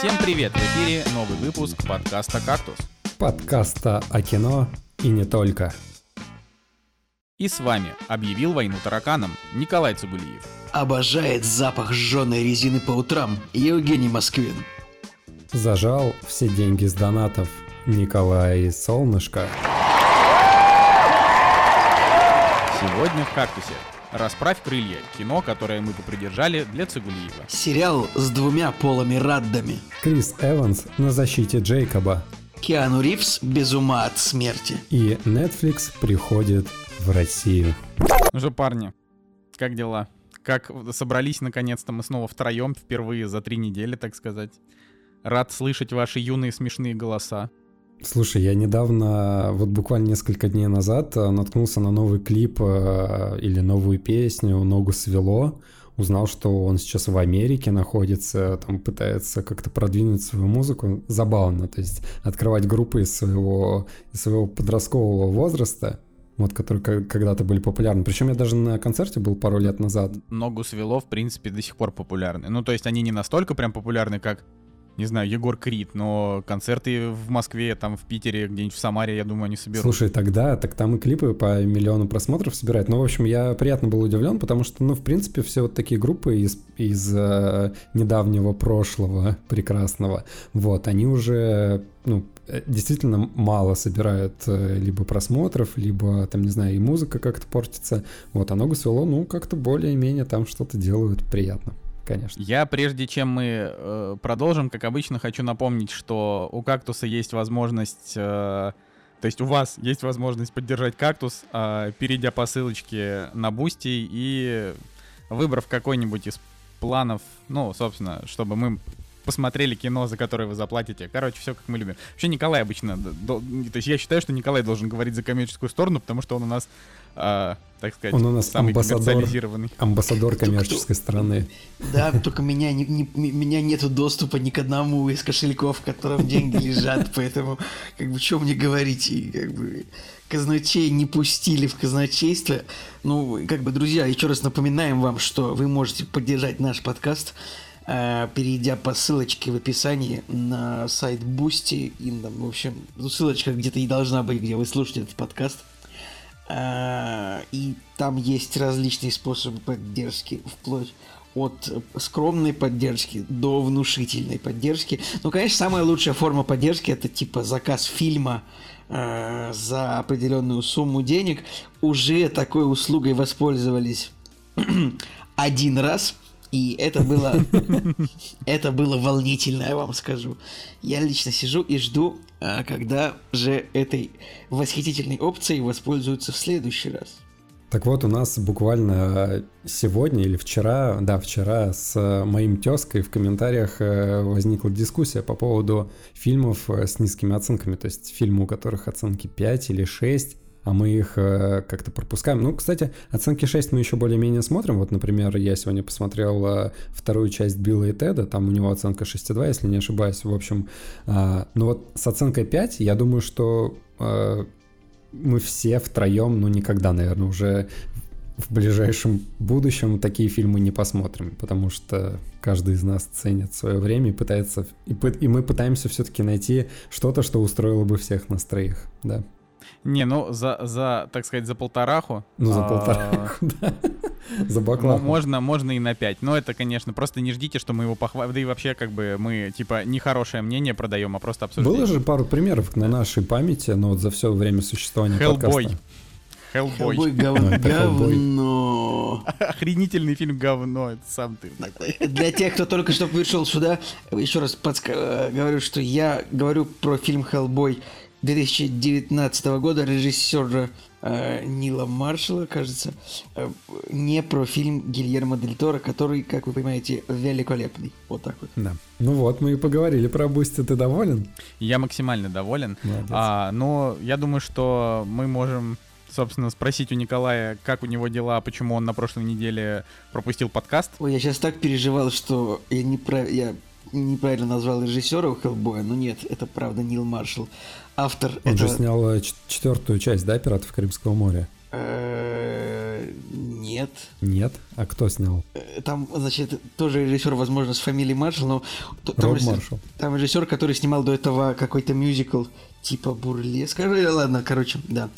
Всем привет! В эфире новый выпуск подкаста «Кактус». Подкаста о кино и не только. И с вами объявил войну тараканам Николай Цугулиев. Обожает запах сжженной резины по утрам Евгений Москвин. Зажал все деньги с донатов Николай Солнышко. Сегодня в «Кактусе» «Расправь крылья» — кино, которое мы попридержали для Цугулиева. Сериал с двумя Полами Раддами. Крис Эванс на защите Джейкоба. Киану Ривз без ума от смерти. И Netflix приходит в Россию. Ну что, парни, как дела? Как собрались наконец-то мы снова втроем, впервые за три недели, так сказать. Рад слышать ваши юные смешные голоса. Слушай, я недавно, вот буквально несколько дней назад, э, наткнулся на новый клип э, или новую песню «Ногу свело». Узнал, что он сейчас в Америке находится, там пытается как-то продвинуть свою музыку. Забавно, то есть открывать группы из своего, из своего подросткового возраста, вот, которые когда-то были популярны. Причем я даже на концерте был пару лет назад. Ногу свело, в принципе, до сих пор популярны. Ну, то есть они не настолько прям популярны, как не знаю, Егор Крид, но концерты в Москве, там в Питере, где-нибудь в Самаре, я думаю, они соберут. Слушай, тогда, так там и клипы по миллиону просмотров собирают. Ну, в общем, я приятно был удивлен, потому что, ну, в принципе, все вот такие группы из, из э, недавнего прошлого прекрасного, вот, они уже, ну, э, действительно мало собирают э, либо просмотров, либо, там, не знаю, и музыка как-то портится. Вот, а ногу свело, ну, как-то более-менее там что-то делают приятно конечно. Я, прежде чем мы э, продолжим, как обычно, хочу напомнить, что у кактуса есть возможность, э, то есть у вас есть возможность поддержать кактус, э, перейдя по ссылочке на Boosty и выбрав какой-нибудь из планов, ну, собственно, чтобы мы посмотрели кино, за которое вы заплатите. Короче, все как мы любим. Вообще Николай обычно... До, то есть я считаю, что Николай должен говорить за коммерческую сторону, потому что он у нас, э, так сказать, он у нас самый амбассадор, амбассадор коммерческой стороны. Да, только меня, не, не, меня нету доступа ни к одному из кошельков, в котором деньги лежат, поэтому как бы что мне говорить, как бы казначей не пустили в казначейство. Ну, как бы, друзья, еще раз напоминаем вам, что вы можете поддержать наш подкаст Э, перейдя по ссылочке в описании на сайт Boosty, и в общем, ну, ссылочка где-то и должна быть, где вы слушаете этот подкаст. Э, и там есть различные способы поддержки, вплоть от скромной поддержки до внушительной поддержки. Ну, конечно, самая лучшая форма поддержки это типа заказ фильма э, за определенную сумму денег. Уже такой услугой воспользовались один раз – и это было, это было волнительно, я вам скажу. Я лично сижу и жду, а, когда же этой восхитительной опцией воспользуются в следующий раз. Так вот, у нас буквально сегодня или вчера, да, вчера с моим тезкой в комментариях э, возникла дискуссия по поводу фильмов э, с низкими оценками, то есть фильмы, у которых оценки 5 или 6, а мы их э, как-то пропускаем. Ну, кстати, оценки 6 мы еще более-менее смотрим. Вот, например, я сегодня посмотрел э, вторую часть Билла и Теда, там у него оценка 6,2, если не ошибаюсь. В общем, э, ну вот с оценкой 5 я думаю, что э, мы все втроем, ну, никогда, наверное, уже в ближайшем будущем такие фильмы не посмотрим, потому что каждый из нас ценит свое время и пытается, и, и мы пытаемся все-таки найти что-то, что устроило бы всех нас троих, да. Не, ну за, за, так сказать, за полтораху. Ну, за а, полтораху, да. За баклаву. Можно, можно и на пять. Но это, конечно, просто не ждите, что мы его похвалим. Да и вообще, как бы, мы, типа, не хорошее мнение продаем, а просто обсуждаем. Было же пару примеров на нашей памяти, но вот за все время существования Hellboy. подкаста. Hellboy. Hellboy гов... говно. Охренительный фильм говно, это сам ты. Для тех, кто только что пришел сюда, еще раз подск... Э, говорю, что я говорю про фильм Hellboy 2019 года режиссера э, Нила Маршалла, кажется, э, не про фильм Гильермо Дель Торо, который, как вы понимаете, великолепный. Вот так вот. Да. Ну вот, мы и поговорили про Boosty. Ты доволен? Я максимально доволен. А, но я думаю, что мы можем собственно, спросить у Николая, как у него дела, почему он на прошлой неделе пропустил подкаст. Ой, я сейчас так переживал, что я, не прав... я неправильно назвал режиссера у Хеллбоя, но нет, это правда Нил Маршалл автор Он этого... же снял э, четвертую часть, да, «Пиратов Карибского моря»? Э, нет, Нет. А кто снял? Э, Там, значит, тоже режиссер, возможно, с фамилией Маршall, но там, режиссер- Маршалл. там режиссер, который снимал до этого какой-то мюзикл типа Бурлеск. Скажи, ладно, короче, да.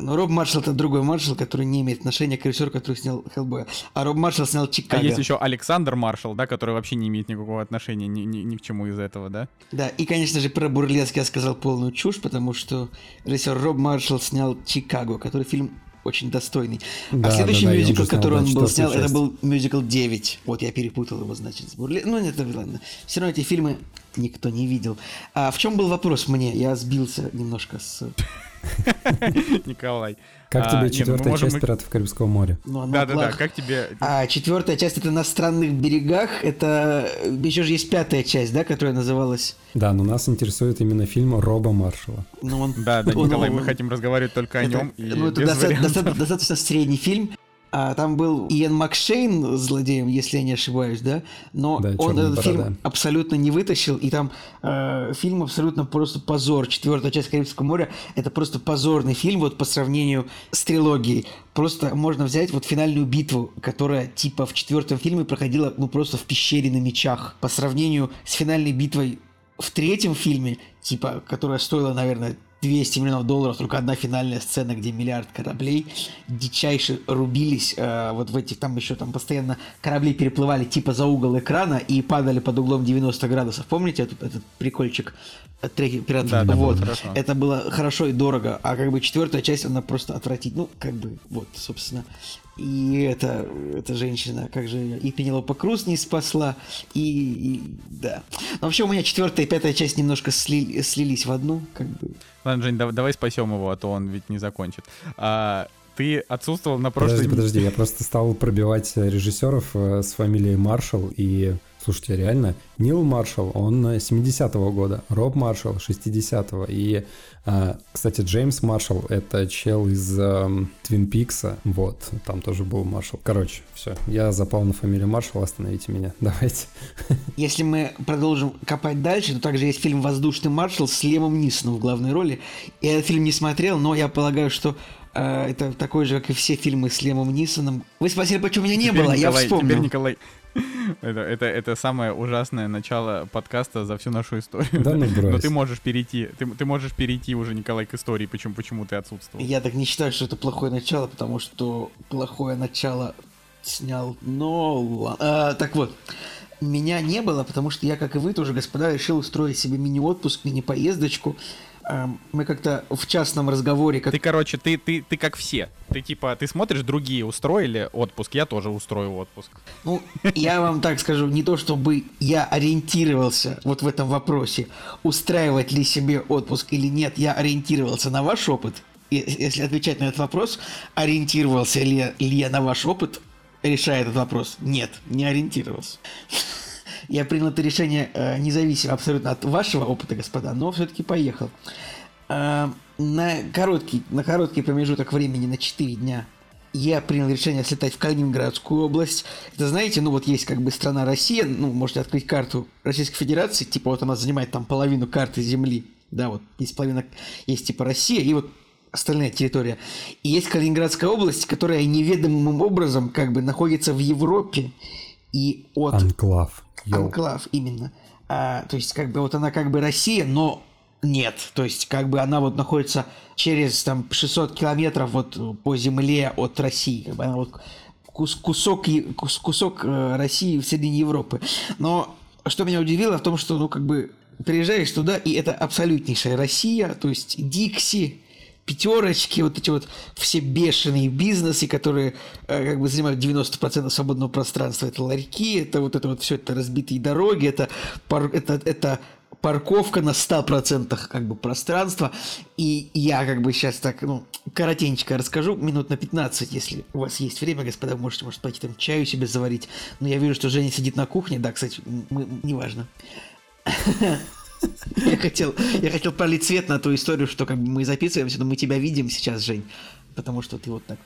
Но Роб Маршалл это другой Маршалл, который не имеет отношения к режиссеру, который снял Хеллбоя. А Роб Маршалл снял А Чикаго. есть еще Александр Маршал, да, который вообще не имеет никакого отношения ни, ни, ни к чему из этого, да? Да, и, конечно же, про Бурлеск я сказал полную чушь, потому что режиссер Роб Маршалл снял Чикаго, который фильм очень достойный. Да, а следующий да, да, мюзикл, который он был снял, это был мюзикл 9. Вот я перепутал его, значит, с Бурлеском. Ну, нет, ладно. Все равно эти фильмы никто не видел. А в чем был вопрос мне? Я сбился немножко с... Николай. Как А, тебе четвертая часть «Пиратов Карибского моря»? Ну, Да-да-да, как тебе... А четвертая часть это на странных берегах. Это еще же есть пятая часть, да, которая называлась. Да, но нас интересует именно фильм Роба Маршала. Ну, Да, да, Николай, мы хотим разговаривать только о нем. Ну, это достаточно средний фильм. А, там был Иэн Макшейн злодеем, если я не ошибаюсь, да? Но Да, он «Чёрная этот борода». фильм абсолютно не вытащил, и там э, фильм абсолютно просто позор. Четвертая часть Карибского моря – это просто позорный фильм вот по сравнению с трилогией. Просто можно взять вот финальную битву, которая типа в четвертом фильме проходила ну просто в пещере на мечах. По сравнению с финальной битвой в третьем фильме, типа, которая стоила, наверное, 200 миллионов долларов, только одна финальная сцена, где миллиард кораблей дичайше рубились, э, вот в этих, там еще там постоянно корабли переплывали типа за угол экрана и падали под углом 90 градусов. Помните этот, этот прикольчик треки пиратов? Да, да, было вот. хорошо. Это было хорошо и дорого, а как бы четвертая часть, она просто отвратить. Ну, как бы, вот, собственно. И это, эта женщина, как же ее, и Пенелопа Круз не спасла, и, и- да. Но вообще у меня четвертая и пятая часть немножко сли- слились в одну, как бы. Ладно, Жень, дав- давай спасем его, а то он ведь не закончит. А, ты отсутствовал на прошлой... Подожди, подожди, я просто стал пробивать э, режиссеров э, с фамилией Маршалл, и, слушайте, реально, Нил Маршалл, он э, 70-го года, Роб Маршалл 60-го, и, кстати, Джеймс Маршалл, это чел из эм, Твин Пикса, вот, там тоже был Маршалл. Короче, все, я запал на фамилию Маршалл, остановите меня, давайте. Если мы продолжим копать дальше, то также есть фильм «Воздушный маршал» с Лемом Нисоном в главной роли. Я этот фильм не смотрел, но я полагаю, что э, это такой же, как и все фильмы с Лемом Нисоном. Вы спросили, почему меня не Теперь, было, я Николай, вспомнил. Теперь, Николай, это, это, это самое ужасное начало подкаста за всю нашу историю. Да ну Но брось. ты можешь перейти, ты, ты можешь перейти уже, Николай, к истории, почему, почему ты отсутствовал. Я так не считаю, что это плохое начало, потому что плохое начало снял Нолан. А, так вот, меня не было, потому что я, как и вы тоже, господа, решил устроить себе мини-отпуск, мини-поездочку. Эм, Мы как-то в частном разговоре, как Ты, короче, ты, ты, ты как все. Ты типа, ты смотришь, другие устроили отпуск, я тоже устрою отпуск. Ну, я вам так скажу, не то чтобы я ориентировался вот в этом вопросе, устраивать ли себе отпуск или нет, я ориентировался на ваш опыт. И если отвечать на этот вопрос, ориентировался ли ли я на ваш опыт, решая этот вопрос, нет, не ориентировался. Я принял это решение э, независимо абсолютно от вашего опыта, господа, но все-таки поехал. Э, на, короткий, на короткий промежуток времени, на 4 дня, я принял решение слетать в Калининградскую область. Это, знаете, ну вот есть как бы страна Россия, ну, можете открыть карту Российской Федерации, типа вот она занимает там половину карты Земли, да, вот есть половина, есть типа Россия, и вот остальная территория. И есть Калининградская область, которая неведомым образом как бы находится в Европе, и от... Анклав. Йоу. Анклав, именно. А, то есть, как бы вот она как бы Россия, но нет. То есть, как бы она вот находится через там 600 километров вот по земле от России. Как бы она вот кус- кусок, кус- кусок э, России в середине Европы. Но что меня удивило в том, что, ну, как бы, приезжаешь туда, и это абсолютнейшая Россия, то есть Дикси, пятерочки, вот эти вот все бешеные бизнесы, которые э, как бы занимают 90% свободного пространства. Это ларьки, это вот это вот все это разбитые дороги, это, пар- это, это парковка на 100% как бы пространства. И я как бы сейчас так, ну, коротенько расскажу, минут на 15, если у вас есть время, господа, можете, может, пойти там чаю себе заварить. Но я вижу, что Женя сидит на кухне, да, кстати, мы, неважно. Я хотел, я хотел пролить свет на ту историю, что как бы мы записываемся, но мы тебя видим сейчас, Жень. Потому что ты вот так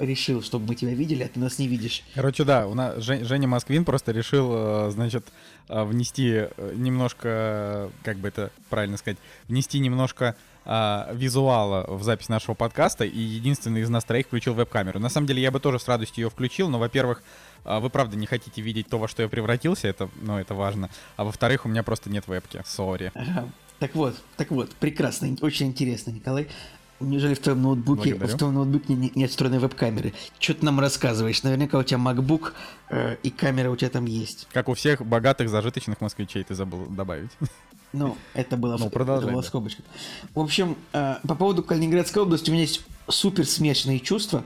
решил, чтобы мы тебя видели, а ты нас не видишь. Короче, да, у нас Жен- Женя Москвин просто решил, э, значит, э, внести э, немножко, как бы это правильно сказать, внести немножко визуала в запись нашего подкаста, и единственный из нас троих включил веб-камеру. На самом деле я бы тоже с радостью ее включил, но, во-первых, вы правда не хотите видеть то, во что я превратился, это, ну, это важно. А во-вторых, у меня просто нет вебки, сори. Ага. Так вот, так вот, прекрасно, очень интересно, Николай. Неужели в твоем ноутбуке, Благодарю. в твоем ноутбуке не- нет встроенной веб-камеры? Что ты нам рассказываешь? Наверняка у тебя MacBook э, и камера у тебя там есть. Как у всех богатых зажиточных москвичей ты забыл добавить. Ну, это было, Ну, в, продолжай, это было да. в скобочках. В общем, э, по поводу Калининградской области у меня есть супер смешанные чувства.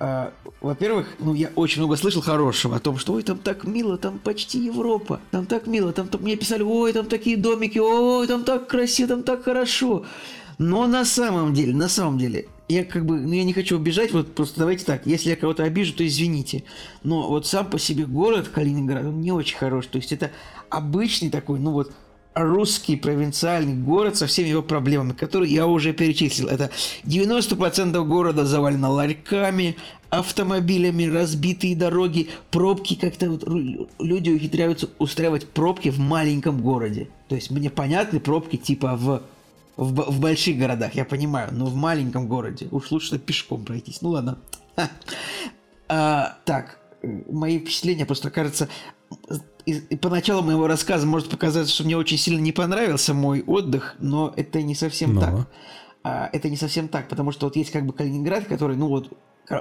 Э, во-первых, ну, я очень много слышал хорошего о том, что ой, там так мило, там почти Европа, там так мило, там, там мне писали, ой, там такие домики, ой, там так красиво, там так хорошо. Но на самом деле, на самом деле, я как бы, ну я не хочу убежать, вот просто давайте так, если я кого-то обижу, то извините. Но вот сам по себе город Калининград, он не очень хорош. То есть это обычный такой, ну вот, русский провинциальный город со всеми его проблемами, которые я уже перечислил. Это 90% города завалено ларьками, автомобилями, разбитые дороги, пробки как-то вот люди ухитряются устраивать пробки в маленьком городе. То есть мне понятны пробки типа в в, в больших городах, я понимаю, но в маленьком городе уж лучше пешком пройтись. Ну ладно. А, так, мои впечатления просто кажется, и, и поначалу моего рассказа может показаться, что мне очень сильно не понравился мой отдых, но это не совсем Но. так. А, это не совсем так, потому что вот есть как бы Калининград, который, ну вот,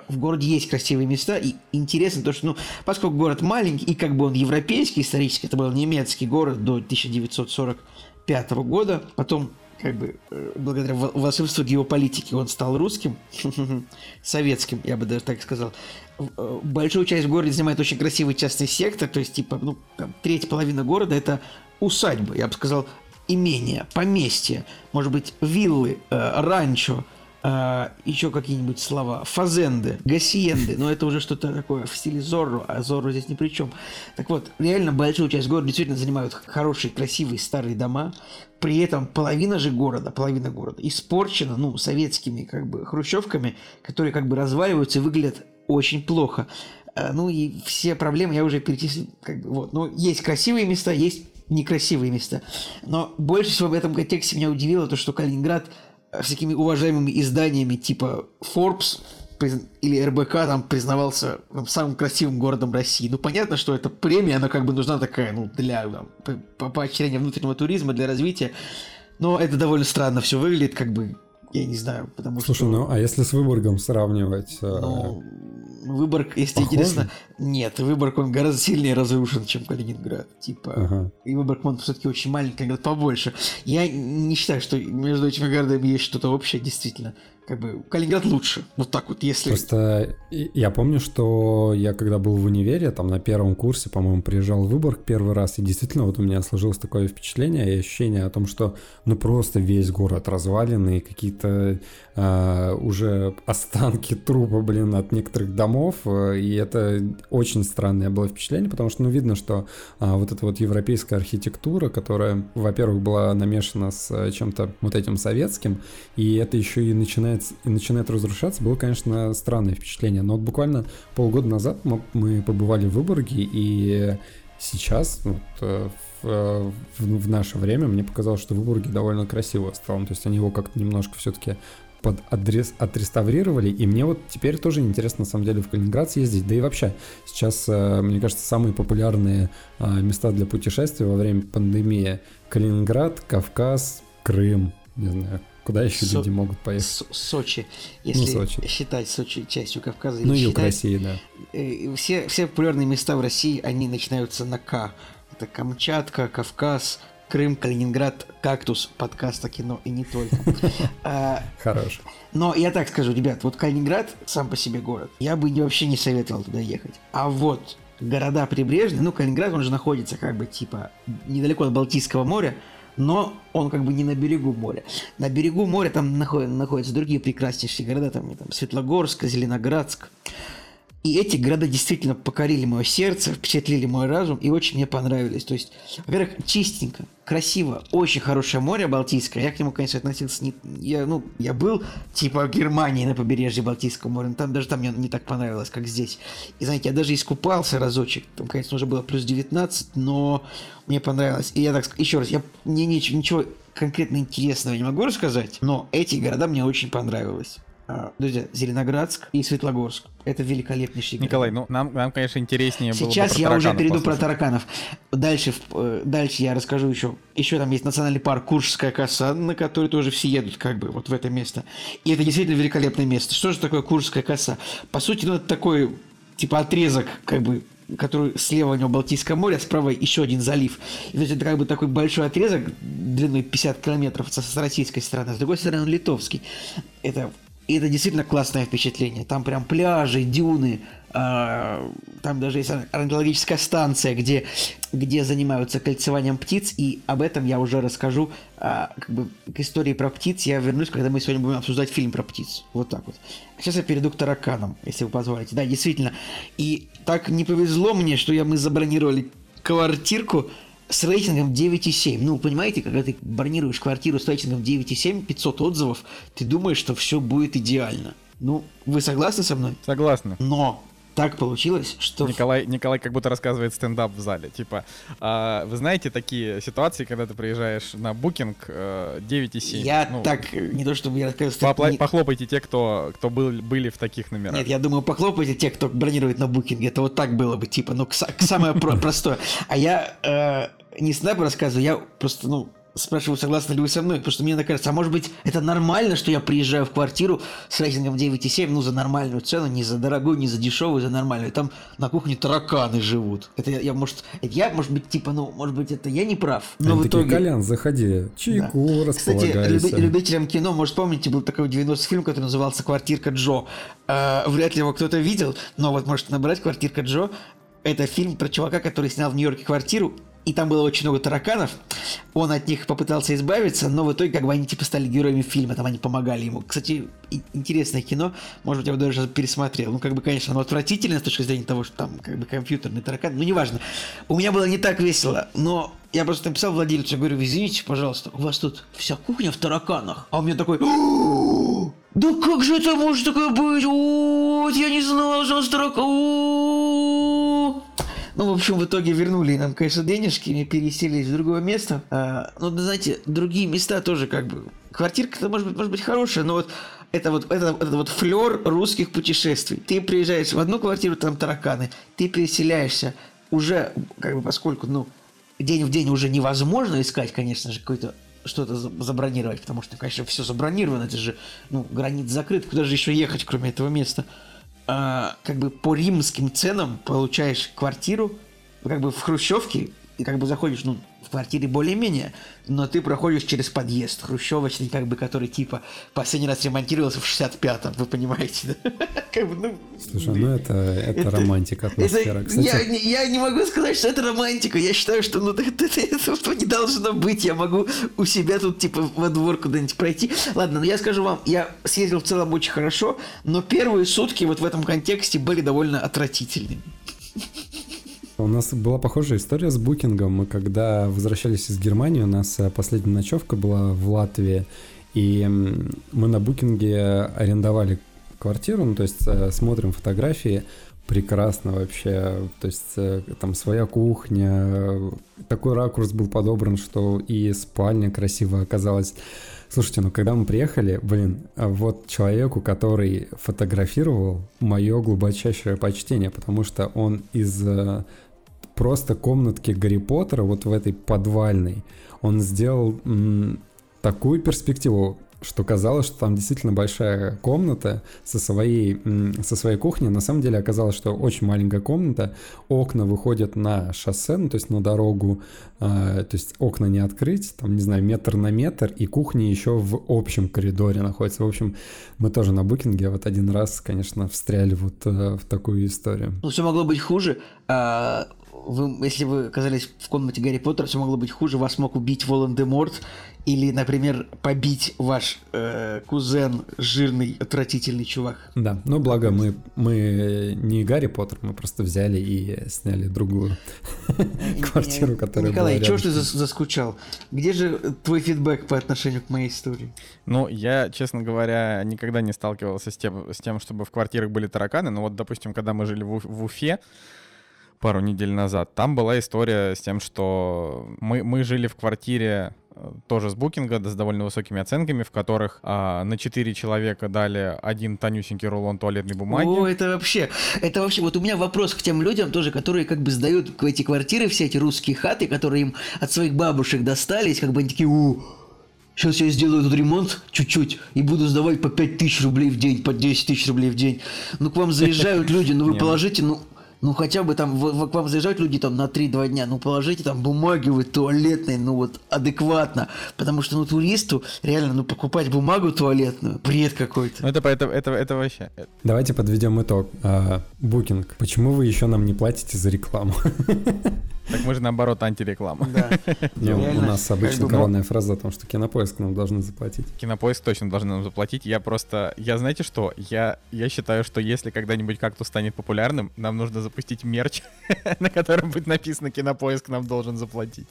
в городе есть красивые места, и интересно то, что, ну, поскольку город маленький, и как бы он европейский исторически, это был немецкий город до 1945 года, потом как бы э, благодаря во- волшебству геополитики он стал русским, советским, я бы даже так сказал. Э, Большую часть города занимает очень красивый частный сектор, то есть типа, ну, там, треть половина города это усадьбы, я бы сказал, имения, поместья, может быть, виллы, э, ранчо, э, еще какие-нибудь слова, фазенды, гасиенды, но это уже что-то такое в стиле Зорро, а Зорро здесь ни при чем. Так вот, реально большую часть города действительно занимают хорошие, красивые старые дома, при этом половина же города, половина города испорчена, ну, советскими как бы хрущевками, которые как бы разваливаются и выглядят очень плохо. Э, Ну и все проблемы я уже перечислил, как бы вот. Но есть красивые места, есть некрасивые места. Но больше всего в этом контексте меня удивило то, что Калининград всякими уважаемыми изданиями типа Forbes или РБК там признавался там, самым красивым городом России. Ну, понятно, что эта премия, она как бы нужна такая, ну, для там, по- по- поощрения внутреннего туризма, для развития. Но это довольно странно все выглядит, как бы, я не знаю, потому Слушай, что... ну а если с Выборгом сравнивать? э, Ну, Выборг, если Похоже? интересно, нет, Выборг, он гораздо сильнее разрушен, чем Калининград. Типа, Ага. и Выборг, он все-таки очень маленький, Калининград побольше. Я не считаю, что между этими городами есть что-то общее, действительно. Как бы, Калининград лучше. Вот так вот, если... Просто и- я помню, что я когда был в универе, там на первом курсе, по-моему, приезжал в Выборг первый раз, и действительно вот у меня сложилось такое впечатление и ощущение о том, что ну просто весь город разваленный, какие-то а, уже останки трупа, блин, от некоторых домов, э, и это очень странное было впечатление, потому что ну видно, что а, вот эта вот европейская архитектура, которая, во-первых, была намешана с э, чем-то вот этим советским, и это еще и начинает, и начинает разрушаться, было, конечно, странное впечатление. Но вот буквально полгода назад мы, побывали в Выборге, и сейчас, вот, э, в, э, в- в наше время, мне показалось, что Выборге довольно красиво стало. То есть они его как-то немножко все-таки под адрес отреставрировали, и мне вот теперь тоже интересно, на самом деле, в Калининград съездить, да и вообще, сейчас, э, мне кажется, самые популярные места для путешествий во время пандемии Калининград, Кавказ, Крым, не знаю, куда еще Со- люди могут поехать. С- Сочи, если Сочи. считать Сочи частью Кавказа. Ну, юг считать, России, да. э, все, все популярные места в России, они начинаются на К. Это Камчатка, Кавказ, Крым, Калининград, Кактус, подкаст о кино и не только. А, Хорош. Но я так скажу, ребят, вот Калининград сам по себе город. Я бы вообще не советовал туда ехать. А вот города прибрежные, ну, Калининград, он же находится как бы типа недалеко от Балтийского моря, но он как бы не на берегу моря. На берегу моря там наход- находятся другие прекраснейшие города, там, там Светлогорск, Зеленоградск. И эти города действительно покорили мое сердце, впечатлили мой разум и очень мне понравились. То есть, во-первых, чистенько, красиво, очень хорошее море Балтийское. Я к нему, конечно, относился не... Я, ну, я был, типа, в Германии на побережье Балтийского моря, но там даже там мне не так понравилось, как здесь. И, знаете, я даже искупался разочек. Там, конечно, уже было плюс 19, но мне понравилось. И я так еще раз, я, мне ничего, ничего конкретно интересного не могу рассказать, но эти города мне очень понравились. А, Друзья, Зеленоградск и Светлогорск. Это великолепнейшие Николай, города. ну нам, нам, конечно, интереснее было бы Сейчас про я уже перейду про послушать. тараканов. Дальше, э, дальше я расскажу еще. Еще там есть национальный парк Куршская коса, на который тоже все едут, как бы, вот в это место. И это действительно великолепное место. Что же такое Куршская коса? По сути, ну, это такой, типа, отрезок, как бы, который слева у него Балтийское море, а справа еще один залив. И то есть это как бы такой большой отрезок длиной 50 километров с российской стороны, а с другой стороны он литовский. Это и это действительно классное впечатление. Там прям пляжи, дюны, а, там даже есть орнитологическая станция, где, где занимаются кольцеванием птиц, и об этом я уже расскажу. а, как бы к истории про птиц я вернусь, когда мы сегодня будем обсуждать фильм про птиц. Вот так вот. Сейчас я перейду к тараканам, если вы позволите. Да, действительно. И так не повезло мне, что я, мы забронировали квартирку с рейтингом 9,7. Ну, понимаете, когда ты бронируешь квартиру с рейтингом 9,7, 500 отзывов, ты думаешь, что все будет идеально. Ну, вы согласны со мной? Согласны. Но так получилось, что... Николай, Николай как будто рассказывает стендап в зале. Типа, а, вы знаете такие ситуации, когда ты приезжаешь на букинг э, 9,7? Я Ну, так, э, не то чтобы я рассказывал... попла- не- Похлопайте те, кто, кто был, были в таких номерах. Нет, я думаю, похлопайте те, кто бронирует на букинге. Это вот так было бы, типа, ну, к- к- самое про- простое. А я э, не стендап рассказываю, я просто, ну, спрашиваю, согласны ли вы со мной, потому что мне кажется, а может быть, это нормально, что я приезжаю в квартиру с рейтингом 9,7, ну, за нормальную цену, не за дорогую, не за дешевую, за нормальную. Там на кухне тараканы живут. Это я, я, может, это я, может быть, типа, ну, может быть, это я не прав. Но Они в такие, итоге... Колян, заходи, чайку, Кстати, располагайся. люби- любителям кино, может, помните, был такой 90 фильм, который назывался «Квартирка Джо». Э, вряд ли его кто-то видел, но вот можете набрать «Квартирка Джо». Это фильм про чувака, который снял в Нью-Йорке квартиру, и там было очень много тараканов. Он от них попытался избавиться, но в итоге как бы они типа стали героями фильма, там они помогали ему. Кстати, интересное кино, может быть, я бы даже пересмотрел. Ну, как бы, конечно, оно отвратительное с точки зрения того, что там как бы компьютерный таракан, ну, неважно. У меня было не так весело, но я просто написал владельцу, я говорю, извините, пожалуйста, у вас тут вся кухня в тараканах. А он мне такой, «О, да как же это может такое быть? Вот, я не знал, что у нас таракан. О». Ну, в общем, в итоге вернули нам, конечно, денежки, мы переселились в другое место. А, ну, знаете, другие места тоже как бы... Квартирка-то может быть, может быть хорошая, но вот это вот, это, это вот флер русских путешествий. Ты приезжаешь в одну квартиру, там тараканы, ты переселяешься уже, как бы, поскольку, ну, день в день уже невозможно искать, конечно же, какой-то что-то за- забронировать, потому что, конечно, все забронировано, это же, ну, границ закрыт, куда же еще ехать, кроме этого места? А, как бы по римским ценам получаешь квартиру, как бы в хрущевке, и как бы заходишь, ну, в квартире более-менее, но ты проходишь через подъезд хрущевочный, как бы, который, типа, последний раз ремонтировался в 65-м, вы понимаете, да? Как бы, ну... Слушай, ну это, это, Это- романтика, атмосфера. Это- Кстати, я, не- я не могу сказать, что это романтика. Я считаю, что ну, это, это- этого не должно быть. Я могу у себя тут, типа, во двор куда-нибудь пройти. Ладно, но я скажу вам, я съездил в целом очень хорошо, но первые сутки вот в этом контексте были довольно отвратительными. У нас была похожая история с букингом. Мы когда возвращались из Германии, у нас э, последняя ночевка была в Латвии, и мы на букинге арендовали квартиру, ну, то есть э, смотрим фотографии, прекрасно вообще, то есть э, там своя кухня, такой ракурс был подобран, что и спальня красивая оказалась. Слушайте, ну когда мы приехали, блин, вот человеку, который фотографировал, мое глубочайшее почтение, потому что он из просто комнатки Гарри Поттера, вот в этой подвальной, он сделал м, такую перспективу, что казалось, что там действительно большая комната со своей, со своей кухней. На самом деле оказалось, что очень маленькая комната. Окна выходят на шоссе, ну, то есть на дорогу. а, то есть окна не открыть, там, не знаю, метр на метр, и кухня еще в общем коридоре находится. В общем, мы тоже на букинге вот один раз, конечно, встряли вот э, в такую историю. Ну, все могло быть хуже. А, вы, если вы оказались в комнате Гарри Поттера, все могло быть хуже. Вас мог убить Волан-де-Морт или, например, побить ваш э, кузен, жирный, отвратительный чувак. Да, но благо мы, мы не Гарри Поттер, мы просто взяли и сняли другую квартиру, которая Николай, чего ж ты заскучал? Где же твой фидбэк по отношению к моей истории? Ну, я, честно говоря, никогда не сталкивался с тем, с тем, чтобы в квартирах были тараканы. Но вот, допустим, когда мы жили в Уфе пару недель назад, там была история с тем, что мы, мы жили в квартире тоже с букинга, да, с довольно высокими оценками, в которых а, на 4 человека дали один тонюсенький рулон туалетной бумаги. О, это вообще, это вообще, вот у меня вопрос к тем людям тоже, которые как бы сдают эти квартиры, все эти русские хаты, которые им от своих бабушек достались, как бы они такие, о, Сейчас я сделаю этот ремонт чуть-чуть и буду сдавать по 5 тысяч рублей в день, по 10 тысяч рублей в день. Ну, к вам заезжают люди, ну вы ну- положите, ну, ну хотя бы там, в- в- к вам заезжают люди там на 3-2 дня, ну положите там бумаги вы туалетные, ну вот адекватно. Потому что, ну, туристу реально, ну, покупать бумагу туалетную, бред какой-то. Ну, это, это, это, это вообще... э, Давайте подведем итог. А, Букинг, почему вы еще нам не платите за рекламу? Так мы же, наоборот, антиреклама. Да. Ну, У нас обычно бы, коронная фраза о том, что кинопоиск нам должны заплатить. Кинопоиск точно должны нам заплатить. Я просто... Я знаете что? Я, я считаю, что если когда-нибудь кактус станет популярным, нам нужно запустить мерч, на котором будет написано «Кинопоиск нам должен заплатить».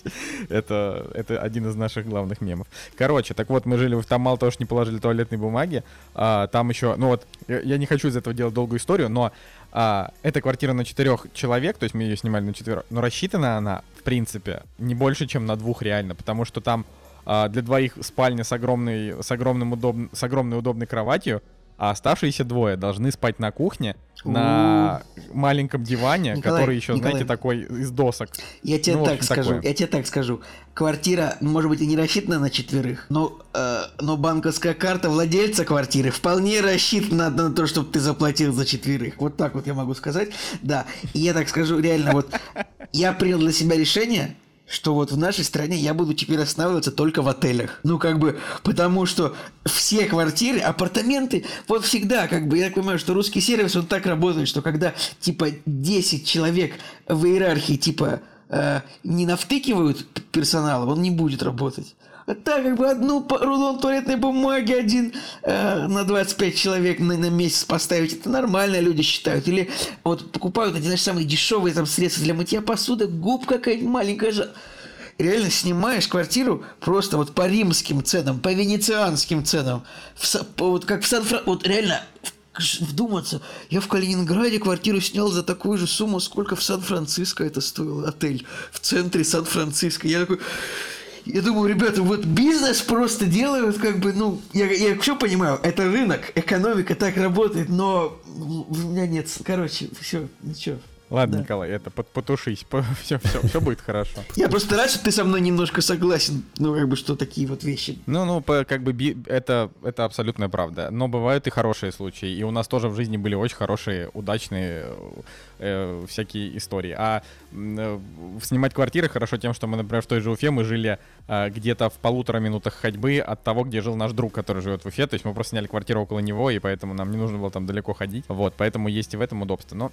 Это, это один из наших главных мемов. Короче, так вот, мы жили... в- Там мало того, что не положили туалетной бумаги, а, там еще... Ну вот, я, я не хочу из этого делать долгую историю, но а, эта квартира на четырех человек, то есть мы ее снимали на четверых, но рассчитана она, в принципе, не больше, чем на двух реально, потому что там а, для двоих спальня с огромной, с огромным удобн, с огромной удобной кроватью, а оставшиеся двое должны спать на кухне на маленьком диване, Николай, который еще, Николай. знаете, такой из досок. Я тебе Ну, так общем, скажу, такое. я тебе так скажу. Квартира, может быть, и не рассчитана на четверых, но, э, но банковская карта владельца квартиры вполне рассчитана на то, чтобы ты заплатил за четверых. Вот так вот я могу сказать. Да, и я так скажу, реально, вот я принял для себя решение, что вот в нашей стране я буду теперь останавливаться только в отелях. Ну, как бы, потому что все квартиры, апартаменты, вот всегда, как бы, я понимаю, что русский сервис, он так работает, что когда, типа, 10 человек в иерархии, типа, э, не навтыкивают персонала, он не будет работать. Так, как бы, одну рулон туалетной бумаги один э, на 25 человек на, на месяц поставить, это нормально люди считают. Или вот покупают эти, знаешь, самые дешевые там средства для мытья посуды, губ какая-нибудь маленькая же. Реально снимаешь квартиру просто вот по римским ценам, по венецианским ценам. В вот как в сан Вот реально вдуматься. Я в Калининграде квартиру снял за такую же сумму, сколько в Сан-Франциско это стоил отель. В центре Сан-Франциско. Я такой... Я думаю, ребята, вот бизнес просто делают, как бы, ну, я, я все понимаю, это рынок, экономика так работает, но у меня нет, короче, все, ничего. Ладно, Да. Николай, это под- потушись, все, все, все будет хорошо. Я просто рад, что ты со мной немножко согласен, ну, как бы, что такие вот вещи. Ну, ну, по- как бы би- это, это абсолютная правда. Но бывают и хорошие случаи. И у нас тоже в жизни были очень хорошие, удачные э, всякие истории. А э, снимать квартиры хорошо тем, что мы, например, в той же Уфе мы жили э, где-то в полутора минутах ходьбы от того, где жил наш друг, который живет в Уфе. То есть мы просто сняли квартиру около него, и поэтому нам не нужно было там далеко ходить. Вот, поэтому есть и в этом удобство. Но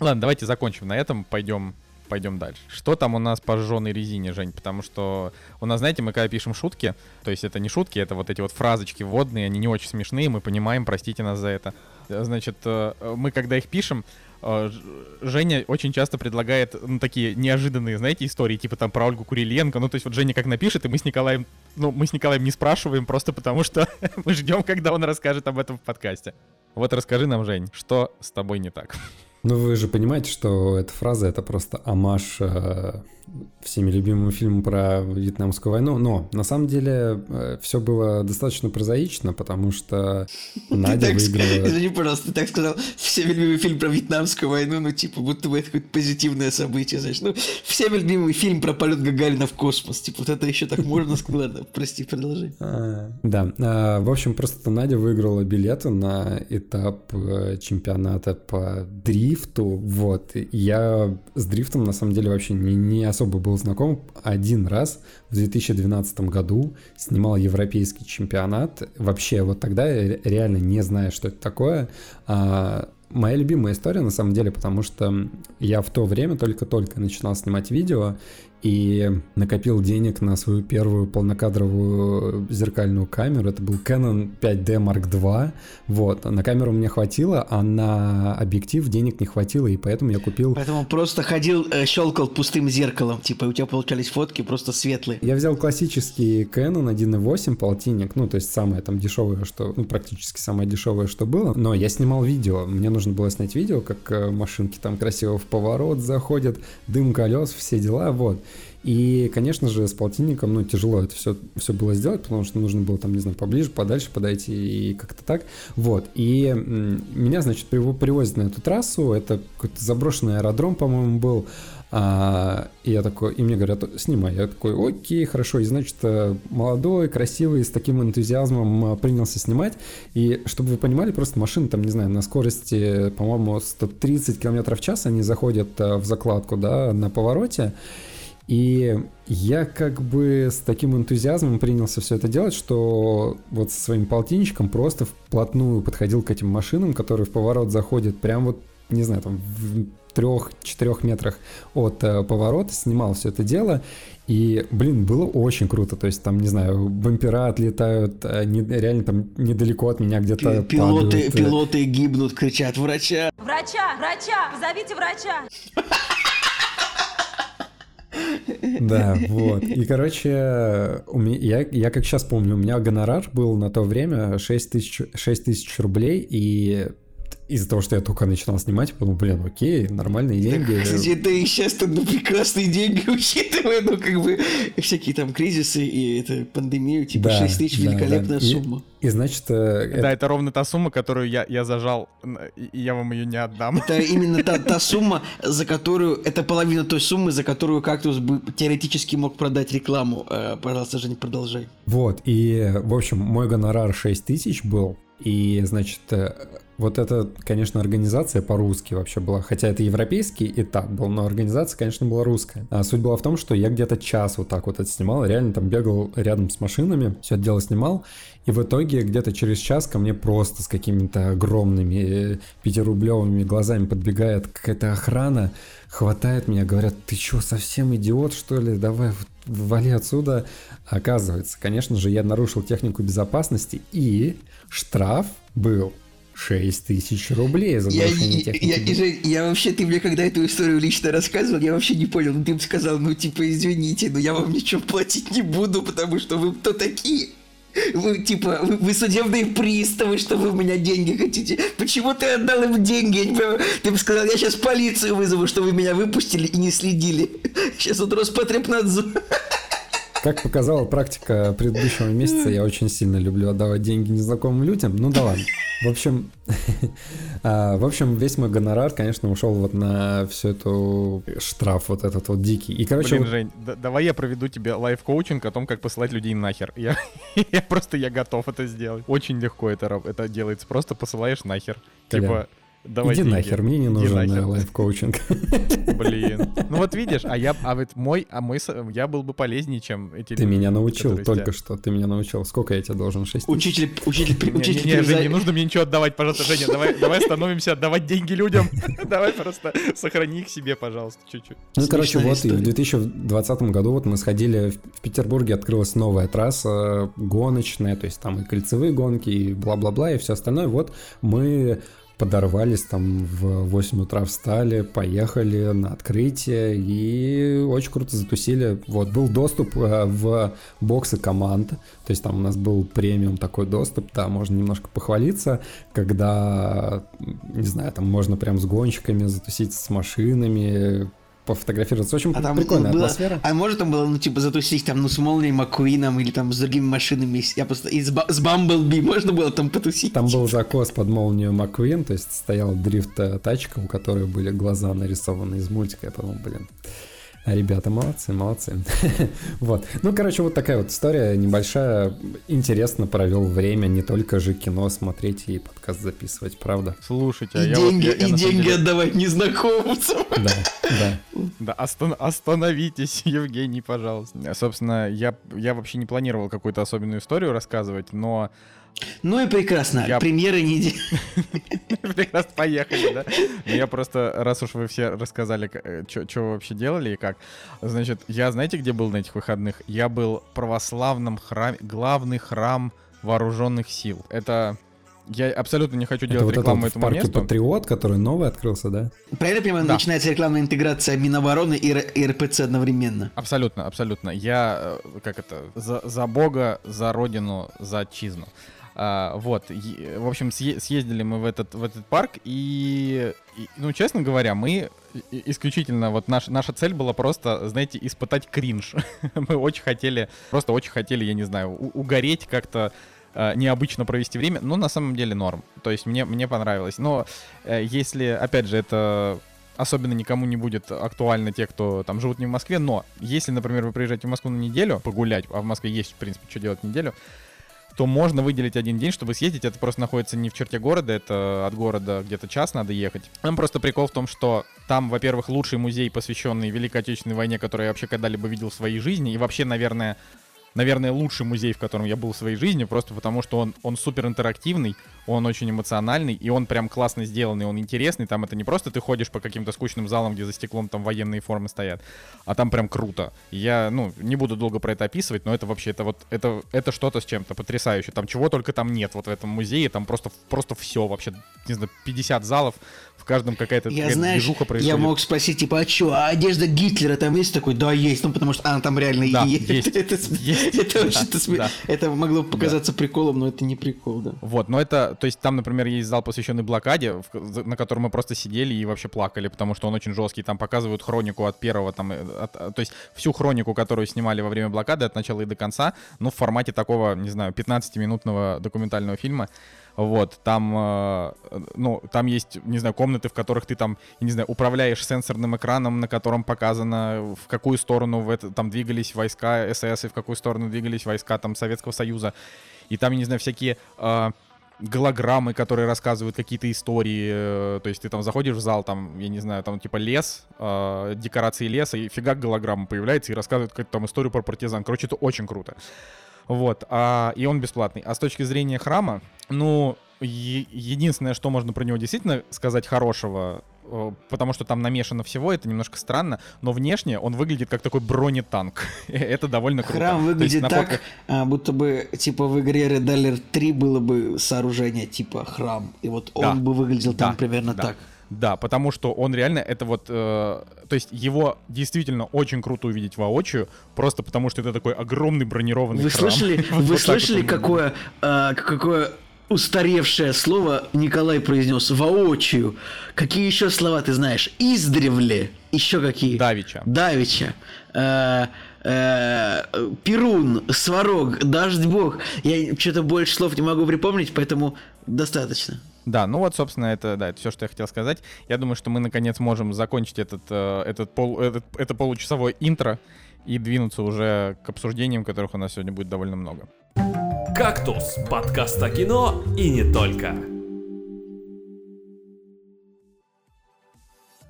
ладно, давайте закончим на этом, пойдем пойдем дальше. Что там у нас по сжженной резине, Жень? Потому что у нас, знаете, мы когда пишем шутки, то есть это не шутки, это вот эти вот фразочки вводные, они не очень смешные, мы понимаем, простите нас за это. Э, Значит, э, мы когда их пишем, э, Женя очень часто предлагает ну, такие неожиданные, знаете, истории, типа там про Ольгу Куриленко. Ну, то есть вот Женя как напишет, и мы с Николаем, ну, мы с Николаем не спрашиваем, просто потому что мы ждем, когда он расскажет об этом в подкасте. Вот расскажи нам, Жень, что с тобой не так? Ну, вы же понимаете, что эта фраза — это просто амаш э, всеми любимому фильму про Вьетнамскую войну. Но, на самом деле, все было достаточно прозаично, потому что Надя ты выиграла... Извини, пожалуйста, ты так сказал, всеми любимый фильм про Вьетнамскую войну, ну, типа, будто бы это какое-то позитивное событие, знаешь. Ну, всеми любимый фильм про полет Гагарина в космос. Типа, вот это еще так можно сказать. Ладно, прости, продолжи. А, Да, а, в общем, просто Надя выиграла билеты на этап э, чемпионата по дрифту, вот. Я с дрифтом, на самом деле, вообще не, не особо был знаком. Один раз в 2012 году снимал европейский чемпионат. Вообще, вот тогда я ре- реально не знаю, что это такое. А, Моя любимая история, на самом деле, потому что я в то время только-только начинал снимать видео, и накопил денег на свою первую полнокадровую зеркальную камеру. Это был Canon 5D Mark II. Вот. На камеру мне хватило, а на объектив денег не хватило, и поэтому я купил... Поэтому просто ходил, э, щелкал пустым зеркалом. Типа, у тебя получались фотки просто светлые. Я взял классический Canon 1.8 полтинник, ну, то есть самое там дешевое, что, ну, практически самое дешевое, что было, но я снимал видео, мне нужно было снять видео, как э, машинки там красиво в поворот заходят, дым колес, все дела, вот. И, конечно же, с полтинником, ну, тяжело это все, все было сделать, потому что нужно было там, не знаю, поближе, подальше подойти и как-то так. Вот. И меня, значит, привозят на эту трассу. Это какой-то заброшенный аэродром, по-моему, был. А, и я такой, и мне говорят, снимай. Я такой, окей, хорошо. И значит, э, молодой, красивый, с таким энтузиазмом э, принялся снимать. И чтобы вы понимали, просто машина там, не знаю, на скорости, по-моему, 130 км в час они заходят э, в закладку, да, на повороте. И я как бы с таким энтузиазмом принялся все это делать, что вот со своим полтинничком просто вплотную подходил к этим машинам, которые в поворот заходят прям вот, не знаю, там в трех-четырех метрах от э, поворота, снимал все это дело. И, блин, было очень круто. То есть там, не знаю, бампера отлетают, э, не, реально там недалеко от меня где-то пилоты, падают. Пилоты гибнут, кричат «Врача!» Врача! Врача! Позовите врача! Да, вот. И, короче, у меня, я, я как сейчас помню, у меня гонорар был на то время 6 тысяч, 6 тысяч рублей, и из-за того, что я только начинал снимать, я подумал, блин, окей, нормальные деньги. Так, кстати, это и сейчас то ну, прекрасные деньги, учитывая, ну, как бы, всякие там кризисы и это пандемию, типа да, 6 тысяч, да, великолепная да. сумма. И, и значит... Э, да, это... это ровно та сумма, которую я, я зажал, и я вам ее не отдам. Это именно та, та сумма, за которую... Это половина той суммы, за которую кактус бы теоретически мог продать рекламу. Э, пожалуйста, же не продолжай. Вот, и, в общем, мой гонорар 6 тысяч был, и, значит, э, вот это, конечно, организация по-русски вообще была, хотя это европейский этап был, но организация, конечно, была русская. А суть была в том, что я где-то час вот так вот это снимал, реально там бегал рядом с машинами, все это дело снимал, и в итоге где-то через час ко мне просто с какими-то огромными э, пятирублевыми глазами подбегает какая-то охрана, хватает меня, говорят, ты что, совсем идиот, что ли? Давай, вали отсюда. Оказывается, конечно же, я нарушил технику безопасности, и штраф был 6 тысяч рублей за нарушение я, техники. Я, я, я вообще, ты мне когда эту историю лично рассказывал, я вообще не понял. Ну, ты бы сказал, ну, типа, извините, но я вам ничего платить не буду, потому что вы кто такие? Вы, типа, вы, вы судебные приставы, что вы у меня деньги хотите. Почему ты отдал им деньги? Я не понимаю. Ты бы сказал, я сейчас полицию вызову, что вы меня выпустили и не следили. Сейчас вот Роспотребнадзор. Как показала практика предыдущего месяца, я очень сильно люблю отдавать деньги незнакомым людям. Ну да ладно. В общем, а, в общем, весь мой гонорар, конечно, ушел вот на всю эту штраф вот этот вот дикий. И, короче... Блин, Жень, да, давай я проведу тебе лайф-коучинг о том, как посылать людей нахер. Я, я просто, я готов это сделать. Очень легко это, это делается. Просто посылаешь нахер. Типа... Давай Иди деньги. нахер, мне не нужен э, лайф-коучинг. Блин. Ну вот видишь, а я, а вот мой, а мой, я был бы полезнее, чем эти Ты меня научил только что, ты меня научил. Сколько я тебе должен? 6 Учитель, учитель, учитель. Не, не, не нужно мне ничего отдавать, пожалуйста, Женя, давай, давай остановимся отдавать деньги людям. Давай просто сохрани их себе, пожалуйста, чуть-чуть. Ну, короче, вот и в 2020 году вот мы сходили, в Петербурге открылась новая трасса гоночная, то есть там и кольцевые гонки, и бла-бла-бла, и все остальное. Вот мы подорвались, там в 8 утра встали, поехали на открытие и очень круто затусили. Вот, был доступ э, в боксы команд, то есть там у нас был премиум такой доступ, да, можно немножко похвалиться, когда, не знаю, там можно прям с гонщиками затусить с машинами, пофотографироваться. Очень а там прикольная было, атмосфера. А может там было, ну, типа, затусить там, ну, с Молнией Маккуином или там с другими машинами. Я просто... И с, с Бамблби можно было там потусить? Там был закос под молнию Маккуин, то есть стояла дрифт-тачка, у которой были глаза нарисованы из мультика. Я подумал, блин, Ребята, молодцы, молодцы. вот. Ну, короче, вот такая вот история небольшая. Интересно провел время, не только же кино смотреть и подкаст записывать, правда? Слушайте, а и я деньги, вот, я, и я деньги деле... отдавать незнакомцам. да, да. Да, остан- остановитесь, Евгений, пожалуйста. Собственно, я, я вообще не планировал какую-то особенную историю рассказывать, но ну и прекрасно. Я... Премьеры недели. Прекрасно, поехали, да? Ну, я просто, раз уж вы все рассказали, что вы вообще делали и как. Значит, я знаете, где был на этих выходных? Я был в православном храме, главный храм вооруженных сил. Это я абсолютно не хочу делать это вот рекламу это этому в парке месту. Патриот, который новый открылся, да? Правильно понимаю, да. начинается рекламная интеграция Минобороны и, и РПЦ одновременно? Абсолютно, абсолютно. Я, э, как это, за, за Бога, за Родину, за отчизну. А, вот, в общем, съездили мы в этот, в этот парк, и, и, ну, честно говоря, мы исключительно, вот наш, наша цель была просто, знаете, испытать кринж. мы очень хотели, просто очень хотели, я не знаю, угореть как-то, э, необычно провести время, но на самом деле норм. То есть мне, мне понравилось. Но э, если, опять же, это особенно никому не будет актуально те, кто там живут не в Москве, но если, например, вы приезжаете в Москву на неделю погулять, а в Москве есть, в принципе, что делать неделю, то можно выделить один день, чтобы съездить. Это просто находится не в черте города, это от города где-то час надо ехать. Там просто прикол в том, что там, во-первых, лучший музей, посвященный Великой Отечественной войне, который я вообще когда-либо видел в своей жизни. И вообще, наверное, наверное, лучший музей, в котором я был в своей жизни, просто потому что он, он супер интерактивный, он очень эмоциональный, и он прям классно сделанный, он интересный. Там это не просто ты ходишь по каким-то скучным залам, где за стеклом там военные формы стоят, а там прям круто. Я, ну, не буду долго про это описывать, но это вообще, это вот, это, это что-то с чем-то потрясающе. Там чего только там нет вот в этом музее, там просто, просто все вообще, не знаю, 50 залов, в каждом какая-то я, знаешь, движуха происходит. Я мог спросить, типа, а что, а одежда Гитлера там есть такой? Да, есть, ну потому что она там реально да, есть. есть. это, есть. это, да. это могло показаться приколом, но это не прикол, да. Вот, но это, то есть там, например, есть зал, посвященный блокаде, на котором мы просто сидели и вообще плакали, потому что он очень жесткий. Там показывают хронику от первого, там, э, от, то есть всю хронику, которую снимали во время блокады от начала и до конца, ну, в формате такого, не знаю, 15-минутного документального фильма. Вот, там, э, ну, там есть, не знаю, комнаты, в которых ты там, не знаю, управляешь сенсорным экраном, на котором показано, в какую сторону в это, там двигались войска СС и в какую сторону двигались войска там Советского Союза. И там, не знаю, всякие э, голограммы, которые рассказывают какие-то истории. Э, то есть ты там заходишь в зал, там, я не знаю, там типа лес, э, декорации леса, и фига голограмма появляется и рассказывает какую-то там историю про партизан. Короче, это очень круто. Вот, а, и он бесплатный. А с точки зрения храма, ну, е- единственное, что можно про него действительно сказать хорошего, потому что там намешано всего, это немножко странно, но внешне он выглядит как такой бронетанк. это довольно круто. Храм выглядит есть, так, а, будто бы типа в игре Red Alert 3 было бы сооружение типа храм, и вот он да. бы выглядел там да, примерно да. так. Да, потому что он реально это вот, э, то есть его действительно очень круто увидеть воочию, просто потому что это такой огромный бронированный Вы храм. слышали, вы вот слышали вот какое, э, какое устаревшее слово Николай произнес воочию? Какие еще слова ты знаешь? Издревле. Еще какие? Давича. Давича. Э, э, Перун, Сварог, Дождь Бог. Я что-то больше слов не могу припомнить, поэтому достаточно. Да, ну вот, собственно, это, да, это все, что я хотел сказать. Я думаю, что мы, наконец, можем закончить этот, э, этот, пол, этот, это получасовое интро и двинуться уже к обсуждениям, которых у нас сегодня будет довольно много. «Кактус» — подкаст о кино и не только.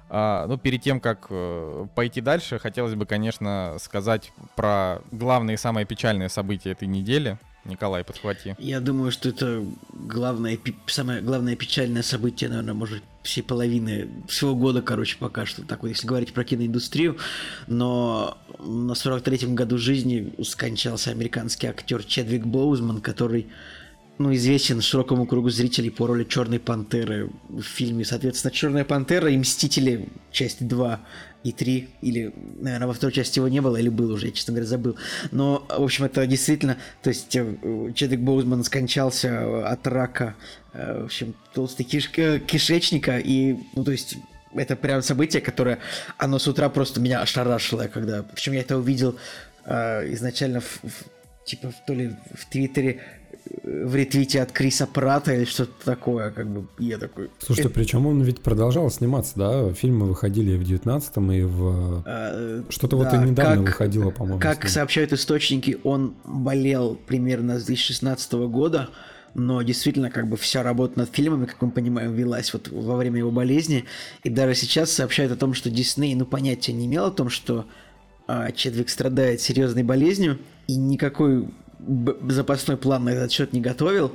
А, ну, перед тем, как э, пойти дальше, хотелось бы, конечно, сказать про главные и самые печальные события этой недели — Николай, подхвати. Я думаю, что это главное, самое главное печальное событие, наверное, может, всей половины, всего года, короче, пока что, так вот, если говорить про киноиндустрию. Но на 43-м году жизни скончался американский актер Чедвик Боузман, который ну, известен широкому кругу зрителей по роли Черной Пантеры в фильме, соответственно, Черная Пантера и Мстители, часть 2 и 3, или, наверное, во второй части его не было, или был уже, я, честно говоря, забыл. Но, в общем, это действительно, то есть э, Чедвик Боузман скончался от рака, э, в общем, толстой киш кишечника, и, ну, то есть это прям событие, которое, оно с утра просто меня ошарашило, когда, причем я это увидел э, изначально в, в типа в, то ли в Твиттере в ретвите от Криса Прата или что-то такое, как бы я такой... Слушайте, это... причем он ведь продолжал сниматься, да? Фильмы выходили в 19-м, и в... А, что-то да, вот и недавно как, выходило, по-моему. Как сообщают источники, он болел примерно с 2016 года, но действительно как бы вся работа над фильмами, как мы понимаем, велась вот во время его болезни, и даже сейчас сообщают о том, что Дисней, ну, понятия не имел о том, что а, Чедвик страдает серьезной болезнью, и никакой запасной план на этот счет не готовил.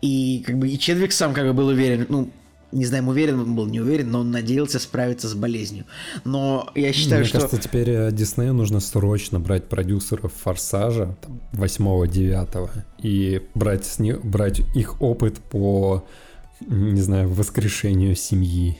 И как бы и Чедвик сам как бы был уверен, ну, не знаю, уверен он был, не уверен, но он надеялся справиться с болезнью. Но я считаю, Мне что... Мне кажется, теперь э, Диснею нужно срочно брать продюсеров «Форсажа» 8-9 и брать, с них, брать их опыт по не знаю, воскрешению семьи.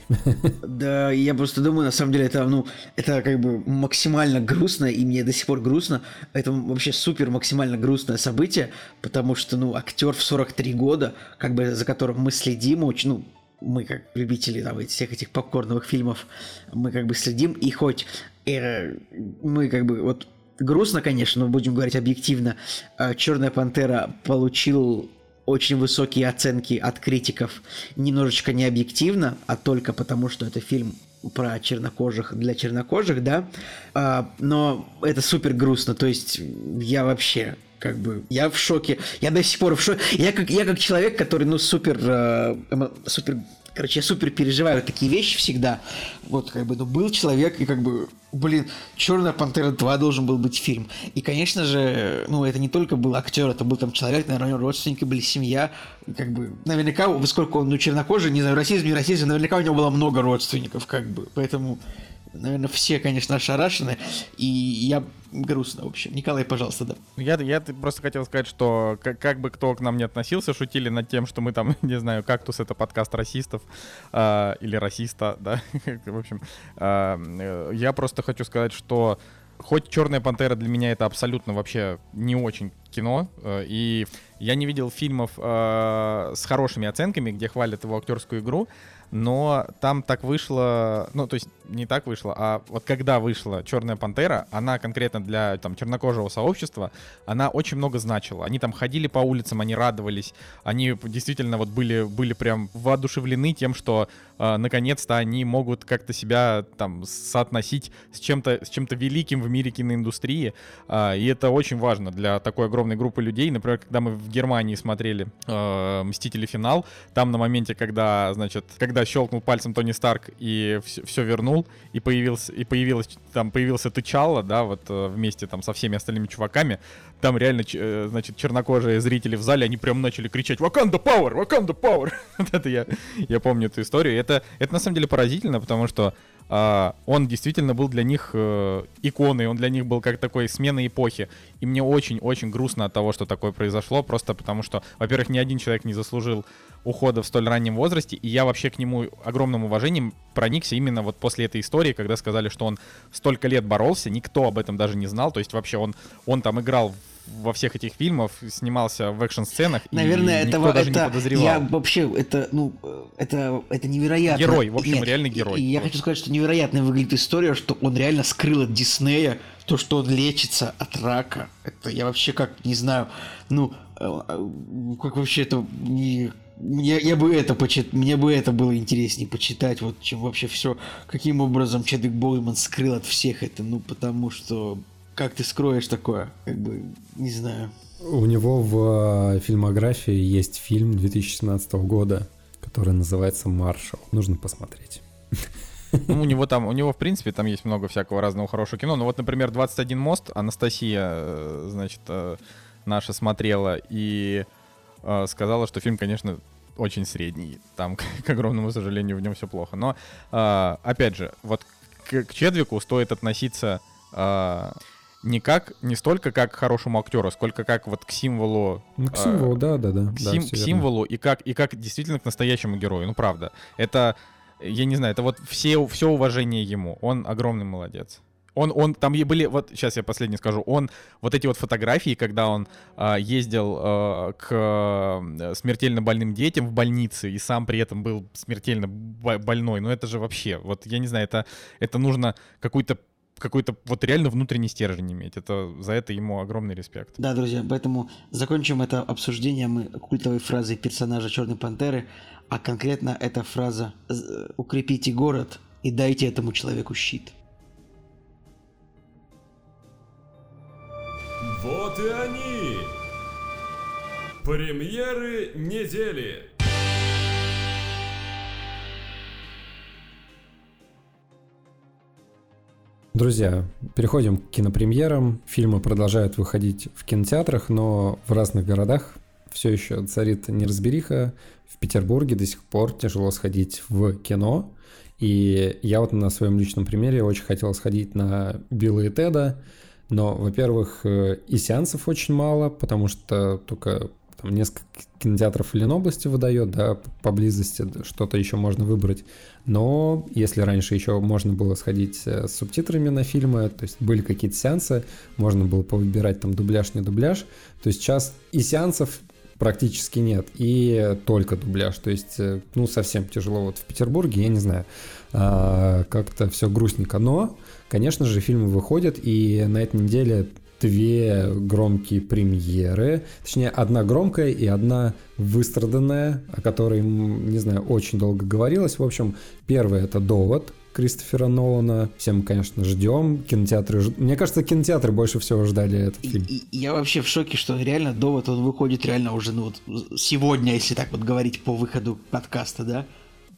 Да, я просто думаю, на самом деле, это, ну, это как бы максимально грустно, и мне до сих пор грустно. Это вообще супер максимально грустное событие, потому что, ну, актер в 43 года, как бы за которым мы следим, очень, ну, мы как любители там, всех этих попкорновых фильмов, мы как бы следим, и хоть э, мы как бы вот грустно, конечно, но будем говорить объективно, э, Черная пантера получил очень высокие оценки от критиков немножечко не объективно, а только потому, что это фильм про чернокожих для чернокожих, да, а, но это супер грустно, то есть я вообще как бы я в шоке, я до сих пор в шоке, я как я как человек, который ну супер э, супер Короче, я супер переживаю такие вещи всегда. Вот, как бы, ну, был человек, и как бы, блин, Черная пантера 2 должен был быть фильм. И, конечно же, ну, это не только был актер, это был там человек, наверное, родственники были, семья. Как бы, наверняка, поскольку он, ну, чернокожий, не знаю, расизм, не расизм, наверняка у него было много родственников, как бы. Поэтому наверное, все, конечно, ошарашены, и я грустно, в общем. Николай, пожалуйста, да. Я, я просто хотел сказать, что как, как бы кто к нам не относился, шутили над тем, что мы там, не знаю, «Кактус» — это подкаст расистов э, или расиста, да, в общем. Э, я просто хочу сказать, что хоть «Черная пантера» для меня это абсолютно вообще не очень кино, э, и я не видел фильмов э, с хорошими оценками, где хвалят его актерскую игру, но там так вышло, ну, то есть не так вышло, а вот когда вышла «Черная пантера», она конкретно для там чернокожего сообщества, она очень много значила. Они там ходили по улицам, они радовались, они действительно вот были, были прям воодушевлены тем, что э, наконец-то они могут как-то себя там соотносить с чем-то с чем-то великим в мире киноиндустрии, э, и это очень важно для такой огромной группы людей. Например, когда мы в Германии смотрели э, «Мстители. Финал», там на моменте, когда, значит, когда щелкнул пальцем Тони Старк и все, все вернул, и появился, и появилась, там появился Тычало, да, вот э, вместе там со всеми остальными чуваками, там реально, э, значит, чернокожие зрители в зале, они прям начали кричать «Wakanda Power! Wakanda Power!» Вот это я, я помню эту историю. Это, это на самом деле поразительно, потому что Uh, он действительно был для них uh, иконой, он для них был как такой смена эпохи. И мне очень-очень грустно от того, что такое произошло, просто потому что, во-первых, ни один человек не заслужил ухода в столь раннем возрасте, и я вообще к нему огромным уважением проникся именно вот после этой истории, когда сказали, что он столько лет боролся, никто об этом даже не знал, то есть вообще он, он там играл во всех этих фильмах, снимался в экшн-сценах, Наверное, и этого, даже это, не подозревал. Я вообще, это, ну, это, это невероятно. Герой, в общем, Нет, реальный герой. И, и я хочу сказать, что невероятно выглядит история, что он реально скрыл от Диснея то, что он лечится от рака. Это я вообще как, не знаю, ну, э, э, как вообще это не мне, я бы это почит, мне бы это было интереснее почитать, вот чем вообще все, каким образом Чедвик Боуиман скрыл от всех это, ну потому что как ты скроешь такое, как бы не знаю. У него в э, фильмографии есть фильм 2017 года, который называется «Маршал». Нужно посмотреть. Ну, у него там, у него, в принципе, там есть много всякого разного хорошего кино. Ну, вот, например, «21 мост» Анастасия, э, значит, э, наша смотрела, и сказала, что фильм, конечно, очень средний. Там, к огромному сожалению, в нем все плохо. Но, э, опять же, вот к, к Чедвику стоит относиться э, не как, не столько как к хорошему актеру, сколько как вот к символу. Ну, к символу, э, да, да, да. К, сим, к символу и как, и как действительно к настоящему герою. Ну, правда. Это, я не знаю, это вот все, все уважение ему. Он огромный молодец. Он, он, там были, вот сейчас я последний скажу, он, вот эти вот фотографии, когда он э, ездил э, к смертельно больным детям в больнице и сам при этом был смертельно больной, ну это же вообще, вот я не знаю, это, это нужно какую-то какой-то вот реально внутренний стержень иметь. Это за это ему огромный респект. Да, друзья, поэтому закончим это обсуждение мы культовой фразой персонажа Черной Пантеры, а конкретно эта фраза «Укрепите город и дайте этому человеку щит». Премьеры недели! Друзья, переходим к кинопремьерам. Фильмы продолжают выходить в кинотеатрах, но в разных городах все еще царит неразбериха. В Петербурге до сих пор тяжело сходить в кино. И я вот на своем личном примере очень хотел сходить на Билла и Теда, но, во-первых, э, и сеансов очень мало, потому что только там несколько кинотеатров в Ленобласти выдает, да, поблизости что-то еще можно выбрать. Но если раньше еще можно было сходить э, с субтитрами на фильмы, то есть были какие-то сеансы, можно было повыбирать там дубляж, не дубляж, то сейчас и сеансов практически нет, и только дубляж, то есть, э, ну, совсем тяжело. Вот в Петербурге, я не знаю, а, как-то все грустненько, но, конечно же, фильмы выходят, и на этой неделе две громкие премьеры, точнее, одна громкая и одна выстраданная, о которой, не знаю, очень долго говорилось. В общем, первая — это «Довод», Кристофера Нолана. Все мы, конечно, ждем. Кинотеатры... Мне кажется, кинотеатры больше всего ждали этот фильм. И, и, я вообще в шоке, что реально «Довод» он выходит реально уже, ну вот сегодня, если так вот говорить по выходу подкаста, да?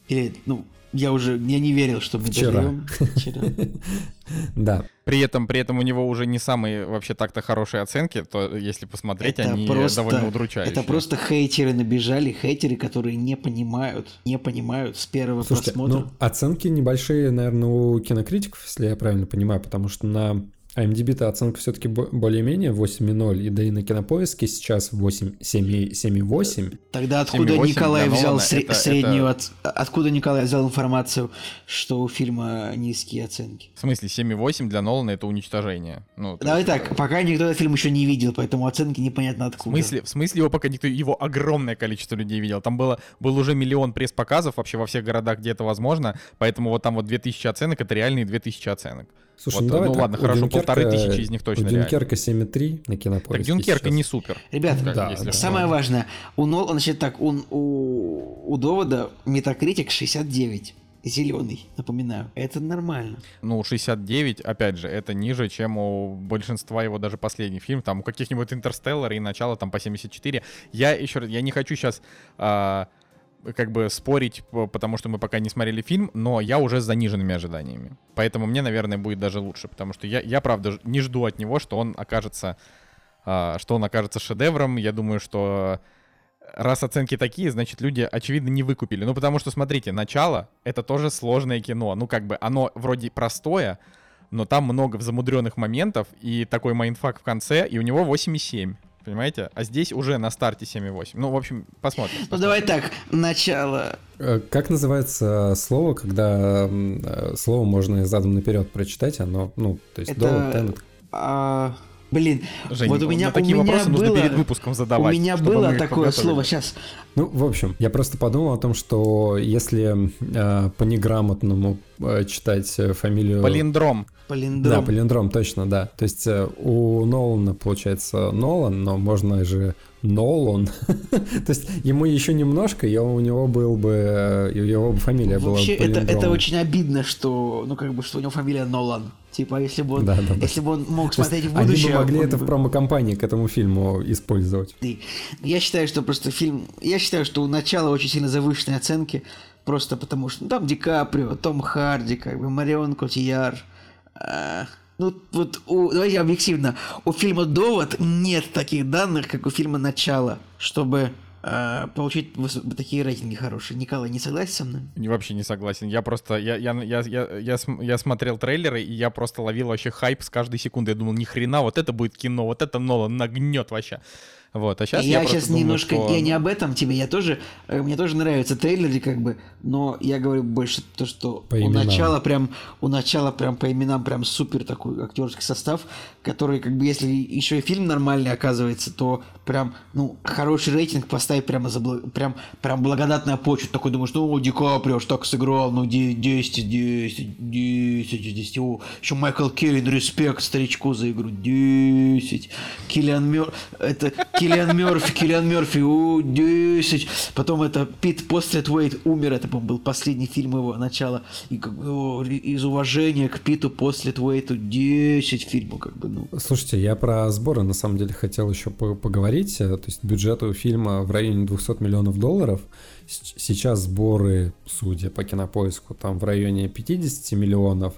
Или, ну, я уже я не верил, что мы Вчера. доживем. Вчера. Да. При этом, при этом у него уже не самые вообще так-то хорошие оценки, то если посмотреть, Это они просто- довольно удручающие. Это просто хейтеры набежали, хейтеры, которые не понимают, не понимают с первого Слушайте, просмотра. ну, оценки небольшие, наверное, у кинокритиков, если я правильно понимаю, потому что на IMDb-то оценка все-таки более-менее 8,0 и да и на кинопоиске сейчас 8, 7, 7,8. Тогда откуда 7,8 Николай для взял Нолана сре- это- среднюю это- от- откуда Николай взял информацию, что у фильма низкие оценки? В смысле, 7,8 для Нолана это уничтожение. Ну, Давай есть, так, пока никто этот фильм еще не видел, поэтому оценки непонятно В откуда. смысле, в смысле его пока никто, его огромное количество людей видел. Там было, был уже миллион пресс-показов вообще во всех городах, где это возможно. Поэтому вот там вот 2000 оценок, это реальные 2000 оценок. Слушай, Вот, ну давай ну так, ладно, хорошо, Дюнкерка- полторы тысячи из них точно У Дюнкерка 7,3 на кинопоиске Так Дюнкерка сейчас. не супер. Ребят, Как, Да, самое важное, у Нол, значит так, у, у, у Довода метакритик 69. Зеленый, напоминаю. Это нормально. Ну, 69, опять же, это ниже, чем у большинства его даже последних фильмов. Там у каких-нибудь Интерстеллар и начало там по 74. Я еще раз, я не хочу сейчас как бы спорить, потому что мы пока не смотрели фильм, но я уже с заниженными ожиданиями. Поэтому мне, наверное, будет даже лучше, потому что я, я правда, не жду от него, что он окажется, а, что он окажется шедевром. Я думаю, что раз оценки такие, значит, люди, очевидно, не выкупили. Ну, потому что, смотрите, начало — это тоже сложное кино. Ну, как бы оно вроде простое, но там много замудренных моментов и такой mindfuck в конце, и у него 8,7. Понимаете? А здесь уже на старте 7,8. Ну, в общем, посмотрим. Ну давай так, начало. Э, Как называется слово, когда э, слово можно задом наперед прочитать, оно, ну, то есть Это- Tenet. А, блин, Жень, вот у меня, на такие у меня вопросы было, нужно перед выпуском у задавать. меня чтобы было такое слово, сейчас. Ну, в общем, я просто подумал о том, что если э, по неграмотному э, читать э, фамилию... Палиндром. Да, Полиндром. точно, да. То есть э, у Нолана получается Нолан, но можно же Нолан. То есть ему еще немножко, и у него был бы, э, него бы фамилия была Вообще, это, это очень обидно, что, ну, как бы, что у него фамилия Нолан. Типа, если бы он, Да, да, да. если бы он мог смотреть в Они будущее... бы могли это в бы- промо-компании к этому фильму использовать. Я считаю, что просто фильм... Я считаю, что у начала очень сильно завышенные оценки, просто потому что ну, там Ди Каприо, Том Харди, как бы Марион Котияр. А, ну, вот, у, давайте объективно, у фильма «Довод» нет таких данных, как у фильма «Начало», чтобы а, получить такие рейтинги хорошие. Николай, не согласен со мной? Не, вообще не согласен. Я просто, я, я, я, я, я, я смотрел трейлеры, и я просто ловил вообще хайп с каждой секунды. Я думал, ни хрена, вот это будет кино, вот это Нолан нагнет вообще. Вот, а сейчас я, я сейчас думаю, немножко, что- я не об этом тебе, я тоже, э, мне тоже нравятся трейлеры, как бы, но я говорю больше то, что По у именам. начала прям, у начала прям по именам прям супер такой актерский состав, который, как бы, если еще и фильм нормальный оказывается, то прям, ну, хороший рейтинг поставить прямо за, прям, прям благодатная почва, такой думаешь, ну, Ди Каприо ж так сыграл, ну, де- 10 из 10, 10 из 10, о, еще Майкл Кейн, респект старичку за игру, 10, Киллиан Мёр, это Киллиан Мерфи, Киллиан Мерфи, о, 10, потом это Пит Постлет Уэйт умер, это, по-моему, был последний фильм его начала, и как бы, о, из уважения к Питу Постлет Уэйту 10 фильмов, как бы, Слушайте, я про сборы на самом деле хотел еще по- поговорить. Э, То есть бюджет у фильма в районе 200 миллионов долларов. Сейчас сборы, судя по кинопоиску, там в районе 50 миллионов.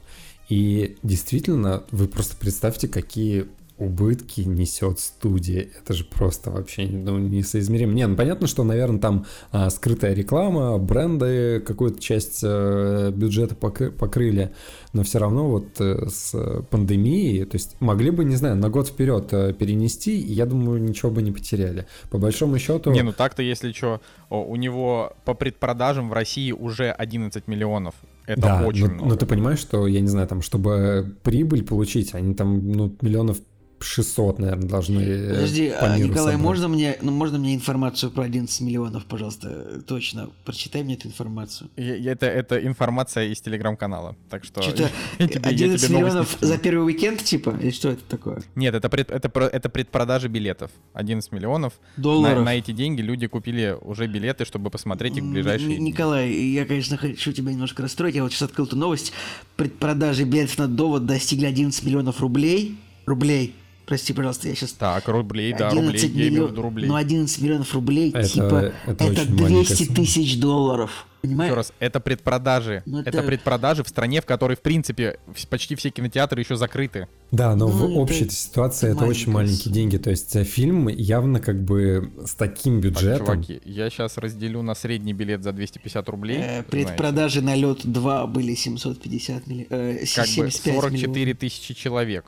И действительно, вы просто представьте, какие убытки несет студия. Это же просто вообще ну, несоизмеримо. Не, ну понятно, что, наверное, там а, скрытая реклама, бренды какую-то часть а, бюджета покры- покрыли, но все равно вот а, с пандемией, то есть могли бы, не знаю, на год вперед а, перенести, и я думаю, ничего бы не потеряли. По большому счету... Не, ну так-то, если что, у него по предпродажам в России уже 11 миллионов. Это да, очень но, много. но ты понимаешь, что, я не знаю, там, чтобы прибыль получить, они там, ну, миллионов 600, наверное, должны э, Подожди, по а, миру Николай, собрать. можно мне, ну, можно мне информацию про 11 миллионов, пожалуйста? Точно, прочитай мне эту информацию. Я- я- Это, это информация из телеграм-канала. Так что Что-то я тебе- я 11 тебе новость миллионов за первый уикенд, типа? Или что это такое? Нет, это, пред- это, про- это предпродажи билетов. 11 миллионов. На, Долларов? на эти деньги люди купили уже билеты, чтобы посмотреть их в ближайшие Н- дни. Николай, я, конечно, хочу тебя немножко расстроить. Я вот сейчас открыл эту новость. Предпродажи билетов на довод достигли 11 миллионов рублей. Рублей. Прости, пожалуйста, я сейчас... Так, рублей, да, рублей, 11 я имею в миллион- рублей. Ну, 11 миллионов рублей, Это- типа, это это, очень маленькая 200 сумма. тысяч долларов. Понимаешь? Еще раз, это предпродажи. Ну, это... это- предпродажи в стране, в которой, в принципе, почти все кинотеатры еще закрыты. Да, но Ну, в это общей ситуации это очень маленькие деньги. То есть э, фильм явно как бы с таким Так, бюджетом. чуваки, я сейчас разделю на средний билет за 250 рублей. Э, знаете. предпродажи на лед 2 были 750 миллионов. Э, как бы 75 44 миллионов. тысячи человек.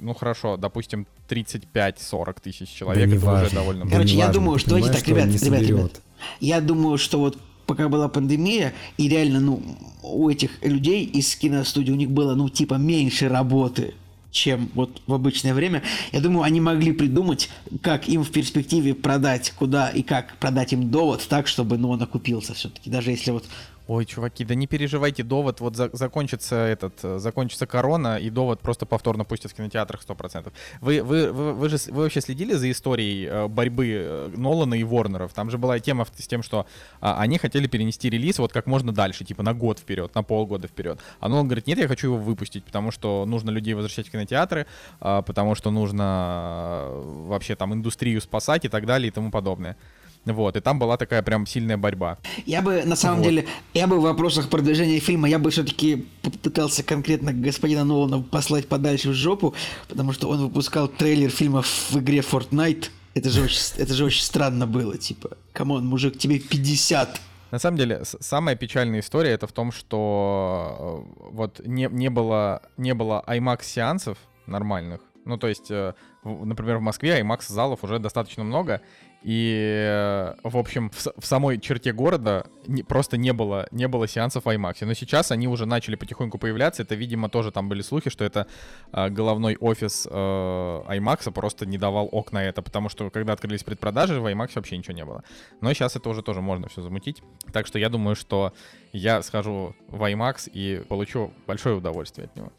Ну хорошо, допустим, 35-40 тысяч человек, да это неважно. уже довольно много. Короче, я неважно, думаю, что давайте так, ребят, ребят, ребят. Я думаю, что вот пока была пандемия, и реально, ну, у этих людей из киностудии у них было, ну, типа, меньше работы, чем вот в обычное время. Я думаю, они могли придумать, как им в перспективе продать, куда и как продать им довод так, чтобы, ну, он окупился все-таки. Даже если вот Ой, чуваки, да не переживайте, довод, вот за- закончится этот, э, закончится корона, и довод просто повторно пустят в кинотеатрах 100%. Вы, вы, вы, вы же вы вообще следили за историей э, борьбы э, Нолана и Ворнеров? Там же была тема с тем, что а, они хотели перенести релиз вот как можно дальше, типа на год вперед, на полгода вперед. А Нолан говорит, нет, я хочу его выпустить, потому что нужно людей возвращать в кинотеатры, а, потому что нужно вообще там индустрию спасать и так далее и тому подобное. Вот, и там была такая прям сильная борьба. Я бы, на самом Вот. деле, я бы в вопросах продвижения фильма, я бы все-таки попытался конкретно господина Нолана послать подальше в жопу, потому что он выпускал трейлер фильма в игре Fortnite. Это же очень, это же очень странно было, типа, come on, мужик, тебе 50. На самом деле, самая печальная история это в том, что э, вот не, не было, не было IMAX-сеансов нормальных. Ну, то есть, э, например, в Москве IMAX-залов уже достаточно много, и, э, в общем, в, в самой черте города не- просто не было, не было сеансов в IMAX. Но сейчас они уже начали потихоньку появляться. Это, видимо, тоже там были слухи, что это э, головной офис э, IMAX просто не давал ок на это, потому что когда открылись предпродажи, в IMAX вообще ничего не было. Но сейчас это уже тоже можно все замутить. Так что я думаю, что я схожу в IMAX и получу большое удовольствие от него.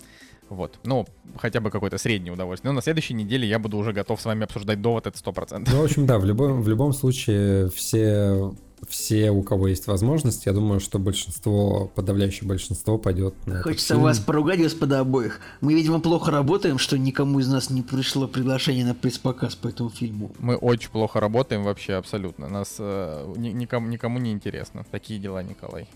Вот. Ну, хотя бы какое-то среднее удовольствие. Но на следующей неделе я буду уже готов с вами обсуждать довод, это 100%. Ну, в общем, да, в любом, в любом случае все, все, у кого есть возможность, я думаю, что большинство, подавляющее большинство пойдет на этот Хочется фильм. вас поругать, господа обоих. Мы, видимо, плохо работаем, что никому из нас не пришло приглашение на пресс-показ по этому фильму. Мы очень плохо работаем вообще абсолютно. Нас э, ни- никому, никому не интересно. Такие дела, Николай.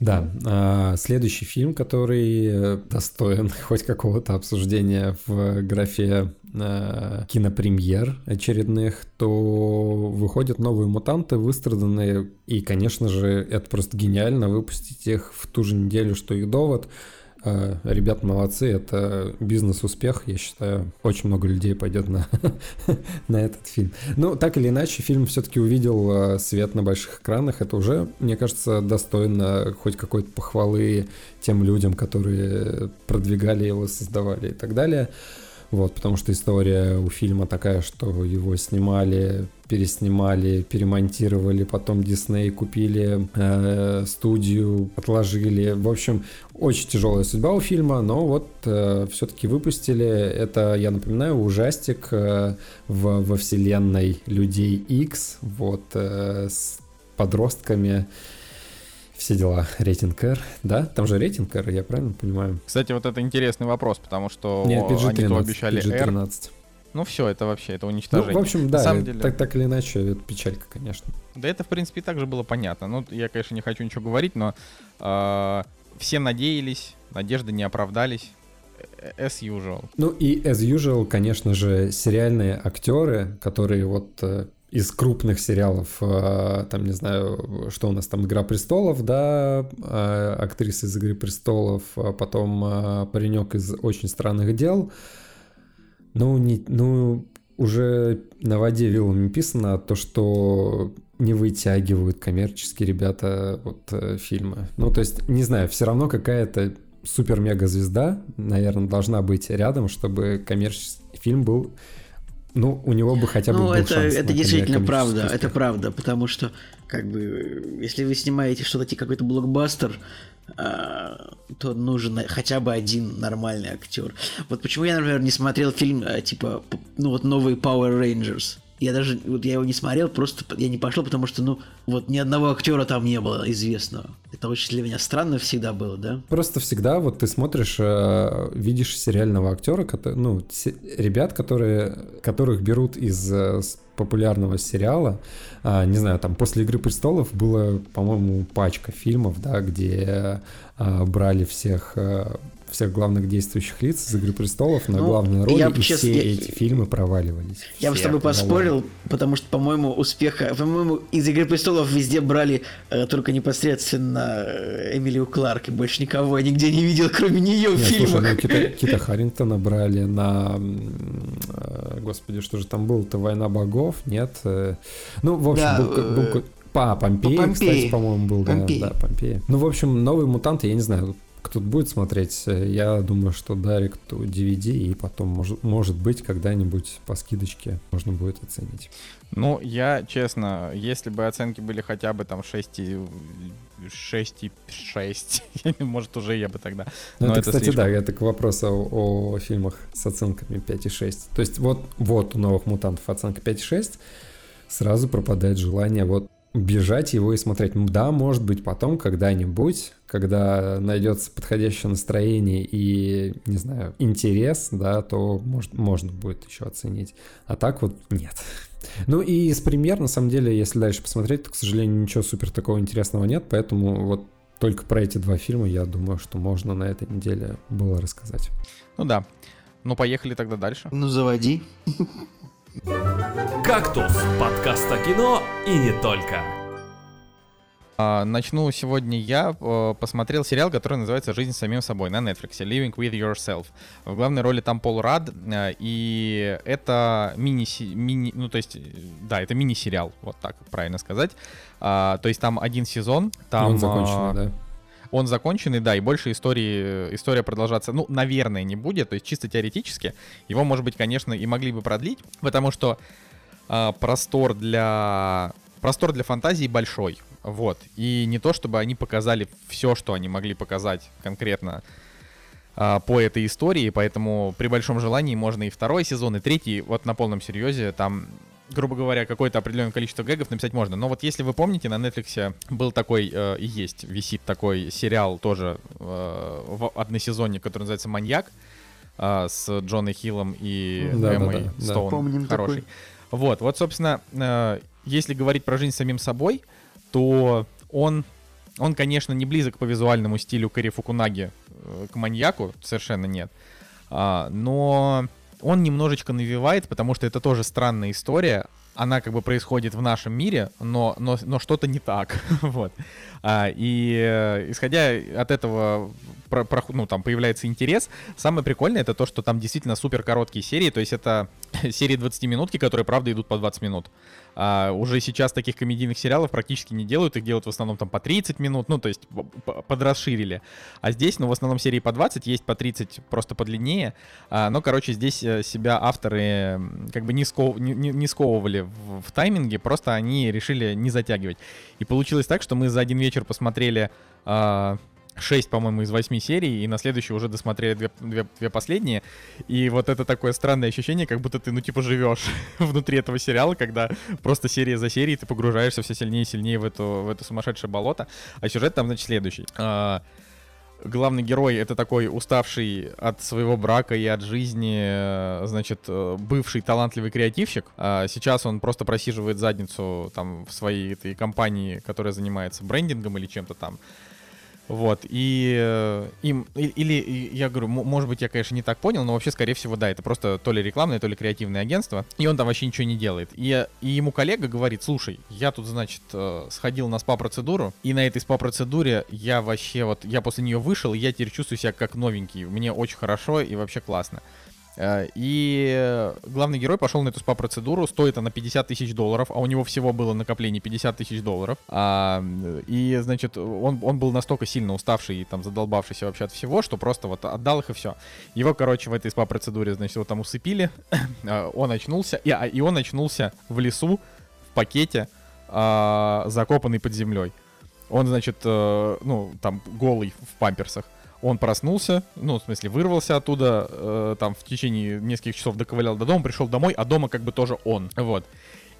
Да, а, следующий фильм, который э, достоин хоть какого-то обсуждения в графе э, кинопремьер очередных, то выходят новые мутанты, выстраданные, и, конечно же, это просто гениально выпустить их в ту же неделю, что и довод. Э, Ребят молодцы, это бизнес-успех, я считаю. Очень много людей пойдет на, на этот фильм. Ну, так или иначе, фильм все-таки увидел э, свет на больших экранах. Это уже, мне кажется, достойно хоть какой-то похвалы тем людям, которые продвигали его, создавали и так далее. Вот, потому что история у фильма такая, что его снимали, переснимали, перемонтировали, потом Дисней купили э, студию, отложили. В общем, очень тяжелая судьба у фильма, но вот все-таки выпустили. Это, я напоминаю, ужастик э, в, во вселенной Людей X, вот, э, с подростками. Все дела. Рейтинг R, да? Там же рейтинг R, я правильно понимаю? Кстати, вот это интересный вопрос, потому что Нет, они то PG-13. обещали R. PG-13. Ну все, это вообще, это Ну, уничтожение. в общем, На да, самом э, деле- так, так или иначе, это печалька, конечно. Да это, в принципе, и так же было понятно. Ну, я, конечно, не хочу ничего говорить, но э, все надеялись, надежды не оправдались. as usual. Ну и as usual, конечно же, сериальные актеры, которые вот э, из крупных сериалов, э, там, не знаю, что у нас там, «Игра престолов», да, э, актриса из «Игры престолов», а потом э, паренек из «Очень странных дел». Ну, не, ну, уже на воде вилами писано то, что не вытягивают коммерческие ребята вот фильмы. Ну, то есть, не знаю, все равно какая-то супер-мега-звезда, наверное, должна быть рядом, чтобы коммерческий фильм был ну, у него бы хотя бы ну, был это, шанс это действительно правда, успех. это правда, потому что, как бы, если вы снимаете что-то типа какой-то блокбастер, а, то нужен хотя бы один нормальный актер. Вот почему я, например, не смотрел фильм а, типа, ну вот новый Power Rangers. Я даже, вот я его не смотрел, просто я не пошел, потому что, ну, вот ни одного актера там не было известного. Это очень для меня странно всегда было, да? Просто всегда вот ты смотришь, э, видишь сериального актера, ну, ребят, которые, которых берут из э, популярного сериала, а, не знаю, там после «Игры престолов» было, по-моему, пачка фильмов, да, где а, брали всех э, всех главных действующих лиц из «Игры престолов» на ну, главные роли, я, и честно, все я, эти фильмы проваливались. Я бы с тобой поспорил, потому что, по-моему, успеха... По-моему, из «Игры престолов» везде брали э, только непосредственно э, Эмилию Кларк, и больше никого я нигде не видел, кроме нее в фильмах. Слушай, ну, Кита, Кита Харрингтона брали на... Э, господи, что же там было-то? «Война богов»? Нет? Э, ну, в общем, да, был, был, по Помпеи, Помпеи, кстати, по-моему, был, Помпеи. да, да, Помпеи. Ну, в общем, новые мутанты, я не знаю, кто-то будет смотреть, я думаю, что Директ DVD, и потом, может, может быть, когда-нибудь по скидочке можно будет оценить. Ну, я, честно, если бы оценки были хотя бы там 6 и 6 и 6, может, уже я бы тогда. Ну, это, это, кстати, слишком. да, это к вопросу о, о фильмах с оценками 5 и 6. То есть вот, вот у новых мутантов оценка 5 и 6, сразу пропадает желание вот бежать его и смотреть. Да, может быть, потом когда-нибудь, когда найдется подходящее настроение и, не знаю, интерес, да, то может, можно будет еще оценить. А так вот нет. Ну и из премьер, на самом деле, если дальше посмотреть, то, к сожалению, ничего супер такого интересного нет, поэтому вот только про эти два фильма, я думаю, что можно на этой неделе было рассказать. Ну да. Ну, поехали тогда дальше. Ну, заводи. «Кактус» — подкаст о кино и не только. А, начну сегодня я. Посмотрел сериал, который называется «Жизнь с самим собой» на Netflix, «Living with Yourself». В главной роли там Пол Рад, э, и это мини, мини ну то есть, да, это мини-сериал, вот так правильно сказать. А, то есть там один сезон, там... он законченный, да? Он законченный, да, и больше истории, история продолжаться, ну, наверное, не будет, то есть чисто теоретически. Его, может быть, конечно, и могли бы продлить, потому что э, простор для простор для фантазии большой. Вот. И не то, чтобы они показали все, что они могли показать конкретно э, по этой истории, поэтому при большом желании можно и второй сезон, и третий, вот на полном серьезе, там грубо говоря, какое-то определенное количество гэгов написать можно. Но вот если вы помните, на Netflix был такой, э, и есть, висит такой сериал тоже э, в односезонник, который называется «Маньяк», э, с Джоной Хиллом и да, Эммой да, да, Стоун. Помним Хороший. Такой. Вот, вот, собственно, э, если говорить про жизнь самим собой, то он, он, конечно, не близок по визуальному стилю Кэри Фукунаги э, к маньяку, совершенно нет. А, но он немножечко навевает, потому что это тоже странная история. Она как бы происходит в нашем мире, но, но, но что-то не так. вот. А, и э, исходя от этого про, про, ну, там появляется интерес. Самое прикольное это то, что там действительно супер короткие серии, то есть это серии 20 минутки, которые, правда, идут по 20 минут. А, уже сейчас таких комедийных сериалов практически не делают, их делают в основном там по 30 минут, ну, то есть подрасширили. А здесь, ну, в основном серии по 20, есть по 30 просто подлиннее. А, но, короче, здесь э, себя авторы как бы не, сков, не, не сковывали в, в тайминге, просто они решили не затягивать. И получилось так, что мы за один вечер посмотрели а, 6, по-моему, из 8 серий, и на следующий уже досмотрели две, две, две последние. И вот это такое странное ощущение, как будто ты, ну, типа, живешь внутри этого сериала, когда просто серия за серией ты погружаешься все сильнее и сильнее в, эту, в это сумасшедшее болото. А сюжет там, значит, следующий. А, главный герой это такой уставший от своего брака и от жизни, значит, бывший талантливый креативщик. А сейчас он просто просиживает задницу там в своей этой компании, которая занимается брендингом или чем-то там. Вот, и э, им, или, я говорю, может быть, я, конечно, не так понял, но вообще, скорее всего, да, это просто то ли рекламное, то ли креативное агентство, и он там вообще ничего не делает. И, и ему коллега говорит, слушай, я тут, значит, э, сходил на спа-процедуру, и на этой спа-процедуре я вообще вот, я после нее вышел, и я теперь чувствую себя как новенький, мне очень хорошо и вообще классно. Э, И э, главный герой пошел на эту спа-процедуру, стоит она 50 тысяч долларов, а у него всего было накопление 50 тысяч долларов. А, и, значит, он, он был настолько сильно уставший и там задолбавшийся вообще от всего, что просто вот отдал их и все. Его, короче, в этой спа-процедуре, значит, его там усыпили, а, он очнулся, и, а, и он очнулся в лесу, в пакете, а, закопанный под землей. Он, значит, э, ну, там, голый в памперсах. Он проснулся, ну, в смысле, вырвался оттуда, э, там, в течение нескольких часов доковылял до дома, пришел домой, а дома как бы тоже он, вот.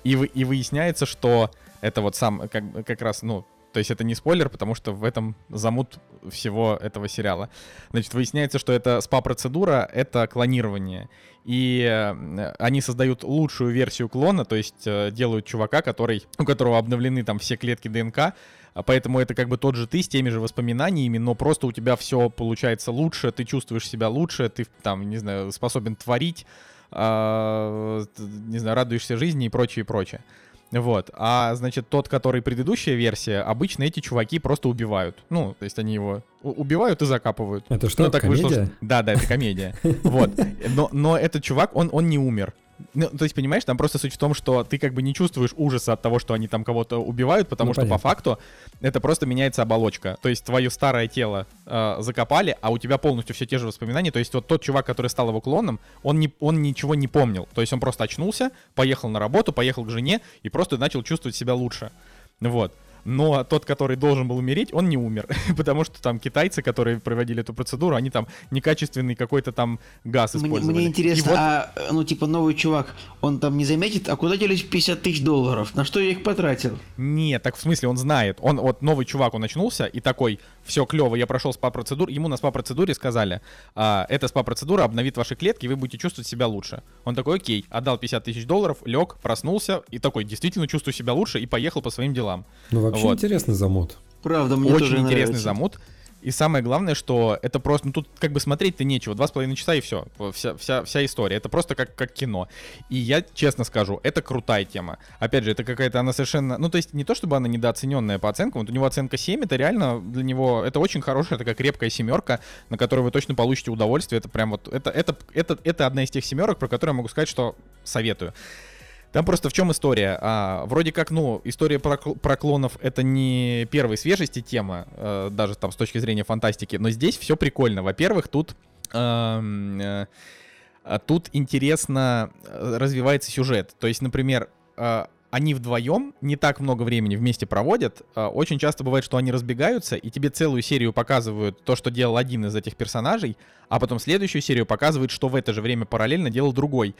И, вы, и выясняется, что это вот сам, как, как раз, ну, то есть это не спойлер, потому что в этом замут всего этого сериала. Значит, выясняется, что это СПА-процедура, это клонирование. И э, они создают лучшую версию клона, то есть э, делают чувака, который, у которого обновлены там все клетки ДНК, поэтому это как бы тот же ты с теми же воспоминаниями, но просто у тебя все получается лучше, ты чувствуешь себя лучше, ты там, не знаю, способен творить, а, т- не знаю, радуешься жизни и прочее, и прочее. Вот. А, значит, тот, который предыдущая версия, обычно эти чуваки просто убивают. Ну, то есть они его убивают и закапывают. Это что, Ну, так вышло, комедия? что- Да, да, это комедия. Вот. Но, но этот чувак, он, он не умер. Ну, то есть, понимаешь, там просто суть в том, что ты как бы не чувствуешь ужаса от того, что они там кого-то убивают, потому Ну, что по понятно. факту это просто меняется оболочка. То есть твое старое тело э, закопали, а у тебя полностью все те же воспоминания. То есть вот тот чувак, который стал его клоном, он, не, он ничего не помнил. То есть он просто очнулся, поехал на работу, поехал к жене и просто начал чувствовать себя лучше. Вот. Но тот, который должен был умереть, он не умер. Потому что там китайцы, которые проводили эту процедуру, они там некачественный какой-то там газ Мне, использовали. мне И интересно, вот- а, ну, типа, новый чувак, он там не заметит, а куда делись 50 тысяч долларов? На что я их потратил? Нет, так в смысле он знает. Он вот новый чувак, он очнулся и такой, все клево, я прошел спа-процедуру. Ему на спа-процедуре сказали, а, эта спа-процедура обновит ваши клетки, вы будете чувствовать себя лучше. Он такой, окей, отдал 50 тысяч долларов, лег, проснулся и такой, действительно чувствую себя лучше и поехал по своим делам. Ну, вообще Вот. интересный замут. Правда, мне тоже Очень интересный нравится. замут. И самое главное, что это просто, ну тут как бы смотреть-то нечего, два с половиной часа и все, вся, вся, вся история, это просто как, как кино. И я честно скажу, это крутая тема. Опять же, это какая-то, она совершенно, ну то есть не то, чтобы она недооцененная по оценкам, вот у него оценка 7, это реально для него, это очень хорошая такая крепкая семерка, на которую вы точно получите удовольствие, это прям вот, это, это, это, это одна из тех семерок, про которые я могу сказать, что советую. Там просто в чем история? А, вроде как, ну, история про, про клонов это не первой свежести тема, э, даже там с точки зрения фантастики, но здесь все прикольно. Во-первых, тут э, а тут интересно э, развивается сюжет. То есть, например, э, они вдвоем не так много времени вместе проводят. Э, Очень часто бывает, что они разбегаются, и тебе целую серию показывают то, что делал один из этих персонажей, а потом следующую серию показывают, что в это же время параллельно делал другой.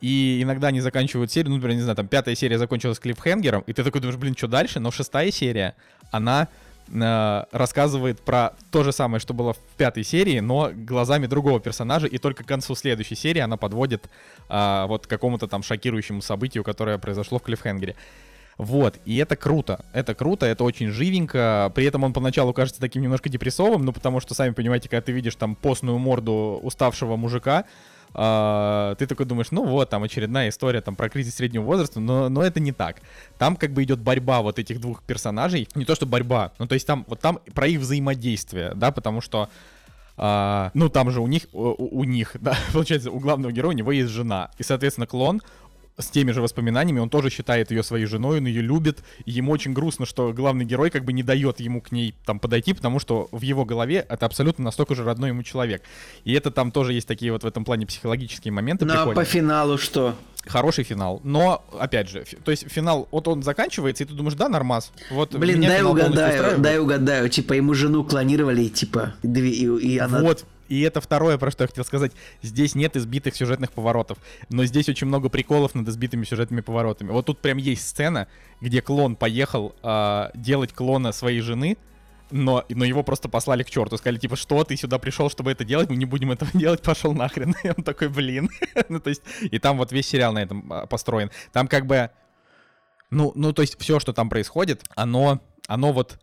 И иногда они заканчивают серию, ну, например, не знаю, там пятая серия закончилась клиффхенгером, и ты такой думаешь, блин, что дальше? Но шестая серия, она э, рассказывает про то же самое, что было в пятой серии, но глазами другого персонажа, и только к концу следующей серии она подводит а, вот к какому-то там шокирующему событию, которое произошло в клиффхенгере. Вот, и это круто, это круто, это очень живенько, при этом он поначалу кажется таким немножко депрессовым, ну потому что, сами понимаете, когда ты видишь там постную морду уставшего мужика, а, ты такой думаешь, ну вот, там очередная история там про кризис среднего возраста, но, но это не так. Там как бы идет борьба вот этих двух персонажей, не то что борьба, ну то есть там вот там про их взаимодействие, да, потому что а, ну, там же у них, у, у них, да, получается, у главного героя у него есть жена. И, соответственно, клон с теми же воспоминаниями, он тоже считает ее своей женой, он ее любит, и ему очень грустно, что главный герой как бы не дает ему к ней там подойти, потому что в его голове это абсолютно настолько же родной ему человек. И это там тоже есть такие вот в этом плане психологические моменты Ну, а по финалу что? Хороший финал, но, опять же, то есть финал, вот он заканчивается, и ты думаешь, да, нормас. Вот Блин, дай угадаю, дай угадаю. Типа, ему жену клонировали, и, типа, две- и, и она... Вот. И это второе, про что я хотел сказать. Здесь нет избитых сюжетных поворотов, но здесь очень много приколов над избитыми сюжетными поворотами. Вот тут прям есть сцена, где клон поехал а, делать клона своей жены, но, но его просто послали к черту. Сказали, типа, что ты сюда пришел, чтобы это делать, мы не будем этого делать, пошел нахрен. И он такой, блин. ну, то есть, и там вот весь сериал на этом а, построен. Там как бы, ну, ну, то есть все, что там происходит, оно, оно вот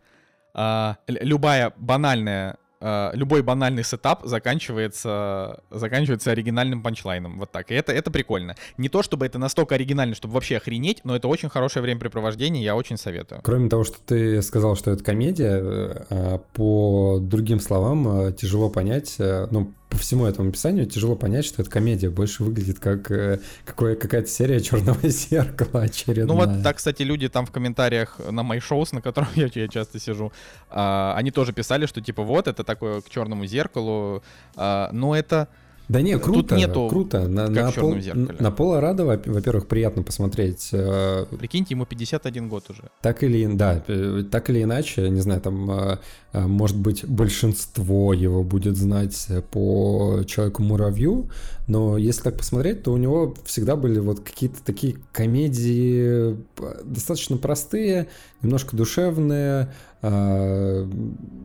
л- любая банальная а, любой банальный сетап заканчивается, заканчивается оригинальным панчлайном. Вот так. И это, это прикольно. Не то, чтобы это настолько оригинально, чтобы вообще охренеть, но это очень хорошее времяпрепровождение, я очень советую. Кроме того, что ты сказал, что это комедия, э, по другим словам э, тяжело понять, э, ну, по всему этому описанию тяжело понять, что это комедия. Больше выглядит как э, какое, какая-то серия черного зеркала очередная. Ну вот, так, кстати, люди там в комментариях на мои шоу, на котором я, я часто сижу, а, они тоже писали, что типа вот, это такое к черному зеркалу, а, но это... Да не, круто, Тут нету круто. На, на, в «Чёрном пол, зеркале». на Пола Рада, во- во-первых, приятно посмотреть. э, Прикиньте, ему 51 год уже. Так или, да, э, так или иначе, не знаю, там, э, может быть, большинство его будет знать по Человеку-муравью, но если так посмотреть, то у него всегда были вот какие-то такие комедии достаточно простые, немножко душевные. Э,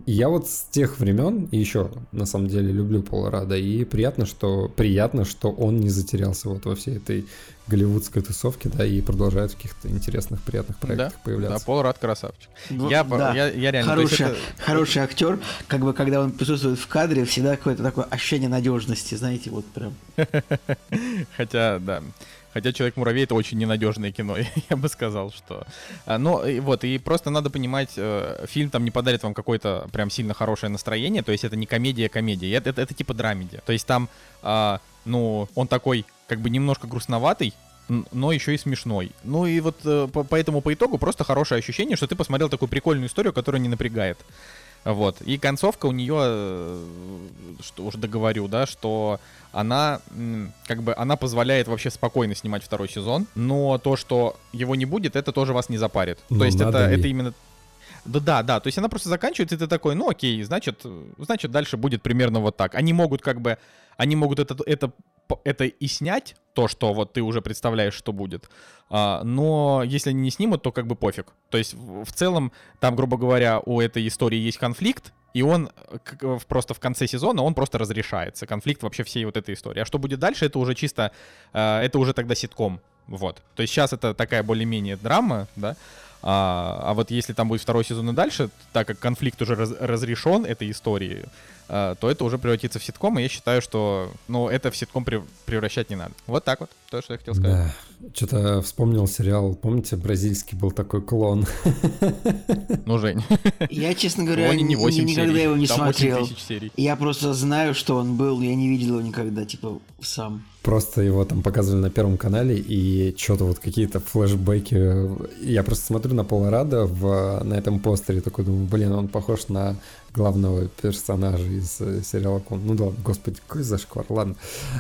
Я вот с тех времен, и еще, на самом деле, люблю Пола Рада, и приятно, что, приятно, что он не затерялся вот во всей этой голливудской тусовке, да, и продолжает в каких-то интересных, приятных проектах Да, появляться. да, Пол Рад красавчик. Ну, я, да. я, я реально... Хороший, это- хороший актер, как бы когда он присутствует в кадре, всегда какое-то такое ощущение надежности, знаете, вот прям. Хотя, да. Хотя Человек-муравей это очень ненадежное кино, я бы сказал, что. А, Но и вот, и просто надо понимать, э, фильм там не подарит вам какое-то прям сильно хорошее настроение, то есть это не комедия-комедия, это, это, это типа драмеди. То есть там, а, ну, он такой, как бы немножко грустноватый, но еще и смешной. Ну и вот э, по- поэтому по итогу просто хорошее ощущение, что ты посмотрел такую прикольную историю, которая не напрягает. Вот. И концовка у нее, э, что уж договорю, да, что она, как бы, она позволяет вообще спокойно снимать второй сезон, но то, что его не будет, это тоже вас не запарит. Ну, то есть это, ли? это именно... Да, да, да, то есть она просто заканчивается, и ты такой, ну окей, значит, значит дальше будет примерно вот так. Они могут как бы, они могут это, это, это и снять, то, что вот ты уже представляешь, что будет, а, но если они не снимут, то как бы пофиг. То есть в, целом, там, грубо говоря, у этой истории есть конфликт, и он просто в конце сезона, он просто разрешается. Конфликт вообще всей вот этой истории. А что будет дальше, это уже чисто, э, это уже тогда ситком. Вот. То есть сейчас это такая более-менее драма, да, а, а вот если там будет второй сезон и дальше, так как конфликт уже раз- разрешен этой истории, а, то это уже превратится в ситком, и я считаю, что, ну, это в ситком прев- превращать не надо. Вот так вот, то, что я хотел сказать. Да, что-то вспомнил сериал, помните, бразильский был такой клон. Ну, Жень, Я, честно говоря, он не ни- 8 никогда серий, его не там 8 смотрел. Я просто знаю, что он был, я не видел его никогда, типа, сам. Просто его там показывали на Первом канале, и что-то вот какие-то флешбеки. Я просто смотрю на Пола Рада в, на этом постере, такой думаю, блин, он похож на главного персонажа из э, сериала Клон. Ну да, господи, какой зашквар, ладно.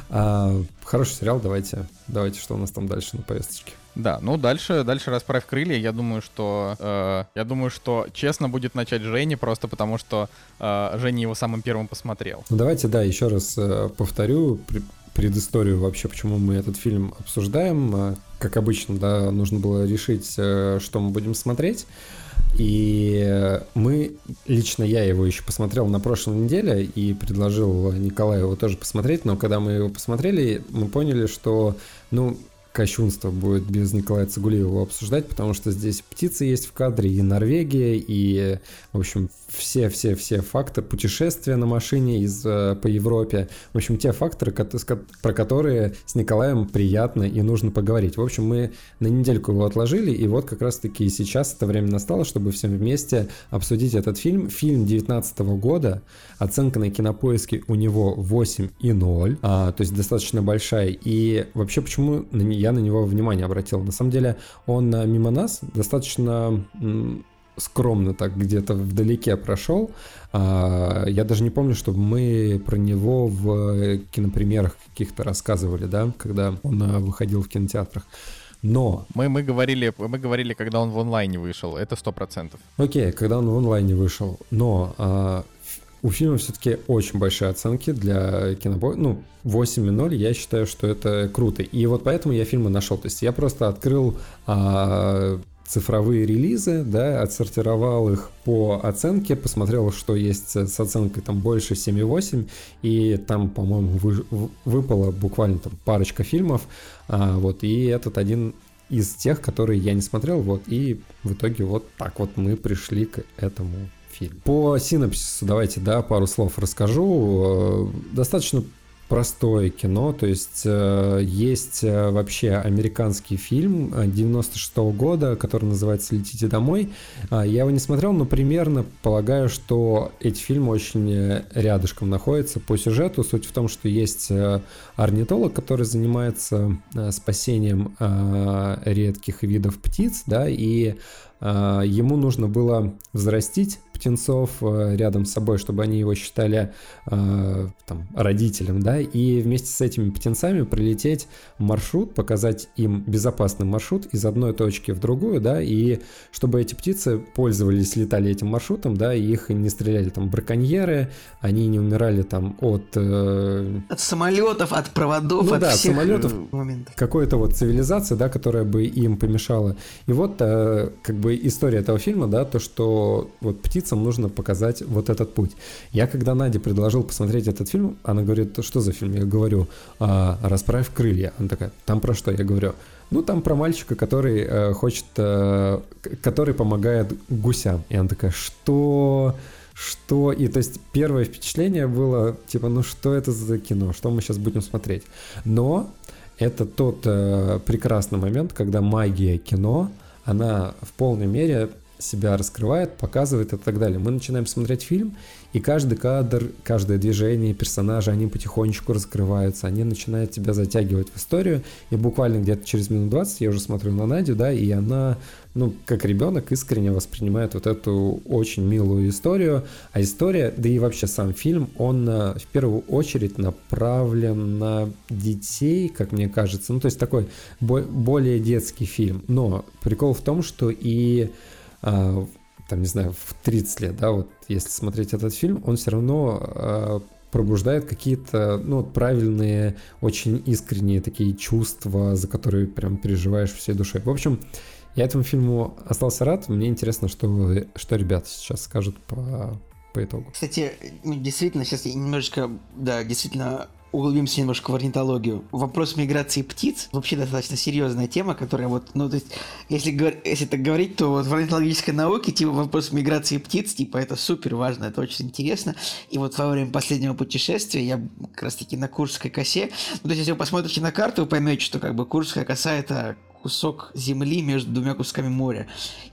А, хороший сериал, давайте, давайте, что у нас там дальше на повесточке. Да, ну дальше, дальше расправь крылья. Я думаю, что э, я думаю, что честно будет начать Женя, просто потому что э, Женя его самым первым посмотрел. Ну давайте, да, еще раз э, повторю пр- предысторию вообще, почему мы этот фильм обсуждаем. Э, Как обычно, да, нужно было решить, э, что мы будем смотреть. И мы, лично я его еще посмотрел на прошлой неделе и предложил Николаю его тоже посмотреть, но когда мы его посмотрели, мы поняли, что, ну, кощунство будет без Николая Цигулиева обсуждать, потому что здесь птицы есть в кадре, и Норвегия, и, в общем, все-все-все факты путешествия на машине из, э, по Европе. В общем, те факторы, про которые с Николаем приятно и нужно поговорить. В общем, мы на недельку его отложили, и вот как раз-таки сейчас это время настало, чтобы всем вместе обсудить этот фильм. Фильм 19 года, оценка на кинопоиске у него 8,0, а, то есть достаточно большая. И вообще, почему я на него внимание обратил? На самом деле, он а, мимо нас достаточно скромно так где-то вдалеке прошел. А, Я даже не помню, чтобы мы про него в кинопремьерах каких-то рассказывали, да, когда он а, выходил в кинотеатрах. Но, Мы, мы, говорили, мы говорили, когда он в онлайне вышел, это сто процентов. окей, когда он в онлайне вышел, но а, у фильма все-таки очень большие оценки для кинобо... Ну, 8,0, я считаю, что это круто. И вот поэтому я фильмы нашел. То есть я просто открыл а, цифровые релизы, да, отсортировал их по оценке, посмотрел, что есть с оценкой там больше 7,8, и там, по-моему, вы- выпало буквально там парочка фильмов, а, вот, и этот один из тех, которые я не смотрел, вот, и в итоге вот так вот мы пришли к этому фильм. По синопсису давайте, да, пару слов расскажу. Э, достаточно простое кино, то есть э, есть э, вообще американский фильм 96 -го года, который называется «Летите домой». Я его не смотрел, но примерно полагаю, что эти фильмы очень рядышком находятся по сюжету. Суть в том, что есть орнитолог, который занимается спасением редких видов птиц, да, и ему нужно было взрастить птенцов э, рядом с собой, чтобы они его считали э, там, родителем, да, и вместе с этими птенцами пролететь маршрут, показать им безопасный маршрут из одной точки в другую, да, и чтобы эти птицы пользовались, летали этим маршрутом, да, и их не стреляли там браконьеры, они не умирали там от... Э... От самолетов, от проводов, ну, от да, всех самолетов, э, моментов. какой-то вот цивилизации, да, которая бы им помешала. И вот э, как бы история этого фильма, да, то, что вот птицы лицам нужно показать вот этот путь. Я когда Наде предложил посмотреть этот фильм, она говорит, что за фильм? Я говорю, а, «Расправь крылья». Она такая, там про что? Я говорю, ну, там про мальчика, который э, хочет, э, который помогает гусям. И она такая, что? Что? И то есть первое впечатление было, типа, ну что это за кино? Что мы сейчас будем смотреть? Но это тот э, прекрасный момент, когда магия кино, она в полной мере себя раскрывает, показывает и так далее. Мы начинаем смотреть фильм, и каждый кадр, каждое движение персонажа, они потихонечку раскрываются, они начинают тебя затягивать в историю, и буквально где-то через минут 20 я уже смотрю на Надю, да, и она, ну, как ребенок искренне воспринимает вот эту очень милую историю, а история, да и вообще сам фильм, он э, в первую очередь направлен на детей, как мне кажется, ну, то есть такой более детский фильм, но прикол в том, что и а, там, не знаю, в 30 лет, да, вот если смотреть этот фильм, он все равно а, пробуждает какие-то, ну, правильные, очень искренние такие чувства, за которые прям переживаешь всей душой. В общем, я этому фильму остался рад. Мне интересно, что, что ребята сейчас скажут по, по итогу. Кстати, ну, действительно, сейчас я немножечко, да, действительно углубимся немножко в орнитологию. Вопрос миграции птиц вообще достаточно серьезная тема, которая вот, ну, то есть, если, если так говорить, то вот в орнитологической науке, типа, вопрос миграции птиц, типа, это супер важно, это очень интересно. И вот во время последнего путешествия я как раз-таки на Курской косе, ну, то есть, если вы посмотрите на карту, вы поймете, что, как бы, Курская коса — это кусок земли между двумя кусками моря.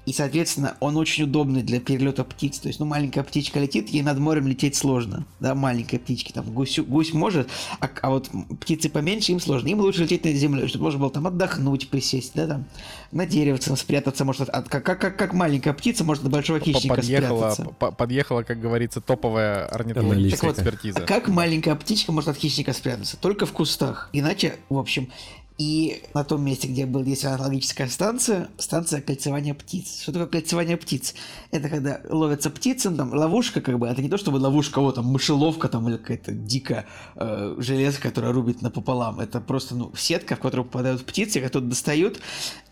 И, соответственно, он очень удобный для перелета птиц. То есть, ну, маленькая птичка летит, ей над морем лететь сложно. Да, маленькой птички. Там гусь, гусь может, а, а вот птицы поменьше им сложно. Им лучше лететь над землей, чтобы можно было там отдохнуть, присесть, да, там, на деревце спрятаться, может, от, как, как, как маленькая птица может от большого хищника подъехала, спрятаться. По подъехала, как говорится, топовая орнитологическая вот, экспертиза. Как маленькая птичка может от хищника спрятаться? Только в кустах. Иначе, в общем, и на том месте, где была есть аналогическая станция, станция кольцевания птиц. Что такое кольцевание птиц? Это когда ловятся птицы, ну, там ловушка как бы, это не то чтобы ловушка, вот там мышеловка там или какая-то дикая э, железка, которая рубит напополам. Это просто ну, сетка, в которую попадают птицы, которые достают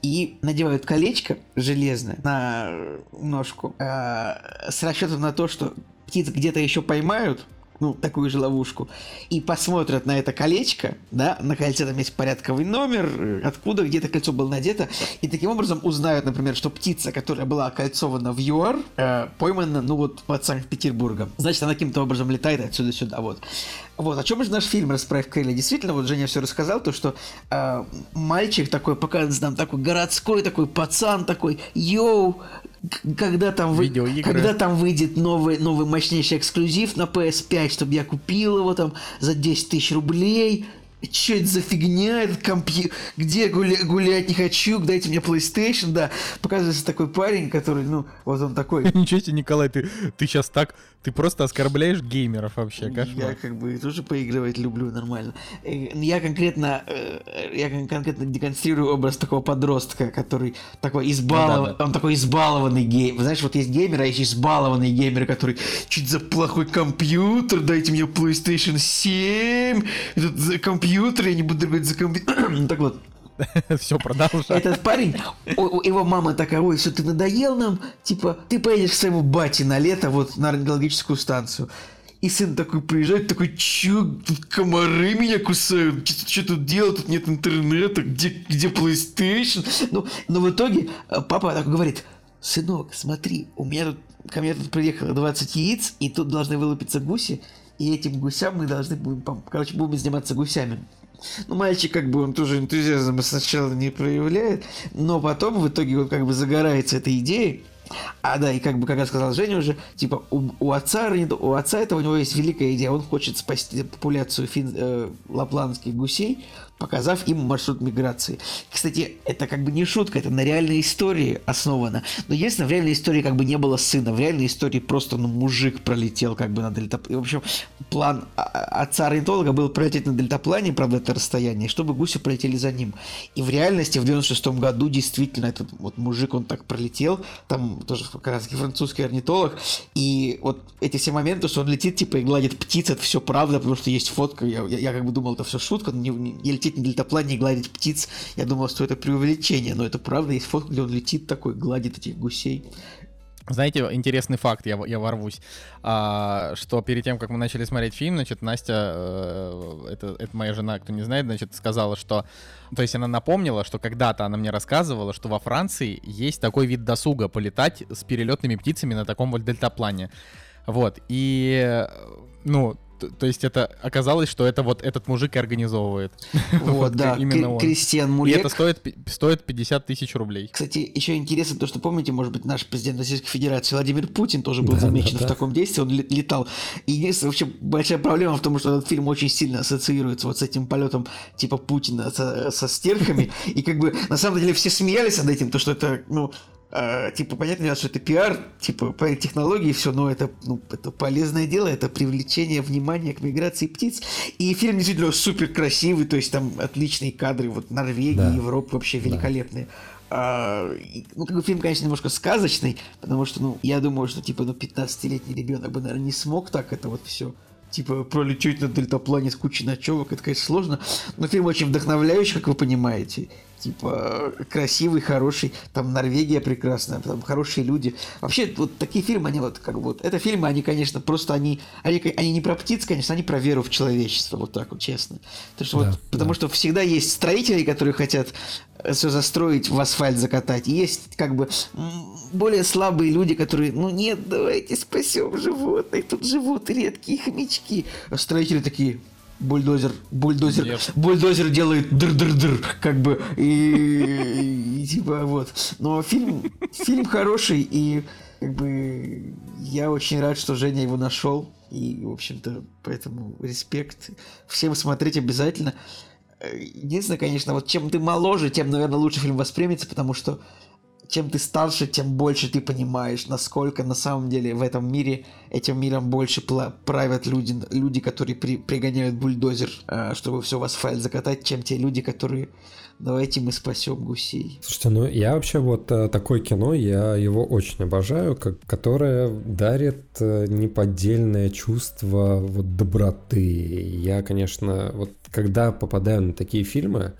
и надевают колечко железное на ножку э, с расчетом на то, что птиц где-то еще поймают, ну, такую же ловушку, и посмотрят на это колечко, да, на кольце там есть порядковый номер, э, откуда где-то кольцо было надето, и таким образом узнают, например, что птица, которая была окольцована в ЮАР, э, поймана, ну, вот под Санкт-Петербургом. Значит, она каким-то образом летает отсюда сюда, вот. Вот, о чем же наш фильм «Расправь крылья»? Действительно, вот Женя все рассказал, то, что э, мальчик такой показывается нам, такой городской, такой пацан, такой, йоу, когда там, вы, когда там выйдет новый, новый мощнейший эксклюзив на PS5, чтобы я купил его там за 10 тысяч рублей, что это за фигня, этот компьютер, где гуля- гулять не хочу, дайте мне PlayStation, да. Показывается такой парень, который, ну, вот он такой. Ничего себе, Николай, ты, ты сейчас так, ты просто оскорбляешь геймеров вообще, кошмар. Я как бы тоже поигрывать люблю нормально. Я конкретно, э, я конкретно деконстрирую образ такого подростка, который такой избалованный, ну, да, да. он такой избалованный геймер. Знаешь, вот есть геймер, а есть избалованный геймер, который чуть за плохой компьютер, дайте мне PlayStation 7, этот компьютер компьютер, я не буду говорить за компьютер. Так вот, все, продолжай. Этот парень, его мама такая, ой, все, ты надоел нам, типа, ты поедешь к своему бате на лето вот на радиологическую станцию. И сын такой приезжает, такой, чё, тут комары меня кусают, что тут делать, тут нет интернета, где, где PlayStation? Ну, но в итоге э, папа такой говорит, сынок, смотри, у меня тут ко мне тут приехало 20 яиц, и тут должны вылупиться гуси, и этим гусям мы должны будем, короче, будем заниматься гусями. Ну, мальчик, как бы, он тоже энтузиазма сначала не проявляет, но потом в итоге он как бы загорается этой идеей. А, да, и как бы, как я сказал Женя уже, типа, у, у отца, у отца этого у него есть великая идея, он хочет спасти популяцию фин, э, лапландских гусей, показав им маршрут миграции. Кстати, это как бы не шутка, это на реальной истории основано. Но единственное, в реальной истории как бы не было сына, в реальной истории просто, ну, мужик пролетел как бы на дельтаплане. В общем, план отца орнитолога был пролететь на дельтаплане, правда, это расстояние, чтобы гуси полетели за ним. И в реальности в 96 году действительно этот вот мужик, он так пролетел, там тоже как раз французский орнитолог, и вот эти все моменты, что он летит, типа, и гладит птиц, это все правда, потому что есть фотка, я, я, я как бы думал, это все шутка, не, не, не лететь на дельтаплане и гладить птиц, я думал, что это преувеличение, но это правда, есть фотка, где он летит такой, гладит этих гусей. Знаете, интересный факт, я, я ворвусь, а, что перед тем, как мы начали смотреть фильм, значит, Настя, э, это, это моя жена, кто не знает, значит, сказала, что... То есть она напомнила, что когда-то она мне рассказывала, что во Франции есть такой вид досуга, полетать с перелетными птицами на таком вот дельтаплане. Вот, и... Ну, т- то есть это оказалось, что это вот этот мужик и организовывает. Вот, да, именно он. Кристиан И Мулек. это стоит, стоит 50 тысяч рублей. Кстати, еще интересно то, что помните, может быть, наш президент Российской Федерации Владимир Путин тоже был Да, замечен да, да. в таком действии, он ле- летал. И единственное, вообще большая проблема в том, что этот фильм очень сильно ассоциируется вот с этим полетом типа Путина со, со стерхами. И как бы на самом деле все смеялись над этим, то что это, ну, э, типа, понятно, что это пиар, типа, по технологии все, но это, ну, это полезное дело, это привлечение внимания к миграции птиц. И фильм действительно супер красивый, то есть там отличные кадры, вот Норвегия, Да. Европа вообще великолепные. А, и, ну, как бы фильм, конечно, немножко сказочный, потому что, ну, я думаю, что, типа, ну, 15-летний ребенок бы, наверное, не смог так это вот все типа, пролететь на дельтаплане с кучей ночевок, это, конечно, сложно, но фильм очень вдохновляющий, как вы понимаете. Типа, красивый, хороший, там Норвегия прекрасная, там хорошие люди. Вообще, вот такие фильмы, они вот, как бы, вот, это фильмы, они, конечно, просто, они, они, они не про птиц, конечно, они про веру в человечество, вот так вот, честно. Потому что, Да, вот, потому да. что всегда есть строители, которые хотят все застроить, в асфальт закатать. И есть как бы более слабые люди, которые, ну нет, давайте спасем животных, тут живут редкие хомячки. А строители такие, бульдозер, бульдозер, Нет. бульдозер делает дыр-дыр-дыр, как бы, и, и типа вот. Но фильм, фильм хороший, и как бы я очень рад, что Женя его нашел. И, в общем-то, поэтому респект. Всем смотреть обязательно. Единственное, конечно, вот чем ты моложе, тем, наверное, лучше фильм воспримется, потому что чем ты старше, тем больше ты понимаешь, насколько на самом деле в этом мире, этим миром больше правят люди, люди, которые при- пригоняют бульдозер, э, чтобы все в асфальт закатать, чем те люди, которые давайте мы спасем гусей. Слушайте, ну я вообще вот э, такое кино, я его очень обожаю, как, которое дарит э, неподдельное чувство вот доброты. Я, конечно, вот когда попадаю на такие фильмы,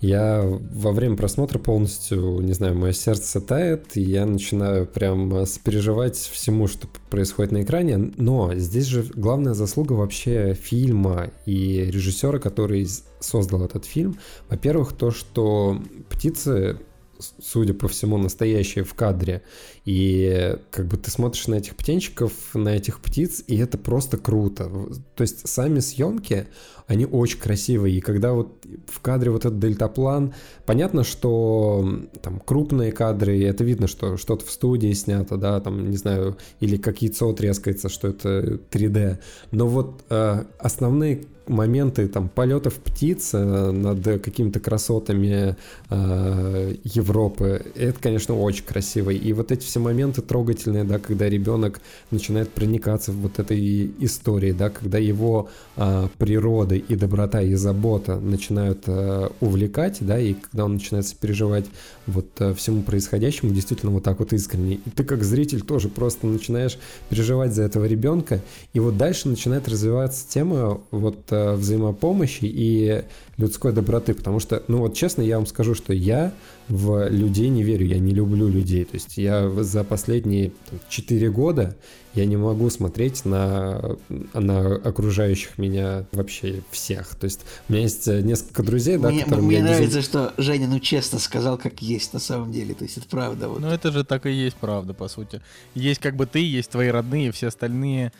я во время просмотра полностью, не знаю, мое сердце тает, и я начинаю прям э, сопереживать всему, что происходит на экране. Но здесь же главная заслуга вообще фильма и режиссера, который создал этот фильм. Во-первых, то, что птицы, судя по всему, настоящие в кадре. И как бы ты смотришь на этих птенчиков, на этих птиц, и это просто круто. То есть сами съемки, они очень красивые. И когда вот в кадре вот этот дельтаплан, понятно, что там крупные кадры, и это видно, что что-то в студии снято, да, там, не знаю, или как яйцо трескается, что это 3D. Но вот э, основные моменты там полетов птиц э, над какими-то красотами э, Европы, это, конечно, очень красиво. И вот эти все моменты трогательные, да, когда ребенок начинает проникаться в вот этой историей, да, когда его э, природа и доброта и забота начинают э, увлекать, да, и когда он начинает переживать вот э, всему происходящему действительно вот так вот искренне. И ты как зритель тоже просто начинаешь переживать за этого ребенка, и вот дальше начинает развиваться тема вот э, э, взаимопомощи и людской доброты, потому что, ну вот честно, я вам скажу, что я в людей не верю, я не люблю людей, то есть я за последние четыре года я не могу смотреть на, на окружающих меня вообще всех, то есть у меня есть несколько друзей, да, Мне, которым мне я нравится, безум- что Женя, ну честно сказал, как есть на самом деле, то есть это правда. Вот. Ну это же так и есть правда, по сути. Есть как бы ты, есть твои родные, все остальные.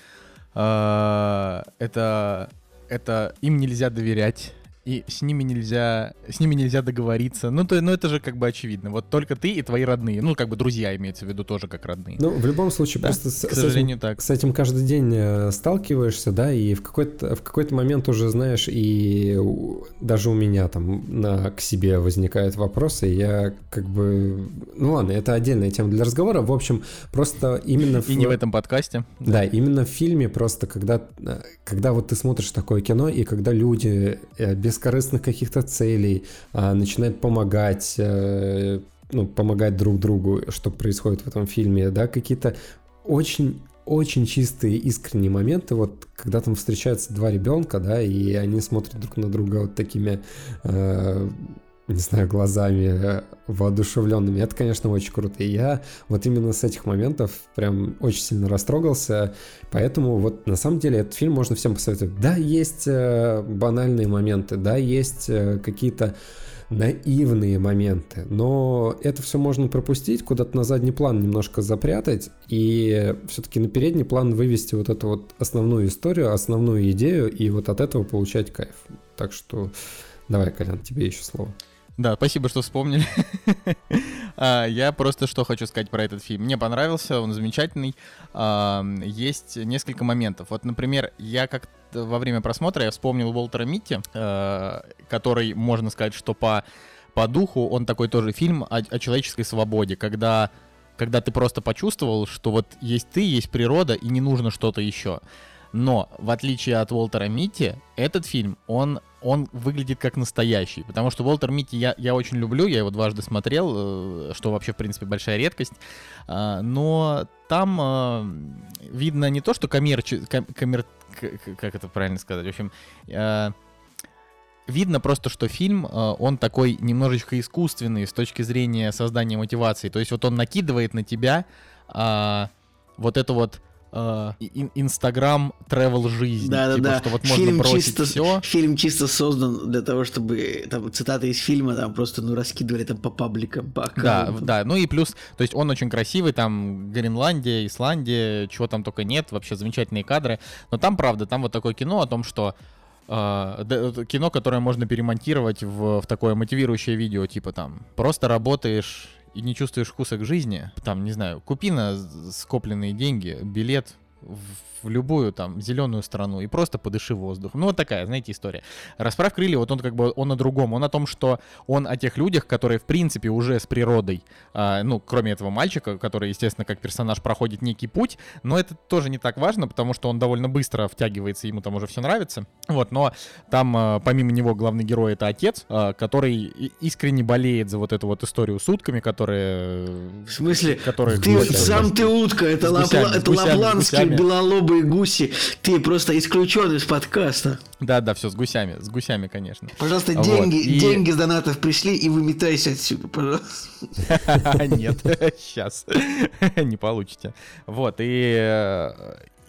а, это, это им нельзя доверять. И с ними нельзя, с ними нельзя договориться. Ну, то, ну, это же как бы очевидно. Вот только ты и твои родные. Ну, как бы друзья имеется в виду тоже как родные. Ну, в любом случае, Да, просто с, к с сожалению, этим, так. с этим каждый день э, сталкиваешься, да, и в какой-то, в какой-то момент уже, знаешь, и даже у меня там на, к себе возникают вопросы, и я как бы... Ну ладно, это отдельная тема для разговора. В общем, просто именно... И не в этом подкасте. Да, именно в фильме просто, когда, э, когда вот ты смотришь такое кино, и когда люди э, без корыстных каких-то целей а, начинают помогать, э, ну, помогать друг другу, что происходит в этом фильме, да, какие-то очень очень чистые, искренние моменты, вот когда там встречаются два ребенка, да, и они смотрят друг на друга вот такими, э, не знаю, глазами э, воодушевленными. Это, конечно, очень круто. И я вот именно с этих моментов прям очень сильно растрогался. Поэтому вот на самом деле этот фильм можно всем посоветовать. Да, есть э, банальные моменты, да, есть э, какие-то наивные моменты, но это все можно пропустить, куда-то на задний план немножко запрятать и все-таки на передний план вывести вот эту вот основную историю, основную идею и вот от этого получать кайф. Так что давай, Колян, тебе еще слово. Да, спасибо, что вспомнили. А, Я просто что хочу сказать про этот фильм. Мне понравился, он замечательный. А, Есть несколько моментов. Вот, например, я как во время просмотра я вспомнил Уолтера Митти, э, который, можно сказать, что по, по духу он такой тоже фильм о, о человеческой свободе, когда, когда ты просто почувствовал, что вот есть ты, есть природа, и не нужно что-то еще. Но, в отличие от Уолтера Митти, этот фильм, он, он выглядит как настоящий. Потому что Уолтер Митти я, я очень люблю, я его дважды смотрел, э, что вообще, в принципе, большая редкость. А, Но там э, видно не то, что коммерчи... ком- коммер- Как это правильно сказать? В общем, э, видно просто, что фильм, он такой немножечко искусственный с точки зрения создания мотивации. То есть вот он накидывает на тебя а, вот эту вот Инстаграм travel жизнь. Да, да, типа, да. что вот можно фильм, бросить чисто, все. фильм чисто создан для того, чтобы там цитаты из фильма там просто ну раскидывали там по пабликам, по Да, аккаунтам. да, ну и плюс, то есть он очень красивый, там Гренландия, Исландия, чего там только нет, вообще замечательные кадры. Но там, правда, там вот такое кино о том, что э, да, кино, которое можно перемонтировать в, в такое мотивирующее видео, типа там просто работаешь и не чувствуешь вкуса к жизни, там, не знаю, купи на скопленные деньги билет в, любую там зеленую страну и просто подыши воздух. Ну вот такая, знаете, история. Расправь крылья, вот он как бы он о другом, он о том, что он о тех людях, которые в принципе уже с природой, а, ну кроме этого мальчика, который, естественно, как персонаж проходит некий путь, но это тоже не так важно, потому что он довольно быстро втягивается, ему там уже все нравится. Вот, но там а, помимо него главный герой это отец, а, который искренне болеет за вот эту вот историю с утками, которые... В смысле, которые ты сам ты утка, это, гусями, лапла- это гусями, лапландские гусями. белолобые гуси. Ты просто исключен из подкаста. Да, да, все с гусями, с гусями, конечно. Пожалуйста, Вот, деньги, и- деньги с донатов пришли и выметайся отсюда, пожалуйста. Нет, сейчас не получите. Вот, и, э,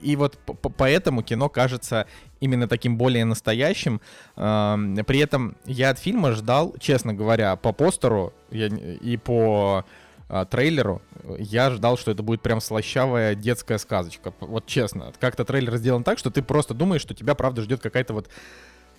и вот поэтому кино кажется именно таким более настоящим. Эм, При этом я от фильма ждал, честно говоря, по постеру и по а, трейлеру, э, я ждал, что это будет прям слащавая детская сказочка. Вот честно, как-то трейлер сделан так, что ты просто думаешь, что тебя правда ждет какая-то вот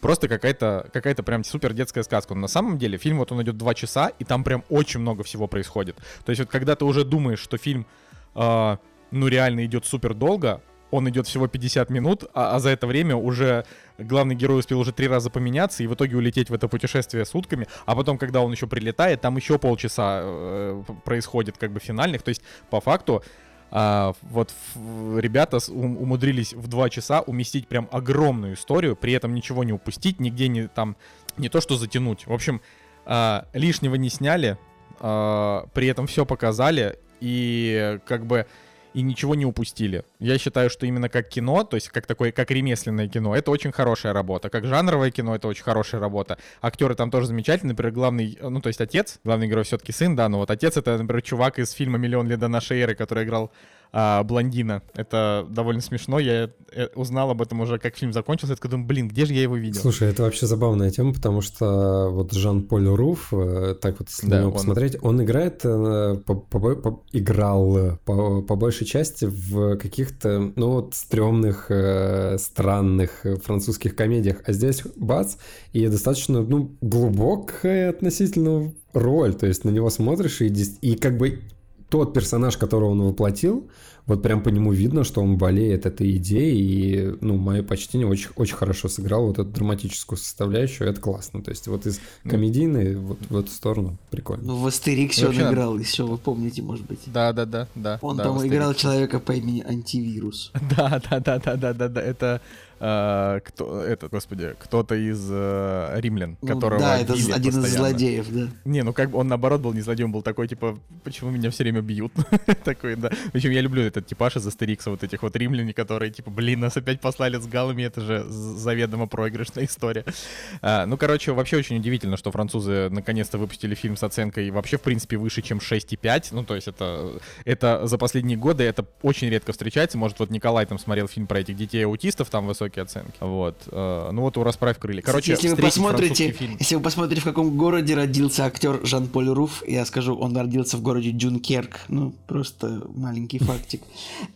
просто какая-то какая-то прям супер детская сказка. Но на самом деле фильм вот он идет два часа, и там прям очень много всего происходит. То есть вот когда ты уже думаешь, что фильм, а, ну реально идет супер долго, он идет всего 50 минут, а, а за это время уже главный герой успел уже три раза поменяться и в итоге улететь в это путешествие сутками, а потом, когда он еще прилетает, там еще полчаса э, происходит как бы финальных, то есть по факту а, вот ф- ребята с- ум- умудрились в два часа уместить прям огромную историю, при этом ничего не упустить, нигде не там не то что затянуть. В общем, а, лишнего не сняли, а, при этом все показали. И как бы и ничего не упустили. Я считаю, что именно как кино, то есть как такое, как ремесленное кино, это очень хорошая работа. Как жанровое кино, это очень хорошая работа. Актеры там тоже замечательные. Например, главный, ну то есть отец, главный герой все-таки сын, да, но вот отец это, например, чувак из фильма «Миллион лет до нашей эры», который играл а, блондина. Это довольно смешно. Я э, узнал об этом уже, как фильм закончился. Я такой думаю, блин, где же я его видел? Слушай, это вообще забавная тема, потому что вот Жан-Поль Руф, э, так вот, если да, на него он... посмотреть, он играет, э, по, по, по, играл по, по большей части в каких-то, ну вот, стрёмных, странных французских комедиях. А здесь бац, и достаточно, ну, глубокая относительно роль. То есть на него смотришь и, и как бы тот персонаж, которого он воплотил, вот прям по нему видно, что он болеет этой идеей, и, ну, мое почтение очень, очень хорошо сыграл вот эту драматическую составляющую, это классно. То есть вот из ну. комедийной вот в эту сторону прикольно. Ну, в Астериксе он играл, еще вы помните, может быть. Да-да-да. да. Он, да, по-моему, играл человека по имени Антивирус. Да-да-да-да-да-да, это э, кто, это, господи, кто-то из э, римлян, ну, которого Да, это один постоянно. из злодеев, да. Не, ну как бы он наоборот был не злодеем, был такой, типа, почему меня все время бьют? такой, да. В общем, я люблю этот типаж из Астерикса, вот этих вот римляне, которые, типа, блин, нас опять послали с галами, это же заведомо проигрышная история. А, ну, короче, вообще очень удивительно, что французы наконец-то выпустили фильм с оценкой вообще, в принципе, выше, чем 6,5. Ну, то есть это, это за последние годы это очень редко встречается. Может, вот Николай там смотрел фильм про этих детей-аутистов, там высокий высокие оценки. Вот. Э, ну вот у «Расправь крылья». Короче, если вы посмотрите, фильм... если вы посмотрите, в каком городе родился актер Жан-Поль Руф, я скажу, он родился в городе Дюнкерк. Ну, просто маленький фактик.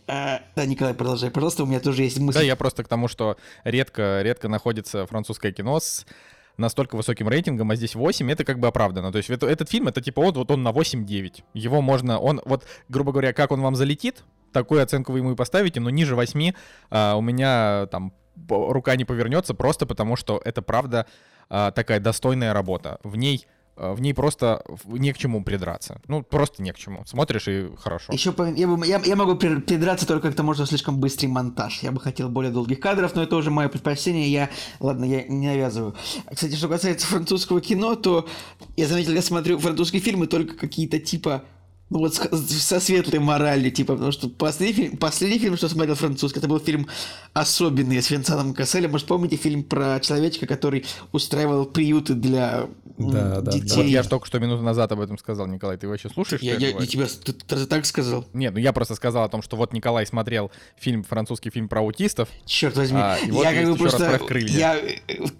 Э, да, Николай, продолжай, пожалуйста, у меня тоже есть мысль. Да, я просто к тому, что редко, редко находится французское кино с настолько высоким рейтингом, а здесь 8, это как бы оправдано. То есть это, этот фильм, это типа вот, вот он на 8-9. Его можно, он, вот, грубо говоря, как он вам залетит, такую оценку вы ему и поставите, но ниже 8 а, у меня там рука не повернется просто потому, что это правда а, такая достойная работа. В ней а, в ней просто не к чему придраться. Ну, просто не к чему. Смотришь и хорошо. Еще я, бы, я, я могу придраться только как-то можно слишком быстрый монтаж. Я бы хотел более долгих кадров, но это уже мое предпочтение. Я, ладно, я не навязываю. Кстати, что касается французского кино, то я заметил, я смотрю французские фильмы только какие-то типа ну вот со светлой моралью, типа, потому что последний фильм, последний фильм, что смотрел французский, это был фильм особенный с Винсаном Касселем. Может, помните фильм про человечка, который устраивал приюты для да, детей? Да, да. Вот я же только что минуту назад об этом сказал, Николай. Ты вообще слушаешь, я, я, я тебя ты, ты так сказал? Нет, ну я просто сказал о том, что вот Николай смотрел фильм, французский фильм про аутистов. Черт возьми. А, и вот я как бы просто... Я,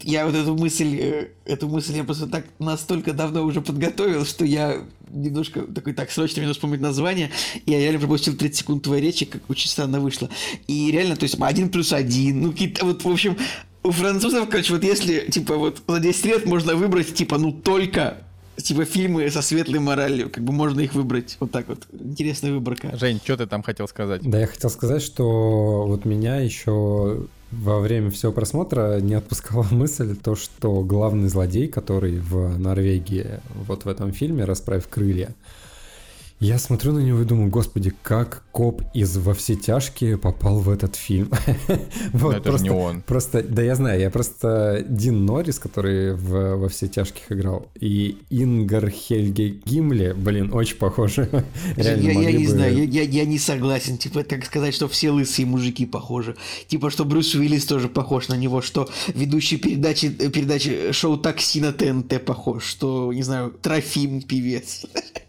я вот эту мысль, э, эту мысль я просто так настолько давно уже подготовил, что я немножко такой, так, срочно мне нужно вспомнить название, и я реально пропустил 30 секунд твоей речи, как очень странно вышло. И реально, то есть один плюс один, ну какие-то вот, в общем, у французов, короче, вот если, типа, вот за 10 лет можно выбрать, типа, ну только типа фильмы со светлой моралью, как бы можно их выбрать. Вот так вот. Интересная выборка. Жень, что ты там хотел сказать? Да, я хотел сказать, что вот меня еще во время всего просмотра не отпускала мысль то, что главный злодей, который в Норвегии вот в этом фильме «Расправь крылья», я смотрю на него и думаю, господи, как коп из «Во все тяжкие» попал в этот фильм. вот, это просто, же не он. Просто, да я знаю, я просто Дин Норрис, который в «Во все тяжких» играл, и Ингар Хельге Гимли, блин, очень похожи. я, я не бы... знаю, я, я, я не согласен. Типа, так сказать, что все лысые мужики похожи. Типа, что Брюс Уиллис тоже похож на него, что ведущий передачи, передачи шоу «Такси» на ТНТ похож, что, не знаю, Трофим певец.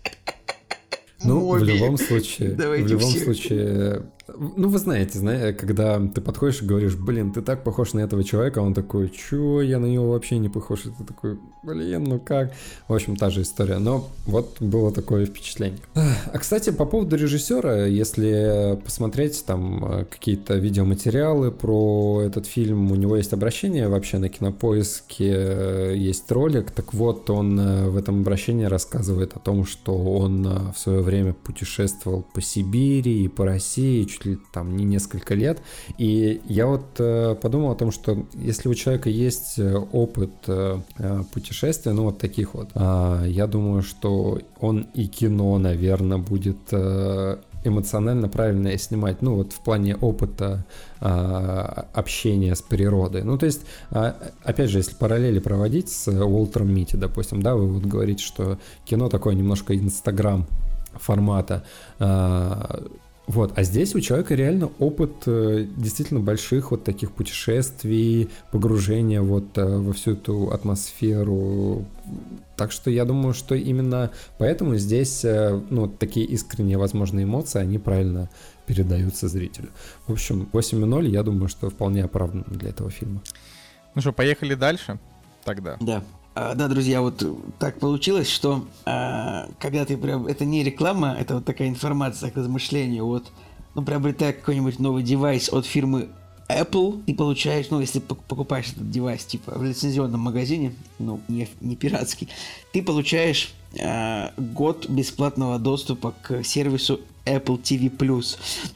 Ну, Моби. в любом случае, Давайте в любом все. случае, ну, вы знаете, знаете, когда ты подходишь и говоришь, блин, ты так похож на этого человека, он такой, чё, я на него вообще не похож, и ты такой, блин, ну как? В общем, та же история, но вот было такое впечатление. А, кстати, по поводу режиссера, если посмотреть там какие-то видеоматериалы про этот фильм, у него есть обращение вообще на Кинопоиске, есть ролик, так вот, он э, в этом обращении рассказывает о том, что он э, в свое время путешествовал по Сибири и по России, чуть ли там не несколько лет. И я вот э, подумал о том, что если у человека есть э, опыт э, э, путешествия, ну вот таких вот, э, я думаю, что он и кино, наверное, будет э, эмоционально правильно снимать, ну вот в плане опыта а, общения с природой. Ну то есть, а, опять же, если параллели проводить с Уолтером Мити, допустим, да, вы вот говорите, что кино такое немножко инстаграм формата, а, Вот, а здесь у человека реально опыт э, действительно больших вот таких путешествий, погружения вот э, во всю эту атмосферу. Так что я думаю, что именно поэтому здесь, э, ну, такие искренние, возможно, эмоции, они правильно передаются зрителю. В общем, 8.0, я думаю, что вполне оправданно для этого фильма. Ну что, поехали дальше тогда? Да. А, да, друзья, вот так получилось, что а, когда ты прям... Это не реклама, это вот такая информация к размышлению. Вот, ну, приобретая какой-нибудь новый девайс от фирмы Apple, ты получаешь, ну, если покупаешь этот девайс, типа, в лицензионном магазине, ну, не, не пиратский, ты получаешь э, год бесплатного доступа к сервису Apple TV+.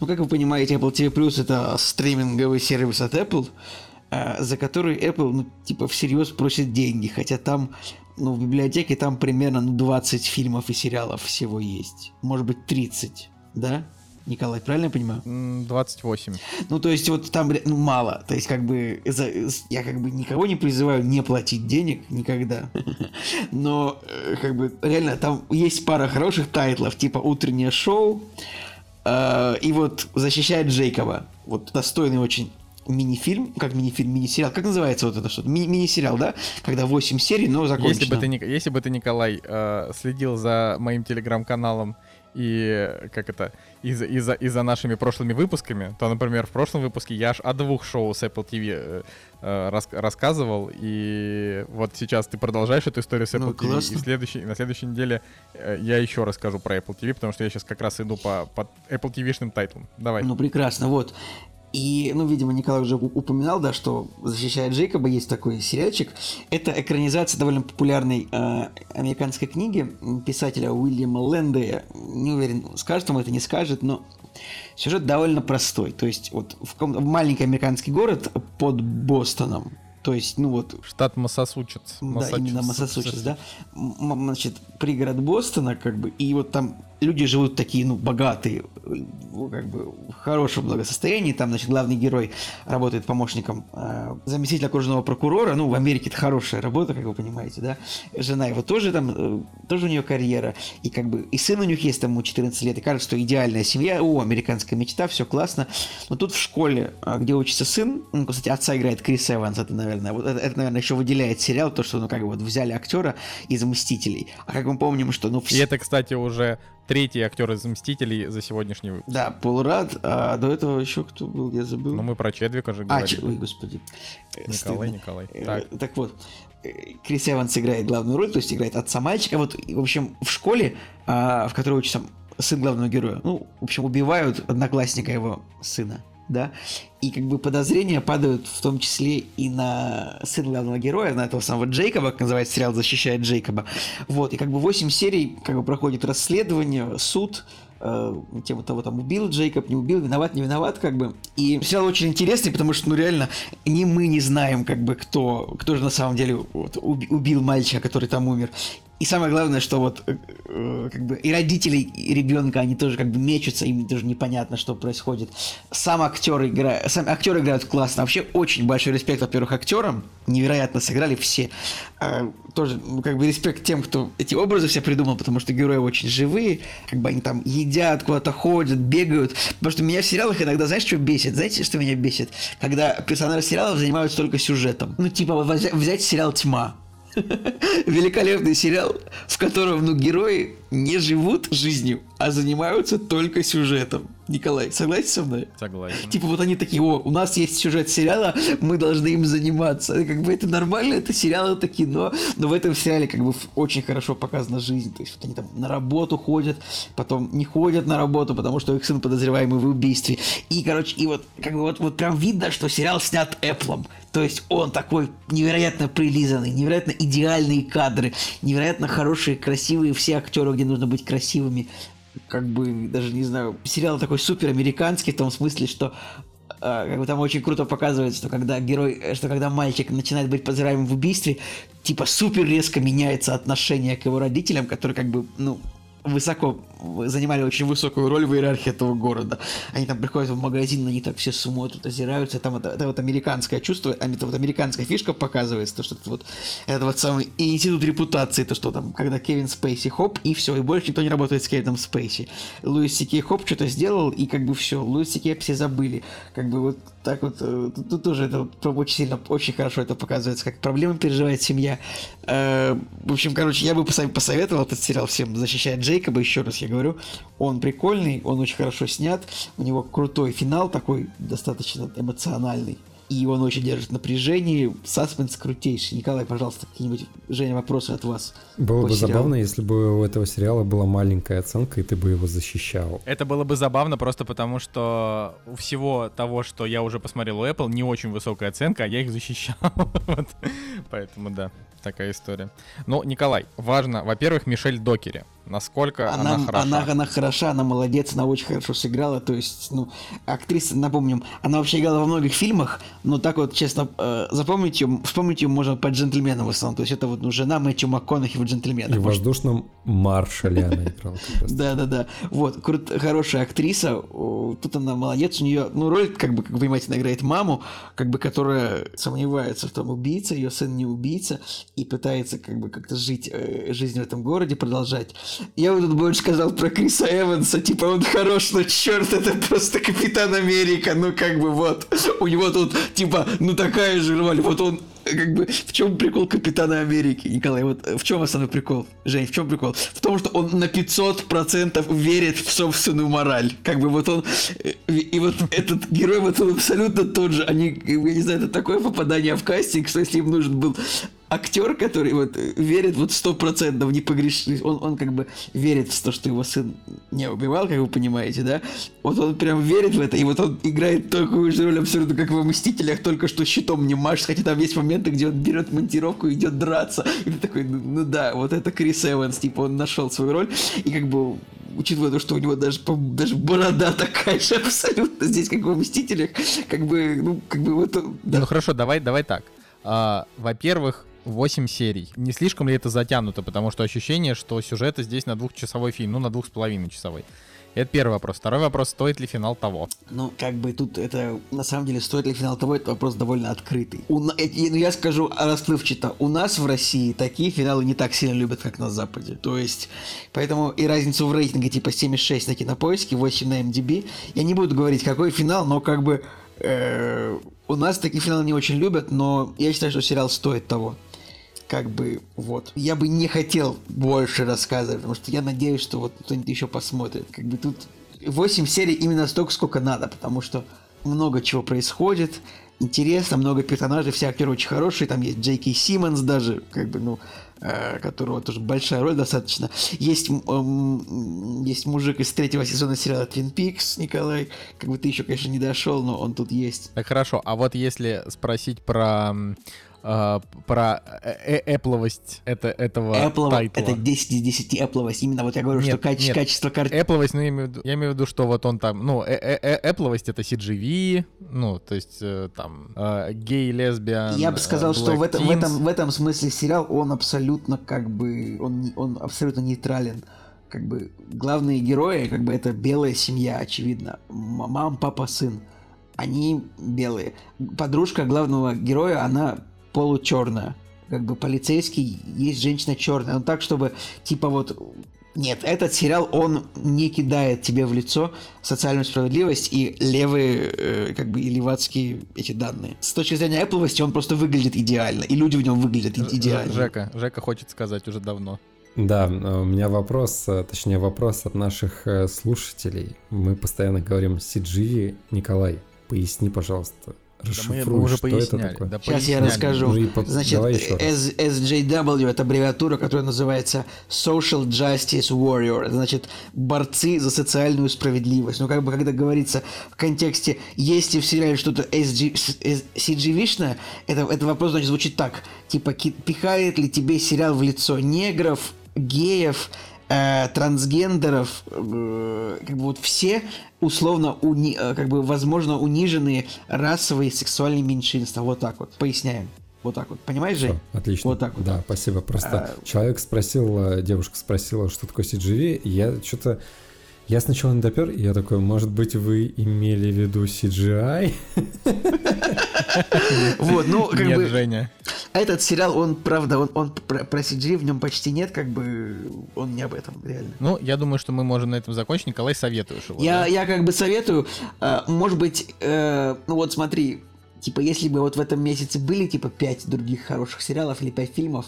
Ну, как вы понимаете, Apple TV+, это стриминговый сервис от Apple, а, за который Apple, ну, типа, всерьез просит деньги, хотя там, ну, в библиотеке там примерно ну, 20 фильмов и сериалов всего есть. Может быть, 30, да? Николай, правильно я понимаю? 28. Ну, то есть, вот там ну, мало. То есть, как бы, за, я как бы никого не призываю не платить денег никогда. Но, э, как бы, реально, там есть пара хороших тайтлов, типа «Утреннее шоу», э, и вот «Защищает Джейкоба». Вот достойный очень мини-фильм, как мини-фильм, мини-сериал. Как называется вот это что-то? Ми- мини-сериал, да? Когда 8 серий, но закончено. Если бы ты, если бы ты Николай, э, следил за моим телеграм-каналом и как это, и за, и, за, и за нашими прошлыми выпусками, то, например, в прошлом выпуске я аж о двух шоу с Apple TV э, э, рас, рассказывал, и вот сейчас ты продолжаешь эту историю с Apple ну, TV, классно. и следующий, на следующей неделе э, я еще расскажу про Apple TV, потому что я сейчас как раз иду по, по Apple TV-шным тайтлам. Давай. Ну, прекрасно, вот. И, ну, видимо, Николай уже упоминал, да, что «Защищая Джейкоба» есть такой сериальчик. Это экранизация довольно популярной э, американской книги писателя Уильяма Лэндея. Не уверен, скажет он это, не скажет, но сюжет довольно простой. То есть вот в, в маленький американский город под Бостоном, то есть, ну вот... Штат Массачусетс. Да, именно Массачусетс, да. Значит, пригород Бостона, как бы, и вот там люди живут такие, ну, богатые, как бы в хорошем благосостоянии. Там, значит, главный герой работает помощником э, заместителя окружного прокурора. Ну, в Америке это хорошая работа, как вы понимаете, да. Жена его тоже там, э, тоже у нее карьера. И как бы, и сын у них есть, там, ему 14 лет. И кажется, что идеальная семья. О, американская мечта, все классно. Но тут в школе, э, где учится сын, ну, кстати, отца играет Крис Эванс, это, наверное, вот это, это, наверное, еще выделяет сериал, то, что, ну, как бы, вот взяли актера из «Мстителей». А как мы помним, что, ну... Все... И это, кстати, уже третий актер из «Мстителей» за сегодняшний выпуск. Да, Пол Рад, а до этого еще кто был, я забыл. Ну, мы про Чедвика же говорили. А, Ч... ой, господи. Николай, Стыдно. Николай. Э, так. так вот, э, Крис Эванс играет главную роль, то есть играет отца мальчика. Вот, в общем, в школе, а, в которой учится сын главного героя, ну, в общем, убивают одноклассника его сына да, и как бы подозрения падают в том числе и на сына главного героя, на этого самого Джейкоба, как называется сериал «Защищает Джейкоба». Вот, и как бы 8 серий как бы проходит расследование, суд, э, тему того, там, убил Джейкоб, не убил, виноват, не виноват, как бы. И сериал очень интересный, потому что, ну, реально, ни мы не знаем, как бы, кто, кто же на самом деле вот, убил мальчика, который там умер. И самое главное, что вот э, э, как бы и родители и ребенка, они тоже как бы мечутся, им тоже непонятно, что происходит. Сам актер играет, сам актеры играют классно. Вообще очень большой респект, во-первых, актерам. Невероятно сыграли все. А, тоже, ну, как бы респект тем, кто эти образы все придумал, потому что герои очень живые, как бы они там едят, куда-то ходят, бегают. Потому что меня в сериалах иногда, знаешь, что бесит? Знаете, что меня бесит? Когда персонажи сериалов занимаются только сюжетом. Ну, типа, взять сериал «Тьма». Великолепный сериал, в котором, ну, герои не живут жизнью, а занимаются только сюжетом. Николай, согласен со мной? Согласен. Типа вот они такие, о, у нас есть сюжет сериала, мы должны им заниматься. Как бы это нормально, это сериал, это кино, но в этом сериале как бы очень хорошо показана жизнь. То есть вот они там на работу ходят, потом не ходят на работу, потому что их сын подозреваемый в убийстве. И, короче, и вот как бы вот, вот прям видно, что сериал снят Эпплом. То есть он такой невероятно прилизанный, невероятно идеальные кадры, невероятно хорошие, красивые все актеры, где нужно быть красивыми как бы, даже не знаю, сериал такой супер американский в том смысле, что э, как бы там очень круто показывается, что когда герой, что когда мальчик начинает быть подозреваемым в убийстве, типа супер резко меняется отношение к его родителям, которые как бы, ну, высоко занимали очень высокую роль в иерархии этого города. Они там приходят в магазин, на них так все смотрят, озираются. Там это, это вот американское чувство, а это вот американская фишка показывается, то, что это вот, это вот самый институт репутации, то, что там, когда Кевин Спейси хоп, и все, и больше никто не работает с Кевином Спейси. Луис Сикей хоп что-то сделал, и как бы все, Луис Сикей все забыли. Как бы вот так вот, э, тут, тут тоже это очень сильно, очень хорошо это показывается, как проблемы переживает семья. Э, в общем, короче, я бы посоветовал этот сериал всем защищать Джейкоба, еще раз я говорю. Он прикольный, он очень хорошо снят, у него крутой финал такой, достаточно эмоциональный и он очень держит напряжение. Саспенс крутейший. Николай, пожалуйста, какие-нибудь, Женя, вопросы от вас. Было бы сериалу. забавно, если бы у этого сериала была маленькая оценка, и ты бы его защищал. Это было бы забавно просто потому, что у всего того, что я уже посмотрел у Apple, не очень высокая оценка, а я их защищал. Поэтому да, такая история. Но, Николай, важно, во-первых, Мишель Докери. Насколько она, она хороша? Она, она хороша, она молодец, она очень хорошо сыграла. То есть, ну, актриса, напомним, она вообще играла во многих фильмах, но так вот, честно, э, запомнить ее, вспомнить ее можно по джентльменам в основном. То есть это вот ну, жена Мэтью МакКонахи в джентльменах. И в воздушном маршале она играла. Да-да-да. Вот, хорошая актриса. Тут она молодец. У нее, ну, роль, как бы, как вы понимаете, она играет маму, как бы, которая сомневается в том, убийца, ее сын не убийца, и пытается, как бы, как-то жить э, жизнь в этом городе, продолжать. Я бы тут больше сказал про Криса Эванса, типа он хорош, но черт, это просто Капитан Америка, ну как бы вот, у него тут типа, ну такая же роль, вот он как бы, в чем прикол Капитана Америки, Николай? Вот в чем основной прикол? Жень, в чем прикол? В том, что он на 500% верит в собственную мораль. Как бы вот он... И вот этот герой, вот он абсолютно тот же. Они, я не знаю, это такое попадание в кастинг, что если им нужен был актер, который вот верит вот сто процентов не погрешить, он, он как бы верит в то, что его сын не убивал, как вы понимаете, да? Вот он прям верит в это, и вот он играет такую же роль абсолютно, как в «Мстителях», только что щитом не машет, хотя там есть моменты, где он берет монтировку и идет драться, и ты такой, ну, ну да, вот это Крис Эванс, типа он нашел свою роль, и как бы учитывая то, что у него даже, даже борода такая же абсолютно здесь, как в «Мстителях», как бы, ну, как бы вот... Да. Ну хорошо, давай, давай так. А, во-первых, 8 серий. Не слишком ли это затянуто? Потому что ощущение, что сюжета здесь на двухчасовой фильм, ну на двух с половиной часовой. Это первый вопрос. Второй вопрос, стоит ли финал того? Ну, как бы тут это, на самом деле, стоит ли финал того, это вопрос довольно открытый. У, ну, я скажу расплывчато, у нас в России такие финалы не так сильно любят, как на Западе. То есть, поэтому и разницу в рейтинге типа 76 на Кинопоиске, 8 на MDB, я не буду говорить, какой финал, но как бы э, у нас такие финалы не очень любят, но я считаю, что сериал стоит того как бы вот. Я бы не хотел больше рассказывать, потому что я надеюсь, что вот кто-нибудь еще посмотрит. Как бы тут 8 серий именно столько, сколько надо, потому что много чего происходит, интересно, много персонажей, все актеры очень хорошие, там есть Джейки Симмонс даже, как бы, ну, э, которого тоже большая роль достаточно. Есть, есть мужик из третьего сезона сериала Twin Peaks, Николай, как бы ты еще, конечно, не дошел, но он тут есть. Так хорошо, а вот если спросить про э, про эпловость это, этого Apple, тайтла. Это 10 из 10 эпловость. Именно вот я говорю, нет, что каче- нет. качество карты... Эпловость, ну, я имею, в виду, я имею в виду, что вот он там, ну, эпловость это CGV, ну, то есть э, там э, гей, лесбиян, Я бы сказал, что в этом, в, этом, в этом смысле сериал, он абсолютно как бы, он, он абсолютно нейтрален как бы главные герои, как бы это белая семья, очевидно. Мам, папа, сын. Они белые. Подружка главного героя, она получерная. Как бы полицейский, есть женщина черная. Но так, чтобы типа вот нет, этот сериал, он не кидает тебе в лицо социальную справедливость и левые, э, как бы, и левацкие эти данные. С точки зрения Apple, он просто выглядит идеально, и люди в нем выглядят идеально. Жека, Жека хочет сказать уже давно. Да, у меня вопрос, э, точнее вопрос от наших э, слушателей. Мы постоянно говорим CG. Николай, поясни, пожалуйста, Расшифруй, да мы, уже что поясняли. это такое? Да Сейчас поясняли. я расскажу. Ну, Значит, SJW это аббревиатура, которая называется Social Justice Warrior. Значит, борцы за социальную справедливость. Ну, как бы, когда говорится в контексте, есть ли в сериале что-то CGV-шное, это, это вопрос, значит, звучит так. Типа, пихает ли тебе сериал в лицо негров, геев, э, трансгендеров, э, как бы вот все условно, уни, э, как бы, возможно, униженные расовые и сексуальные меньшинства. Вот так вот. Поясняем. Вот так вот. Понимаешь? Всё, отлично. Вот так вот. Да, спасибо. Просто А, человек спросил, девушка спросила, что такое CGV, и я что-то... Я сначала не допер, и я такой, может быть, вы имели в виду CGI? Вот, ну, как Нет, бы, Женя. Этот сериал, он, правда, он, он про, про CG в нем почти нет, как бы, он не об этом, реально. Ну, я думаю, что мы можем на этом закончить. Николай, советуешь его. Я, да? я как бы советую, э, может быть, э, ну вот смотри, типа, если бы вот в этом месяце были, типа, пять других хороших сериалов или пять фильмов,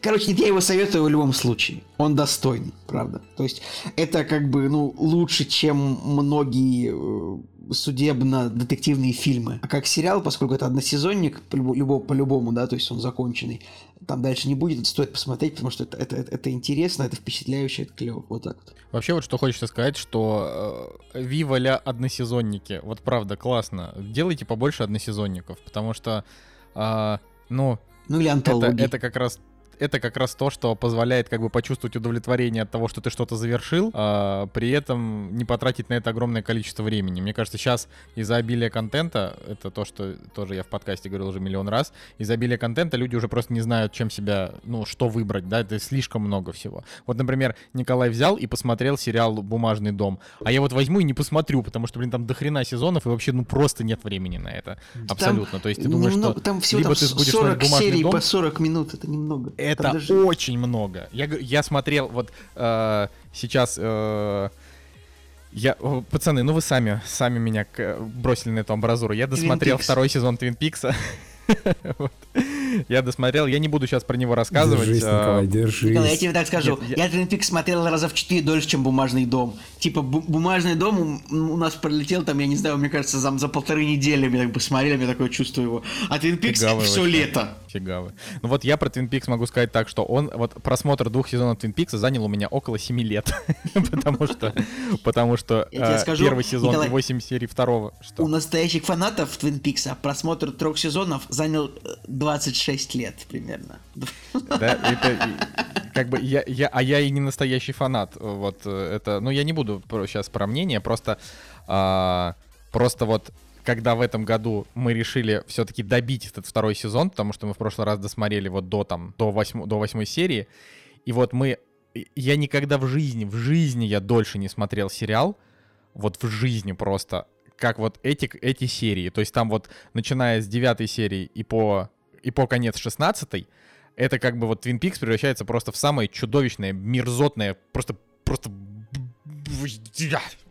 короче, нет, я его советую в любом случае. Он достойный, правда. То есть, это как бы, ну, лучше, чем многие э, судебно-детективные фильмы. А как сериал, поскольку это односезонник, по-любо- любо- по-любому, да, то есть он законченный, там дальше не будет, это стоит посмотреть, потому что это, это, это, это интересно, это впечатляюще, это клево. Вот так вот. Вообще, вот что хочется сказать, что э, Вива ля односезонники. Вот правда, классно. Делайте побольше односезонников, потому что, а, ну, Ну или это, антологии. это как раз это как раз то, что позволяет как бы почувствовать удовлетворение от того, что ты что-то завершил, а при этом не потратить на это огромное количество времени. Мне кажется, сейчас из-за обилия контента, это то, что тоже я в подкасте говорил уже миллион раз, из-за обилия контента люди уже просто не знают, чем себя, ну, что выбрать, да, это слишком много всего. Вот, например, Николай взял и посмотрел сериал «Бумажный дом», а я вот возьму и не посмотрю, потому что, блин, там дохрена сезонов, и вообще, ну, просто нет времени на это. Абсолютно. То есть ты думаешь, немного- что там всего либо там ты будешь 40 смотреть «Бумажный серий дом», по 40 минут, это немного. Это Там даже- очень много. Я, я смотрел вот э, сейчас. э, я, пацаны, ну вы сами, сами меня к- бросили на эту амбразуру. Я досмотрел второй сезон Твин Пикса. Вот. Я досмотрел, я не буду сейчас про него рассказывать. Держись, э, Николай, держись. Николай, я тебе так скажу, я... я Твин Пикс смотрел раза в четыре дольше, чем Бумажный дом. Типа, Бумажный дом у нас пролетел там, я не знаю, мне кажется, за, полторы недели мы так посмотрели, смотрели, такое чувство его. А Твин Пикс все лето. Фигавы. Ну вот я про Твин Пикс могу сказать так, что он, вот просмотр двух сезонов Твин Пикса занял у меня около семи лет. Потому что, потому что э, первый сезон и 8 серий второго. У настоящих фанатов Твин Пикса просмотр трех сезонов занял э, 26 6 лет примерно. Да, это как бы я, я, а я и не настоящий фанат. Вот э, это, ну я не буду сейчас про мнение, просто, а, просто вот когда в этом году мы решили все-таки добить этот второй сезон, потому что мы в прошлый раз досмотрели вот до там до восьмой до восьмой серии, и вот мы я никогда в жизни в жизни я дольше не смотрел сериал, вот в жизни просто как вот эти эти серии, то есть там вот начиная с девятой серии и по и по конец шестнадцатой это как бы вот Twin Peaks превращается просто в самое чудовищное, мерзотное, просто, просто...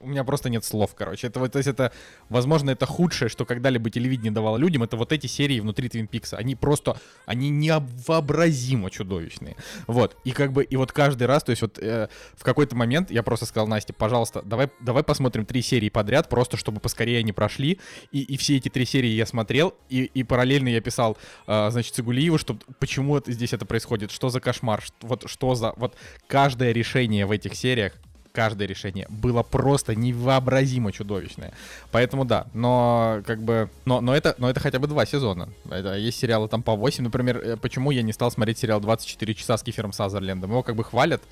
У меня просто нет слов, короче. Это, то есть это, возможно, это худшее, что когда-либо телевидение давало людям, это вот эти серии внутри Твин Пикса. Они просто, они невообразимо чудовищные. Вот, и как бы, и вот каждый раз, то есть вот э, в какой-то момент я просто сказал Насте, пожалуйста, давай, давай посмотрим три серии подряд, просто чтобы поскорее они прошли. И, и все эти три серии я смотрел, и, и параллельно я писал, а, значит, Цигулиеву, что почему это, здесь это происходит, что за кошмар, Ш- вот что за... Вот каждое решение в этих сериях, каждое решение было просто невообразимо чудовищное. Поэтому да, но как бы... Но, но, это, но это хотя бы два сезона. Это, есть сериалы там по 8. Например, э, почему я не стал смотреть сериал «24 часа» с Кифером Сазерлендом? Его как бы хвалят.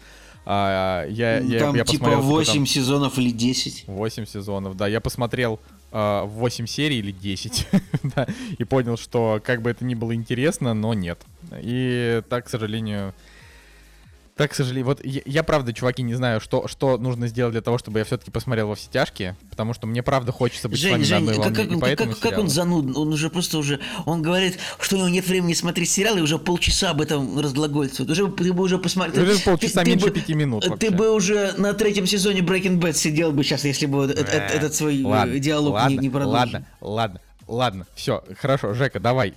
а, я, я, Там я типа посмотрел, 8 там сезонов или 10. 8 сезонов, да. Я посмотрел э, 8 серий или 10, да, и понял, что как бы это ни было интересно, но нет. И так, к сожалению... Так, к сожалению, вот я, я, правда, чуваки, не знаю, что, что нужно сделать для того, чтобы я все-таки посмотрел во все тяжкие, потому что мне правда хочется быть с Жень, вами на Жень, одной как, волне, как, как- как он занудный, он уже просто уже, он говорит, что у него нет времени смотреть сериалы, и уже полчаса об этом разглагольствует. Уже, ты бы уже посмотрел. Уже ты- полчаса ты меньше бы- пяти минут Ты вообще. бы уже на третьем сезоне Breaking Bad сидел бы сейчас, если бы э- э- Э, этот свой э, ладно, диалог ладно, не, не продолжил. Ладно, ладно, ладно, все, хорошо, Жека, давай,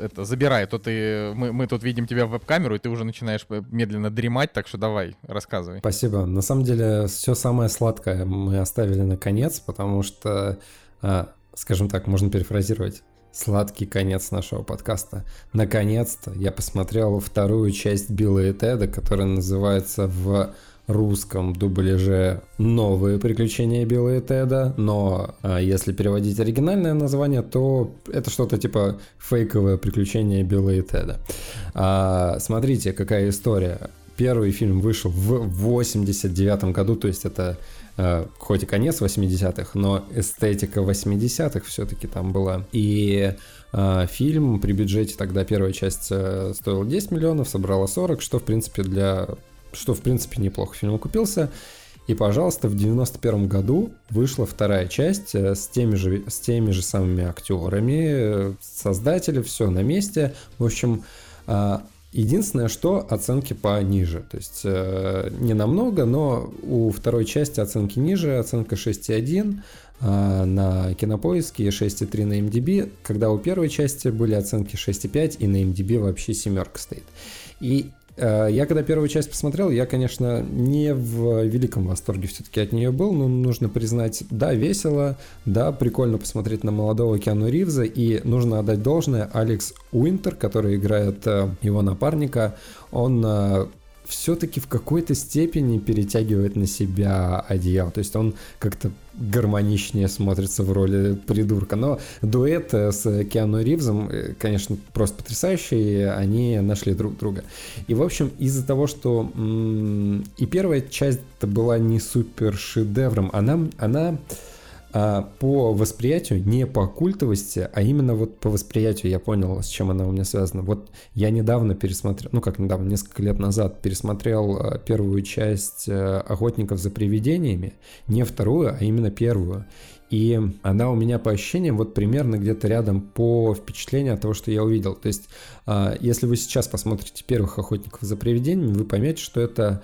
это, забирай, а то ты, мы, мы тут видим тебя в веб-камеру, и ты уже начинаешь медленно дремать, так что давай, рассказывай. Спасибо. На самом деле, все самое сладкое мы оставили на конец, потому что, а, скажем так, можно перефразировать. Сладкий конец нашего подкаста. Наконец-то я посмотрел вторую часть Билла и Теда, которая называется в русском дубляже «Новые приключения Билла и Теда», но а, если переводить оригинальное название, то это что-то типа «Фейковое приключение Билла и Теда». А, смотрите, какая история. Первый фильм вышел в 89 году, то есть это э, хоть и конец 80-х, но эстетика 80-х все-таки там была. И А, фильм при бюджете тогда первая часть э, стоила 10 миллионов, собрала 40, что в принципе для... что в принципе неплохо фильм окупился. И, пожалуйста, в 91 году вышла вторая часть э, с теми же, с теми же самыми актерами, э, создатели, все на месте. В общем, а, Единственное, что оценки пониже. То есть э, не намного, но у второй части оценки ниже, оценка 6,1 э, на кинопоиске и 6,3 на MDB, когда у первой части были оценки 6,5 и на MDB вообще семерка стоит. И я когда первую часть посмотрел, я, конечно, не в великом восторге все-таки от нее был, но нужно признать, да, весело, да, прикольно посмотреть на молодого Киану Ривза, и нужно отдать должное, Алекс Уинтер, который играет э, его напарника, он э, все-таки в какой-то степени перетягивает на себя одеяло. То есть он как-то гармоничнее смотрится в роли придурка. Но дуэт э, с Киану Ривзом, э, конечно, просто потрясающий. Они нашли друг друга. И, в общем, из-за того, что и первая часть была не супер шедевром, она, она по восприятию, не по культовости, а именно вот по восприятию я понял, с чем она у меня связана. Вот я недавно пересмотрел, ну как недавно, несколько лет назад пересмотрел а, первую часть а, «Охотников за привидениями», не вторую, а именно первую. И она у меня по ощущениям вот примерно где-то рядом по впечатлению от того, что я увидел. То есть, если вы сейчас посмотрите первых охотников за привидениями, вы поймете, что это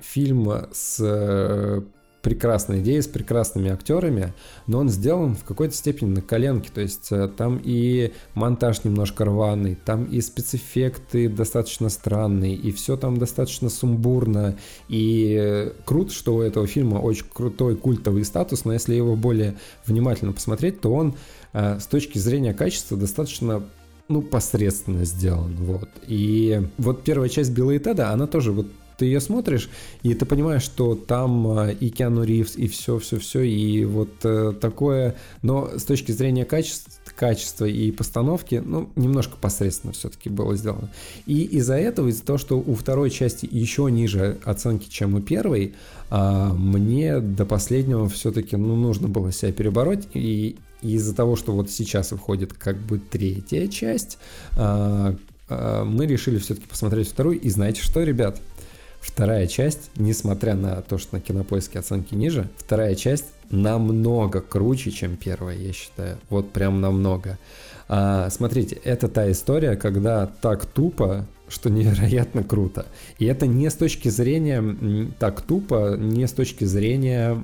фильм с прекрасная идея с прекрасными актерами, но он сделан в какой-то степени на коленке, то есть э, там и монтаж немножко рваный, там и спецэффекты достаточно странные, и все там достаточно сумбурно, и э, круто, что у этого фильма очень крутой культовый статус, но если его более внимательно посмотреть, то он э, с точки зрения качества достаточно ну, посредственно сделан, вот. И вот первая часть Билла и Теда, она тоже вот ты ее смотришь, и ты понимаешь, что там э, и Киану Ривз, и все-все-все, и вот э, такое, но с точки зрения качества, качества и постановки, ну, немножко посредственно все-таки было сделано. И из-за этого, из-за того, что у второй части еще ниже оценки, чем у первой, а, мне до последнего все-таки, ну, нужно было себя перебороть, и из-за того, что вот сейчас выходит как бы третья часть, а, а, мы решили все-таки посмотреть вторую, и знаете что, ребят? Вторая часть, несмотря на то, что на кинопоиске оценки ниже, вторая часть намного круче, чем первая, я считаю. Вот прям намного. А, смотрите, это та история, когда так тупо что невероятно круто. И это не с точки зрения так тупо, не с точки зрения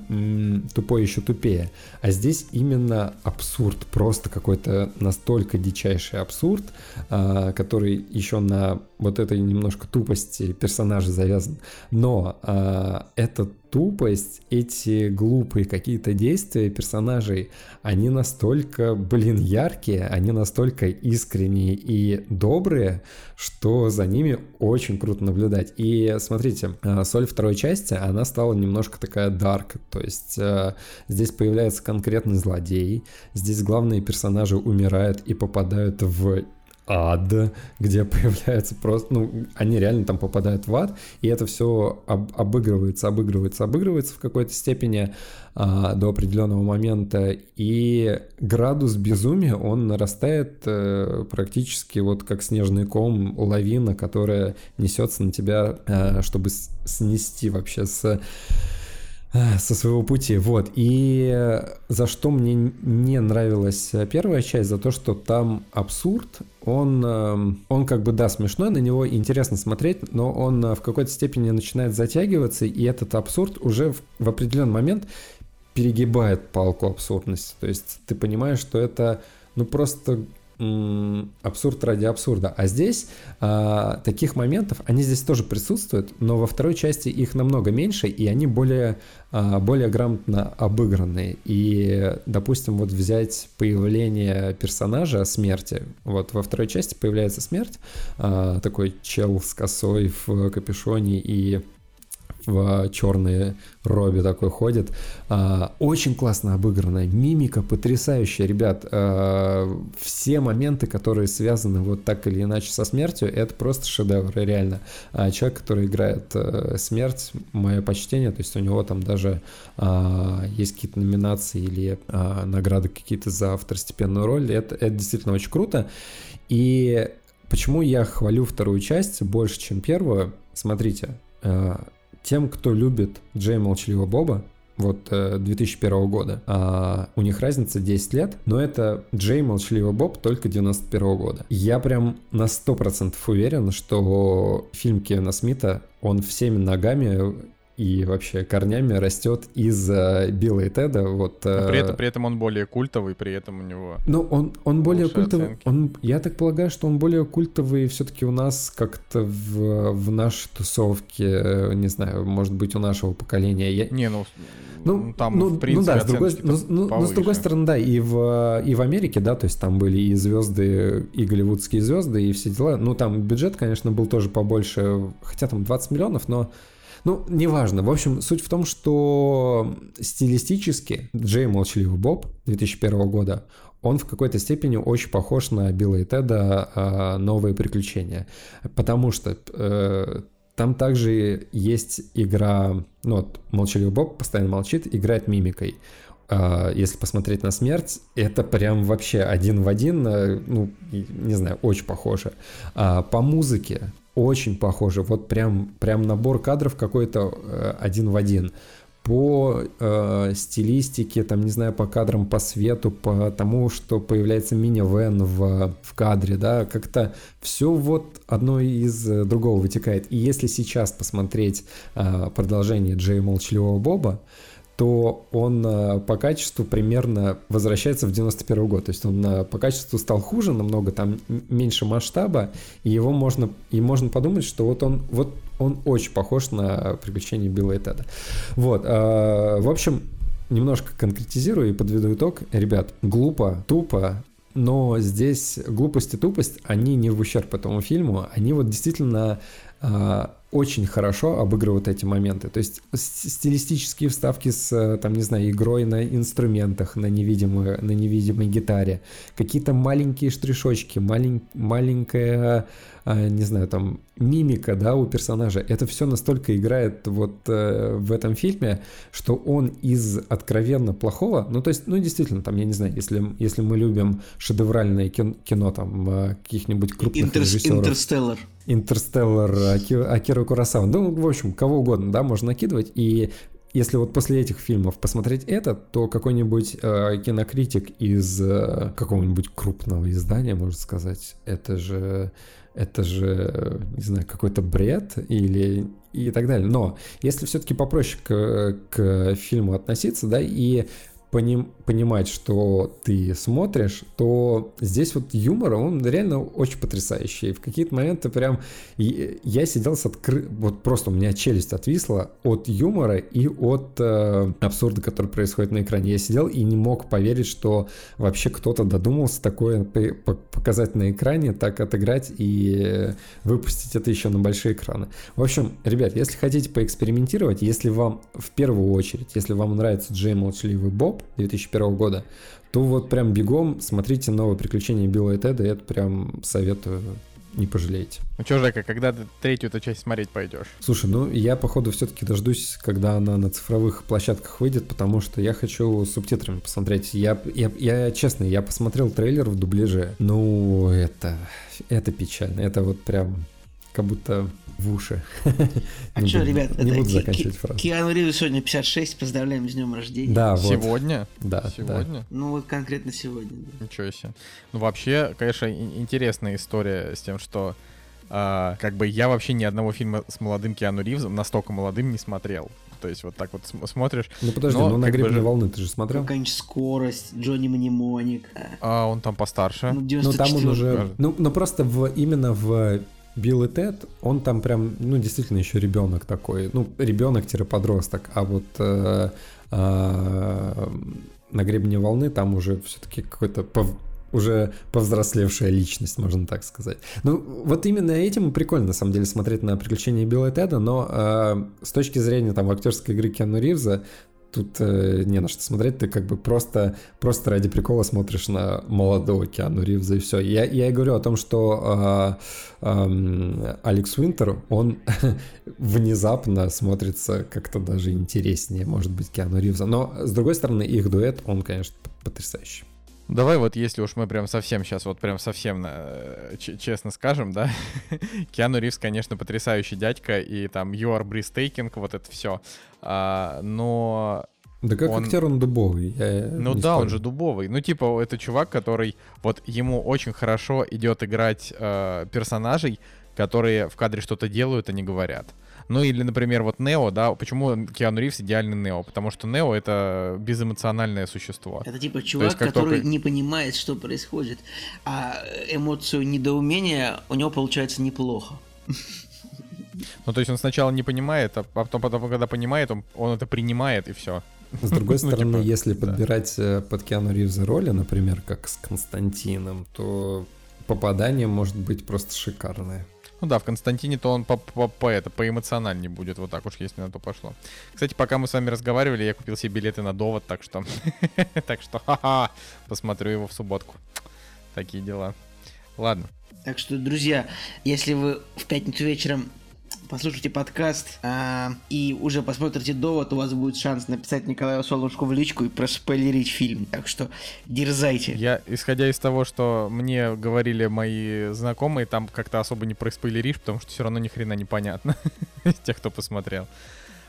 тупой еще тупее, а здесь именно абсурд, просто какой-то настолько дичайший абсурд, а, который еще на вот этой немножко тупости персонажа завязан. Но а, этот тупость, эти глупые какие-то действия персонажей, они настолько, блин, яркие, они настолько искренние и добрые, что за ними очень круто наблюдать. И смотрите, э, соль второй части, она стала немножко такая дарк, то есть э, здесь появляется конкретный злодей, здесь главные персонажи умирают и попадают в ад, где появляется просто, ну, они реально там попадают в ад, и это все об, обыгрывается, обыгрывается, обыгрывается в какой-то степени а, до определенного момента, и градус безумия, он нарастает а, практически вот как снежный ком, лавина, которая несется на тебя, а, чтобы снести вообще с со своего пути, вот. И э, за что мне не нравилась э, первая часть, за то, что там абсурд, он, эм, он как бы, да, смешной, на него интересно смотреть, но он в какой-то степени начинает затягиваться, и этот абсурд уже в, в определенный момент перегибает палку абсурдности. То есть ты понимаешь, что это ну просто абсурд ради абсурда. А здесь а, таких моментов, они здесь тоже присутствуют, но во второй части их намного меньше, и они более, а, более грамотно обыграны. И, допустим, вот взять появление персонажа смерти. Вот во второй части появляется смерть, а, такой чел с косой в капюшоне и в черной робе такой ходит. А, очень классно обыгранная, мимика потрясающая, ребят. А, все моменты, которые связаны вот так или иначе со смертью, это просто шедевр, реально. А человек, который играет э, смерть, мое почтение, то есть у него там даже есть какие-то номинации или награды какие-то за второстепенную роль, это, это действительно очень круто. И почему я хвалю вторую часть больше, чем первую? Смотрите, тем, кто любит Джей Молчаливого Боба, вот 2001 э, года. А, у них разница 10 лет, но это Джей Молчаливый Боб только 91 года. Я прям на 100% уверен, что фильм Кевина Смита, он всеми ногами и вообще корнями растет из uh, Билла и Теда. Вот, uh, при, этом, при этом он более культовый, при этом у него. Ну, он, он более культовый. Он, я так полагаю, что он более культовый все-таки у нас как-то в, в нашей тусовке, не знаю, может быть, у нашего поколения. Я... Не, ну, ну там, ну, в принципе, ну да, с другой, ну, ну, ну, с другой стороны, да, и в, и в Америке, да, то есть там были и звезды, и голливудские звезды, и все дела. Ну, там бюджет, конечно, был тоже побольше, хотя там 20 миллионов, но ну, неважно. В общем, суть в том, что стилистически Джей Молчаливый Боб 2001 года, он в какой-то степени очень похож на Билла и Теда э, «Новые приключения». Потому что э, там также есть игра... Ну, вот Молчаливый Боб постоянно молчит, играет мимикой а, если посмотреть на смерть, это прям вообще один в один, э, ну, не знаю, очень похоже. По музыке очень похоже. Вот прям, прям набор кадров какой-то э, один в один. По э, стилистике, там, не знаю, по кадрам, по свету, по тому, что появляется мини-вен в, в кадре, да, как-то все вот одно из другого вытекает. И если сейчас посмотреть э, продолжение Джея Молчаливого Боба, то он э, по качеству примерно возвращается в 91 год. То есть он э, по качеству стал хуже намного, там меньше масштаба, и его можно, и можно подумать, что вот он, вот он очень похож на приключения Билла и Теда. Вот, э, в общем, немножко конкретизирую и подведу итог. Ребят, глупо, тупо, но здесь глупость и тупость, они не в ущерб этому фильму, они вот действительно очень хорошо обыгрывают эти моменты. То есть стилистические вставки с, там, не знаю, игрой на инструментах, на невидимой, на невидимой гитаре, какие-то маленькие штришочки, малень, маленькая, не знаю, там, мимика, да, у персонажа. Это все настолько играет вот э, в этом фильме, что он из откровенно плохого, ну, то есть, ну, действительно, там, я не знаю, если, если мы любим шедевральное кино, кино там, э, каких-нибудь крупных Интер, режиссеров. Интерстеллар. Интерстеллар, Акира Курасава, ну, в общем, кого угодно, да, можно накидывать, и если вот после этих фильмов посмотреть это, то какой-нибудь э, кинокритик из э, какого-нибудь крупного издания может сказать, это же, это же, не знаю, какой-то бред или и так далее. Но если все-таки попроще к, к фильму относиться, да, и поним, понимать, что ты смотришь, то здесь вот юмор, он реально очень потрясающий. В какие-то моменты прям я сидел с откры... Вот просто у меня челюсть отвисла от юмора и от э, абсурда, который происходит на экране. Я сидел и не мог поверить, что вообще кто-то додумался такое показать на экране, так отыграть и выпустить это еще на большие экраны. В общем, ребят, если хотите поэкспериментировать, если вам в первую очередь, если вам нравится Джей Молчаливый Боб, 2001 года, то вот прям бегом смотрите новые приключения Билла и Теда, это прям советую не пожалеете. Ну что, Жека, когда ты третью эту часть смотреть пойдешь? Слушай, ну я походу все-таки дождусь, когда она на цифровых площадках выйдет, потому что я хочу субтитрами посмотреть. Я, я, я честно, я посмотрел трейлер в дубляже. Ну, это, это печально. Это вот прям как будто в уши. А что, ребят, не буду заканчивать фразу. Киану Ривз сегодня 56, поздравляем с днем рождения. Да, вот. Сегодня? Да, Сегодня? Ну вот конкретно сегодня. Ничего себе. Ну вообще, конечно, интересная история с тем, что а, как бы я вообще ни одного фильма с молодым Киану Ривзом, настолько молодым, не смотрел. То есть вот так вот смотришь. Ну подожди, но, ну на гребне бы... волны ты же смотрел? Какая-нибудь скорость, Джонни Мнемоник. А он там постарше. Ну, ну там он уже... Ну, ну просто в, именно в Билл и Тед, он там прям, ну, действительно еще ребенок такой, ну, ребенок-подросток, а вот э, э, на гребне волны там уже все-таки какой-то пов уже повзрослевшая личность, можно так сказать. Ну, вот именно этим прикольно, на самом деле, смотреть на приключения Билла и Теда, но э, с точки зрения там актерской игры Киану Ривза, тут э, не на что смотреть, ты как бы просто, просто ради прикола смотришь на молодого Киану Ривза и все. Я, я и говорю о том, что э, э, Алекс Уинтер, он внезапно смотрится как-то даже интереснее, может быть, Киану Ривза. Но, с другой стороны, их дуэт, он, конечно, потрясающий. Давай вот если уж мы прям совсем сейчас, вот прям совсем э, честно скажем, да, Киану Ривз, конечно, потрясающий дядька, и там You are breathtaking, вот это все, а, но... Да как он... актер он дубовый. Я ну да, спорю. он же дубовый. Ну типа это чувак, который вот ему очень хорошо идет играть э, персонажей, которые в кадре что-то делают, а не говорят. Ну или, например, вот Нео, да, почему Киану Ривз идеальный Нео? Потому что Нео это безэмоциональное существо. Это типа чувак, есть, который только... не понимает, что происходит, а эмоцию недоумения у него получается неплохо. Ну, то есть он сначала не понимает, а потом, потом когда понимает, он, он это принимает и все. С другой ну, стороны, ну, типа, если да. подбирать э, под Киану Ривза роли, например, как с Константином, то попадание может быть просто шикарное. Ну да, в Константине-то он по, по, по, это, по эмоциональнее будет, вот так уж, если на то пошло. Кстати, пока мы с вами разговаривали, я купил себе билеты на довод, так что... так что, ха-ха, посмотрю его в субботку. Такие дела. Ладно. Так что, друзья, если вы в пятницу вечером послушайте подкаст а, и уже посмотрите довод, у вас будет шанс написать Николаю Солнышку в личку и проспойлерить фильм. Так что дерзайте. Я, исходя из того, что мне говорили мои знакомые, там как-то особо не проспойлеришь, потому что все равно ни хрена непонятно из тех, кто посмотрел.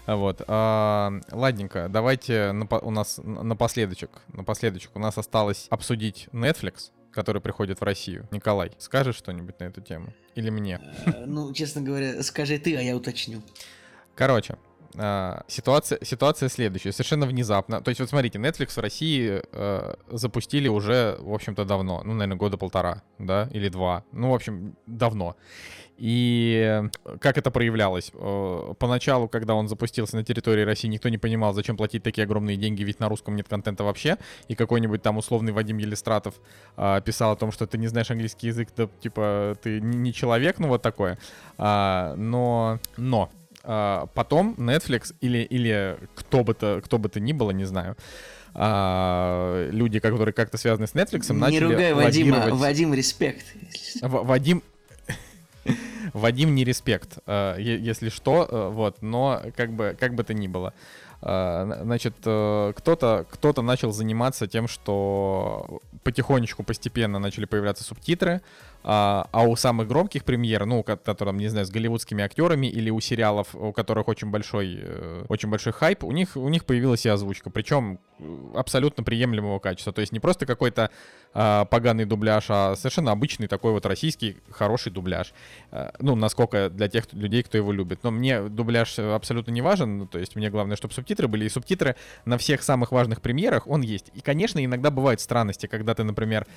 Вот. А, ладненько, давайте на, у нас напоследочек, напоследочек у нас осталось обсудить Netflix который приходит в Россию. Николай, скажешь что-нибудь на эту тему? Или мне? Э, ну, честно говоря, скажи ты, а я уточню. Короче, Uh, ситуация, ситуация следующая, совершенно внезапно. То есть, вот смотрите, Netflix в России uh, запустили уже, в общем-то, давно. Ну, наверное, года полтора, да, или два. Ну, в общем, давно. И как это проявлялось? Э, поначалу, когда он запустился на территории России, никто не понимал, зачем платить такие огромные деньги, ведь на русском нет контента вообще. И какой-нибудь там условный Вадим Елистратов а, писал о том, что ты не знаешь английский язык, да, типа, ты не человек, ну вот такое. А, но, но, а, потом Netflix или, или кто бы то, кто бы то ни было, не знаю, а, люди, которые как-то связаны с Netflix, не начали ругай Вадима, Вадим респект. Вадим, Вадим не респект, э, если что, э, вот, но как бы, как бы то ни было. Э, значит, кто-то кто начал заниматься тем, что потихонечку, постепенно начали появляться субтитры, а, а у самых громких премьер, ну, которым, не знаю, с голливудскими актерами или у сериалов, у которых очень большой, э, очень большой хайп, у них, у них появилась и озвучка, причем э, абсолютно приемлемого качества. То есть не просто какой-то а, поганый дубляж, а совершенно обычный такой вот российский хороший дубляж. А, ну, насколько для тех людей, кто его любит. Но мне дубляж абсолютно не важен, ну, то есть мне главное, чтобы субтитры были, и субтитры на всех самых важных премьерах он есть. И, конечно, иногда бывают странности, когда ты, например,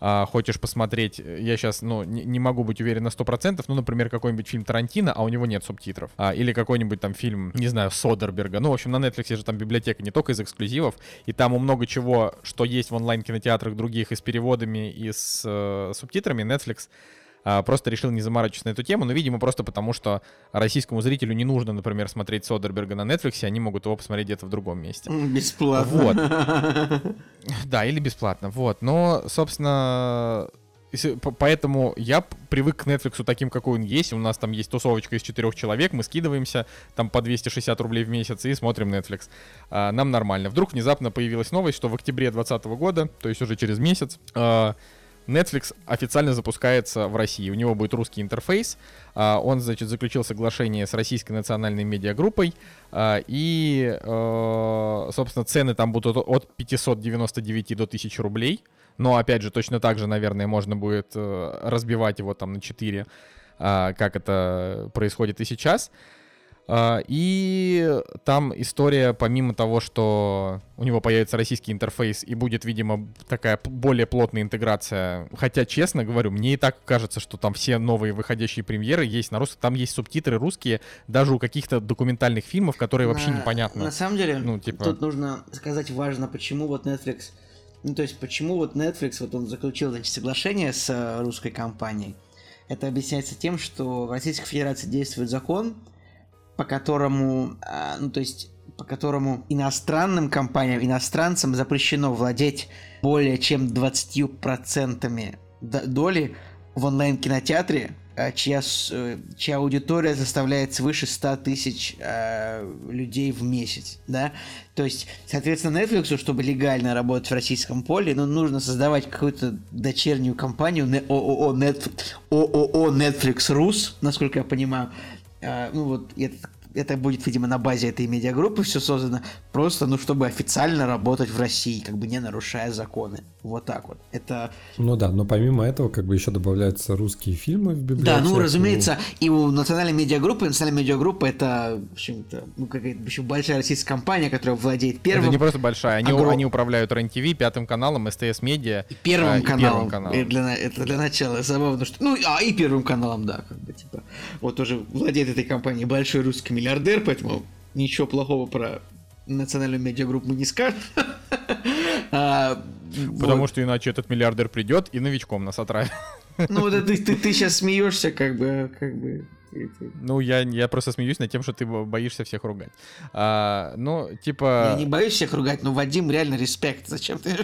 а, хочешь посмотреть, э, я сейчас, ну, не, не могу быть уверен на 100%, ну, например, какой-нибудь фильм Тарантино, а у него нет субтитров. А, или какой-нибудь там фильм, не знаю, Содерберга. Ну, в общем, на Netflix же там библиотека не только из эксклюзивов, и там у много чего, что есть в онлайн-кинотеатрах других и с переводами, и с э, субтитрами, Netflix просто решил не заморачиваться на эту тему, но, видимо, просто потому, что российскому зрителю не нужно, например, смотреть Содерберга на Netflix, они могут его посмотреть где-то в другом месте. Бесплатно. Вот. Да, или бесплатно, вот. Но, собственно, Поэтому я привык к Netflix таким, какой он есть. У нас там есть тусовочка из четырех человек, мы скидываемся там по 260 рублей в месяц и смотрим Netflix. А, нам нормально. Вдруг внезапно появилась новость, что в октябре 2020 года, то есть уже через месяц, а, Netflix официально запускается в России. У него будет русский интерфейс. А, он, значит, заключил соглашение с российской национальной медиагруппой. А, и, э, собственно, цены там будут от 599 до 1000 рублей. Но, опять же, точно так же, наверное, можно будет э, разбивать его там на 4, а, как это происходит и сейчас. А, и там история, помимо того, что у него появится российский интерфейс и будет, видимо, такая более плотная интеграция. Хотя, честно говорю, мне и так кажется, что там все новые выходящие премьеры есть на русском. Там есть субтитры русские, даже у каких-то документальных фильмов, которые вообще на, непонятно. На самом деле, ну, типа... тут нужно сказать важно, почему вот Netflix Ну, то есть, почему вот Netflix, вот он заключил, значит, соглашение с э, русской компанией, это объясняется тем, что в Российской Федерации действует закон, по которому, а, ну, то есть, по которому иностранным компаниям, иностранцам запрещено владеть более чем 20% д- доли в онлайн-кинотеатре, а, чья, э, чья аудитория составляет свыше 100 тысяч э, людей в месяц, да. То есть, соответственно, Netflix, чтобы легально работать в российском поле, ну, нужно создавать какую-то дочернюю компанию ООО Netflix, ООО Netflix Рус, насколько я понимаю. А, ну вот, это, это будет, видимо, на базе этой медиагруппы все создано, просто, ну, чтобы официально работать в России, как бы не нарушая законы. Вот так вот. Это Ну да, но помимо этого, как бы еще добавляются русские фильмы в библиотеку. Да, ну, разумеется, и у национальной медиагруппы, национальная медиагруппа это, в общем-то, ну, какая-то еще большая российская компания, которая владеет первым, Это не просто большая, они, огром- они управляют РЕН-ТВ, Пятым каналом, СТС Медиа. и первым а, и каналом. Первым каналом. И для, это для начала забавно, что... Ну, а, и первым каналом, да, как бы, типа. Вот тоже владеет этой компанией большой русский миллиардер, поэтому ничего плохого про национальную медиагруппу не скажем. А, Потому что иначе этот миллиардер придет и новичком нас отравит. Ну, вот ты, ты, ты сейчас смеешься, как бы, как бы... Ну, я, я просто смеюсь над тем, что ты бо- боишься всех ругать. А, ну, типа... Я не боюсь всех ругать, но Вадим реально респект. Зачем ты...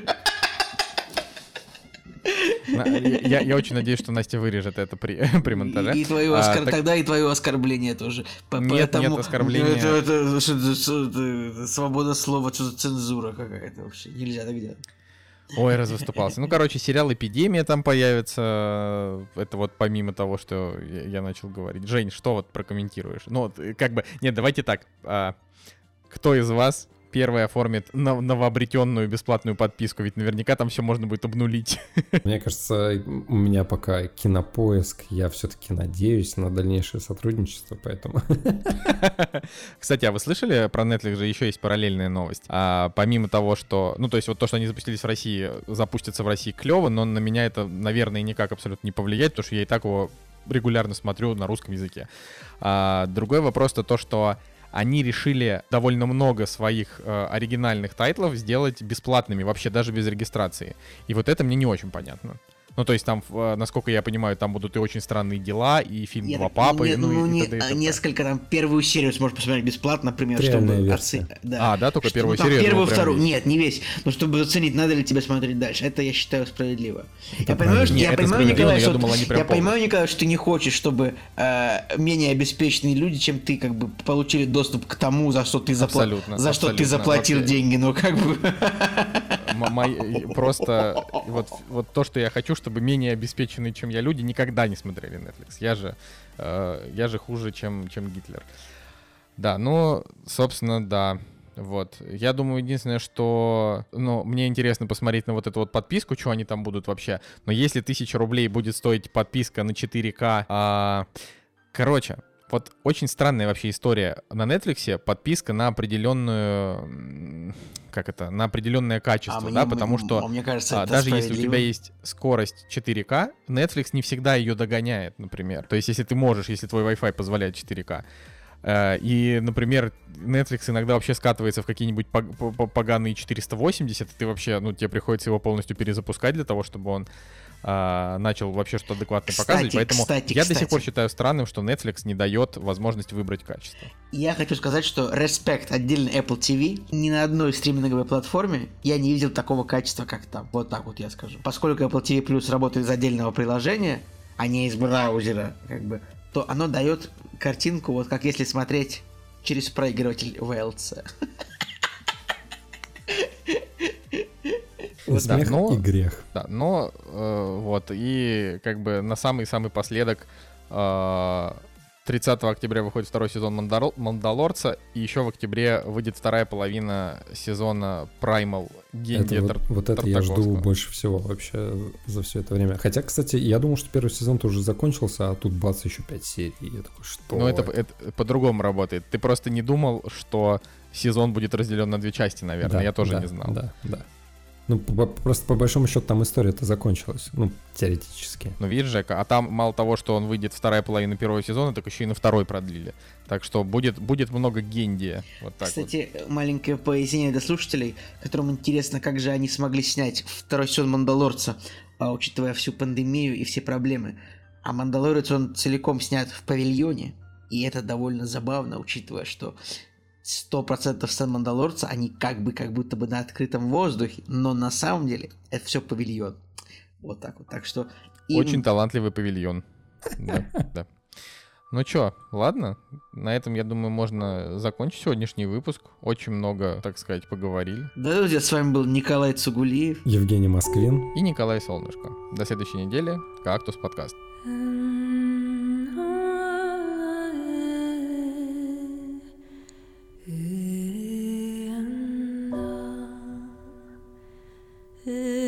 Я, я очень надеюсь, что Настя вырежет это при, при монтаже. И, и твое А, оскор... так- Тогда и твое оскорбление тоже. По- Нет, поэтому- нет оскорбления. Это, это- это- свобода слова, что за цензура какая-то вообще. Нельзя так делать. Ой, развыступался. Ну, короче, сериал «Эпидемия» там появится. Это вот помимо того, что я, начал говорить. Жень, что вот прокомментируешь? Ну, э, как бы... Нет, давайте так. а, кто из вас первый оформит нов- новообретенную бесплатную подписку? Ведь наверняка там все можно будет обнулить. Мне кажется, у меня пока кинопоиск, я все-таки надеюсь на дальнейшее сотрудничество, поэтому... Кстати, а вы слышали про Netflix же еще есть параллельная новость? А, помимо того, что... Ну, то есть вот то, что они запустились в России, запустятся в России клево, но на меня это, наверное, никак абсолютно не повлияет, потому что я и так его регулярно смотрю на русском языке. А, другой вопрос-то то, что они решили довольно много своих э, оригинальных тайтлов сделать бесплатными, вообще даже без регистрации. И вот это мне не очень понятно. Ну, то есть там, э, насколько я понимаю, там будут и очень странные дела, и фильм Я «Два папы», не- ну, ну, и не- т.д. и т.п. несколько там первую серию сможешь посмотреть бесплатно, например, Реальная чтобы оце- да. А, да, только Что- первую ну, там серию, я Первую, вторую. весь. Нет, не весь. Но чтобы оценить, надо ли тебе смотреть дальше. Это я считаю справедливо. Это я понимаю, что, я Не, это понимаю, Николай, но я что думал, я понимаю, Николай, что ты не хочешь, чтобы э, менее обеспеченные люди, чем ты, как бы получили доступ к тому, за что ты, запла- Абсолютно, за что ты заплатил вообще. деньги. Ну, как бы. Просто вот, вот то, что я хочу, чтобы менее обеспеченные, чем я люди, никогда не смотрели Netflix. Я же, э, я же хуже, чем, чем Гитлер. Да, ну, собственно, да. Вот. Я думаю, единственное, что... Ну, мне интересно посмотреть на вот эту вот подписку, что они там будут вообще. Но если тысяча рублей будет стоить подписка на 4К... а, Короче, вот очень странная вообще история. На Netflix подписка на определенную... Как это? На определенное качество, А да? мне- потому что... а мне кажется, А, даже если у тебя есть скорость 4К, Netflix не всегда ее догоняет, например. То есть, если ты можешь, если твой Wi-Fi позволяет 4К. Э, И, например, Netflix иногда вообще скатывается в какие-нибудь пог- по- по- поганые 480, и ты вообще, ну, тебе приходится его полностью перезапускать для того, чтобы он а, начал вообще что-то адекватно Кстати, показывать. Поэтому кстати, я до сих кстати. пор считаю странным, что Netflix не дает возможность выбрать качество. Я хочу сказать, что респект отдельно Apple TV. Ни на одной стриминговой платформе я не видел такого качества, как там. Вот так вот я скажу. Поскольку Apple TV Plus работает из отдельного приложения, а не из браузера, как бы, то оно дает картинку, вот как если смотреть через проигрыватель VLC. И Смех но- и грех. Да, но э, вот, и как бы на самый-самый последок э, 30 октября выходит второй сезон Мандал- Мандалорца, и еще в октябре выйдет вторая половина сезона Primal Генди Это вот, вот это я жду больше всего вообще за все это время. Хотя, кстати, я думал, что первый сезон-то уже закончился, а тут бац, еще 5 серий. Я такой, что Ну, это, это по-другому работает. Ты просто не думал, что сезон будет разделен на две части, наверное. Да, Я тоже да, не знал. Да, да. Ну, по- просто по большому счету там история-то закончилась. Ну, теоретически. Ну, видишь, Жека, а там мало того, что он выйдет вторая половина первого сезона, так еще и на второй продлили. Так что будет, будет много гендия. Вот так вот. Кстати, маленькое пояснение для слушателей, которым интересно, как же они смогли снять второй сезон Мандалорца, а, учитывая всю пандемию и все проблемы. А Мандалорец он целиком снят в павильоне, и это довольно забавно, учитывая, что 100% сцен Мандалорца, они как бы, как будто бы на открытом воздухе, но на самом деле это все павильон. Вот так вот. Так что... им- Очень талантливый павильон. Да, да. Ну чё, ладно, на этом, я думаю, можно закончить сегодняшний выпуск. Очень много, так сказать, поговорили. Да, друзья, с вами был Николай Цугулиев. Евгений Москвин. И Николай Солнышко. До следующей недели. Кактус подкаст. М, Ooh.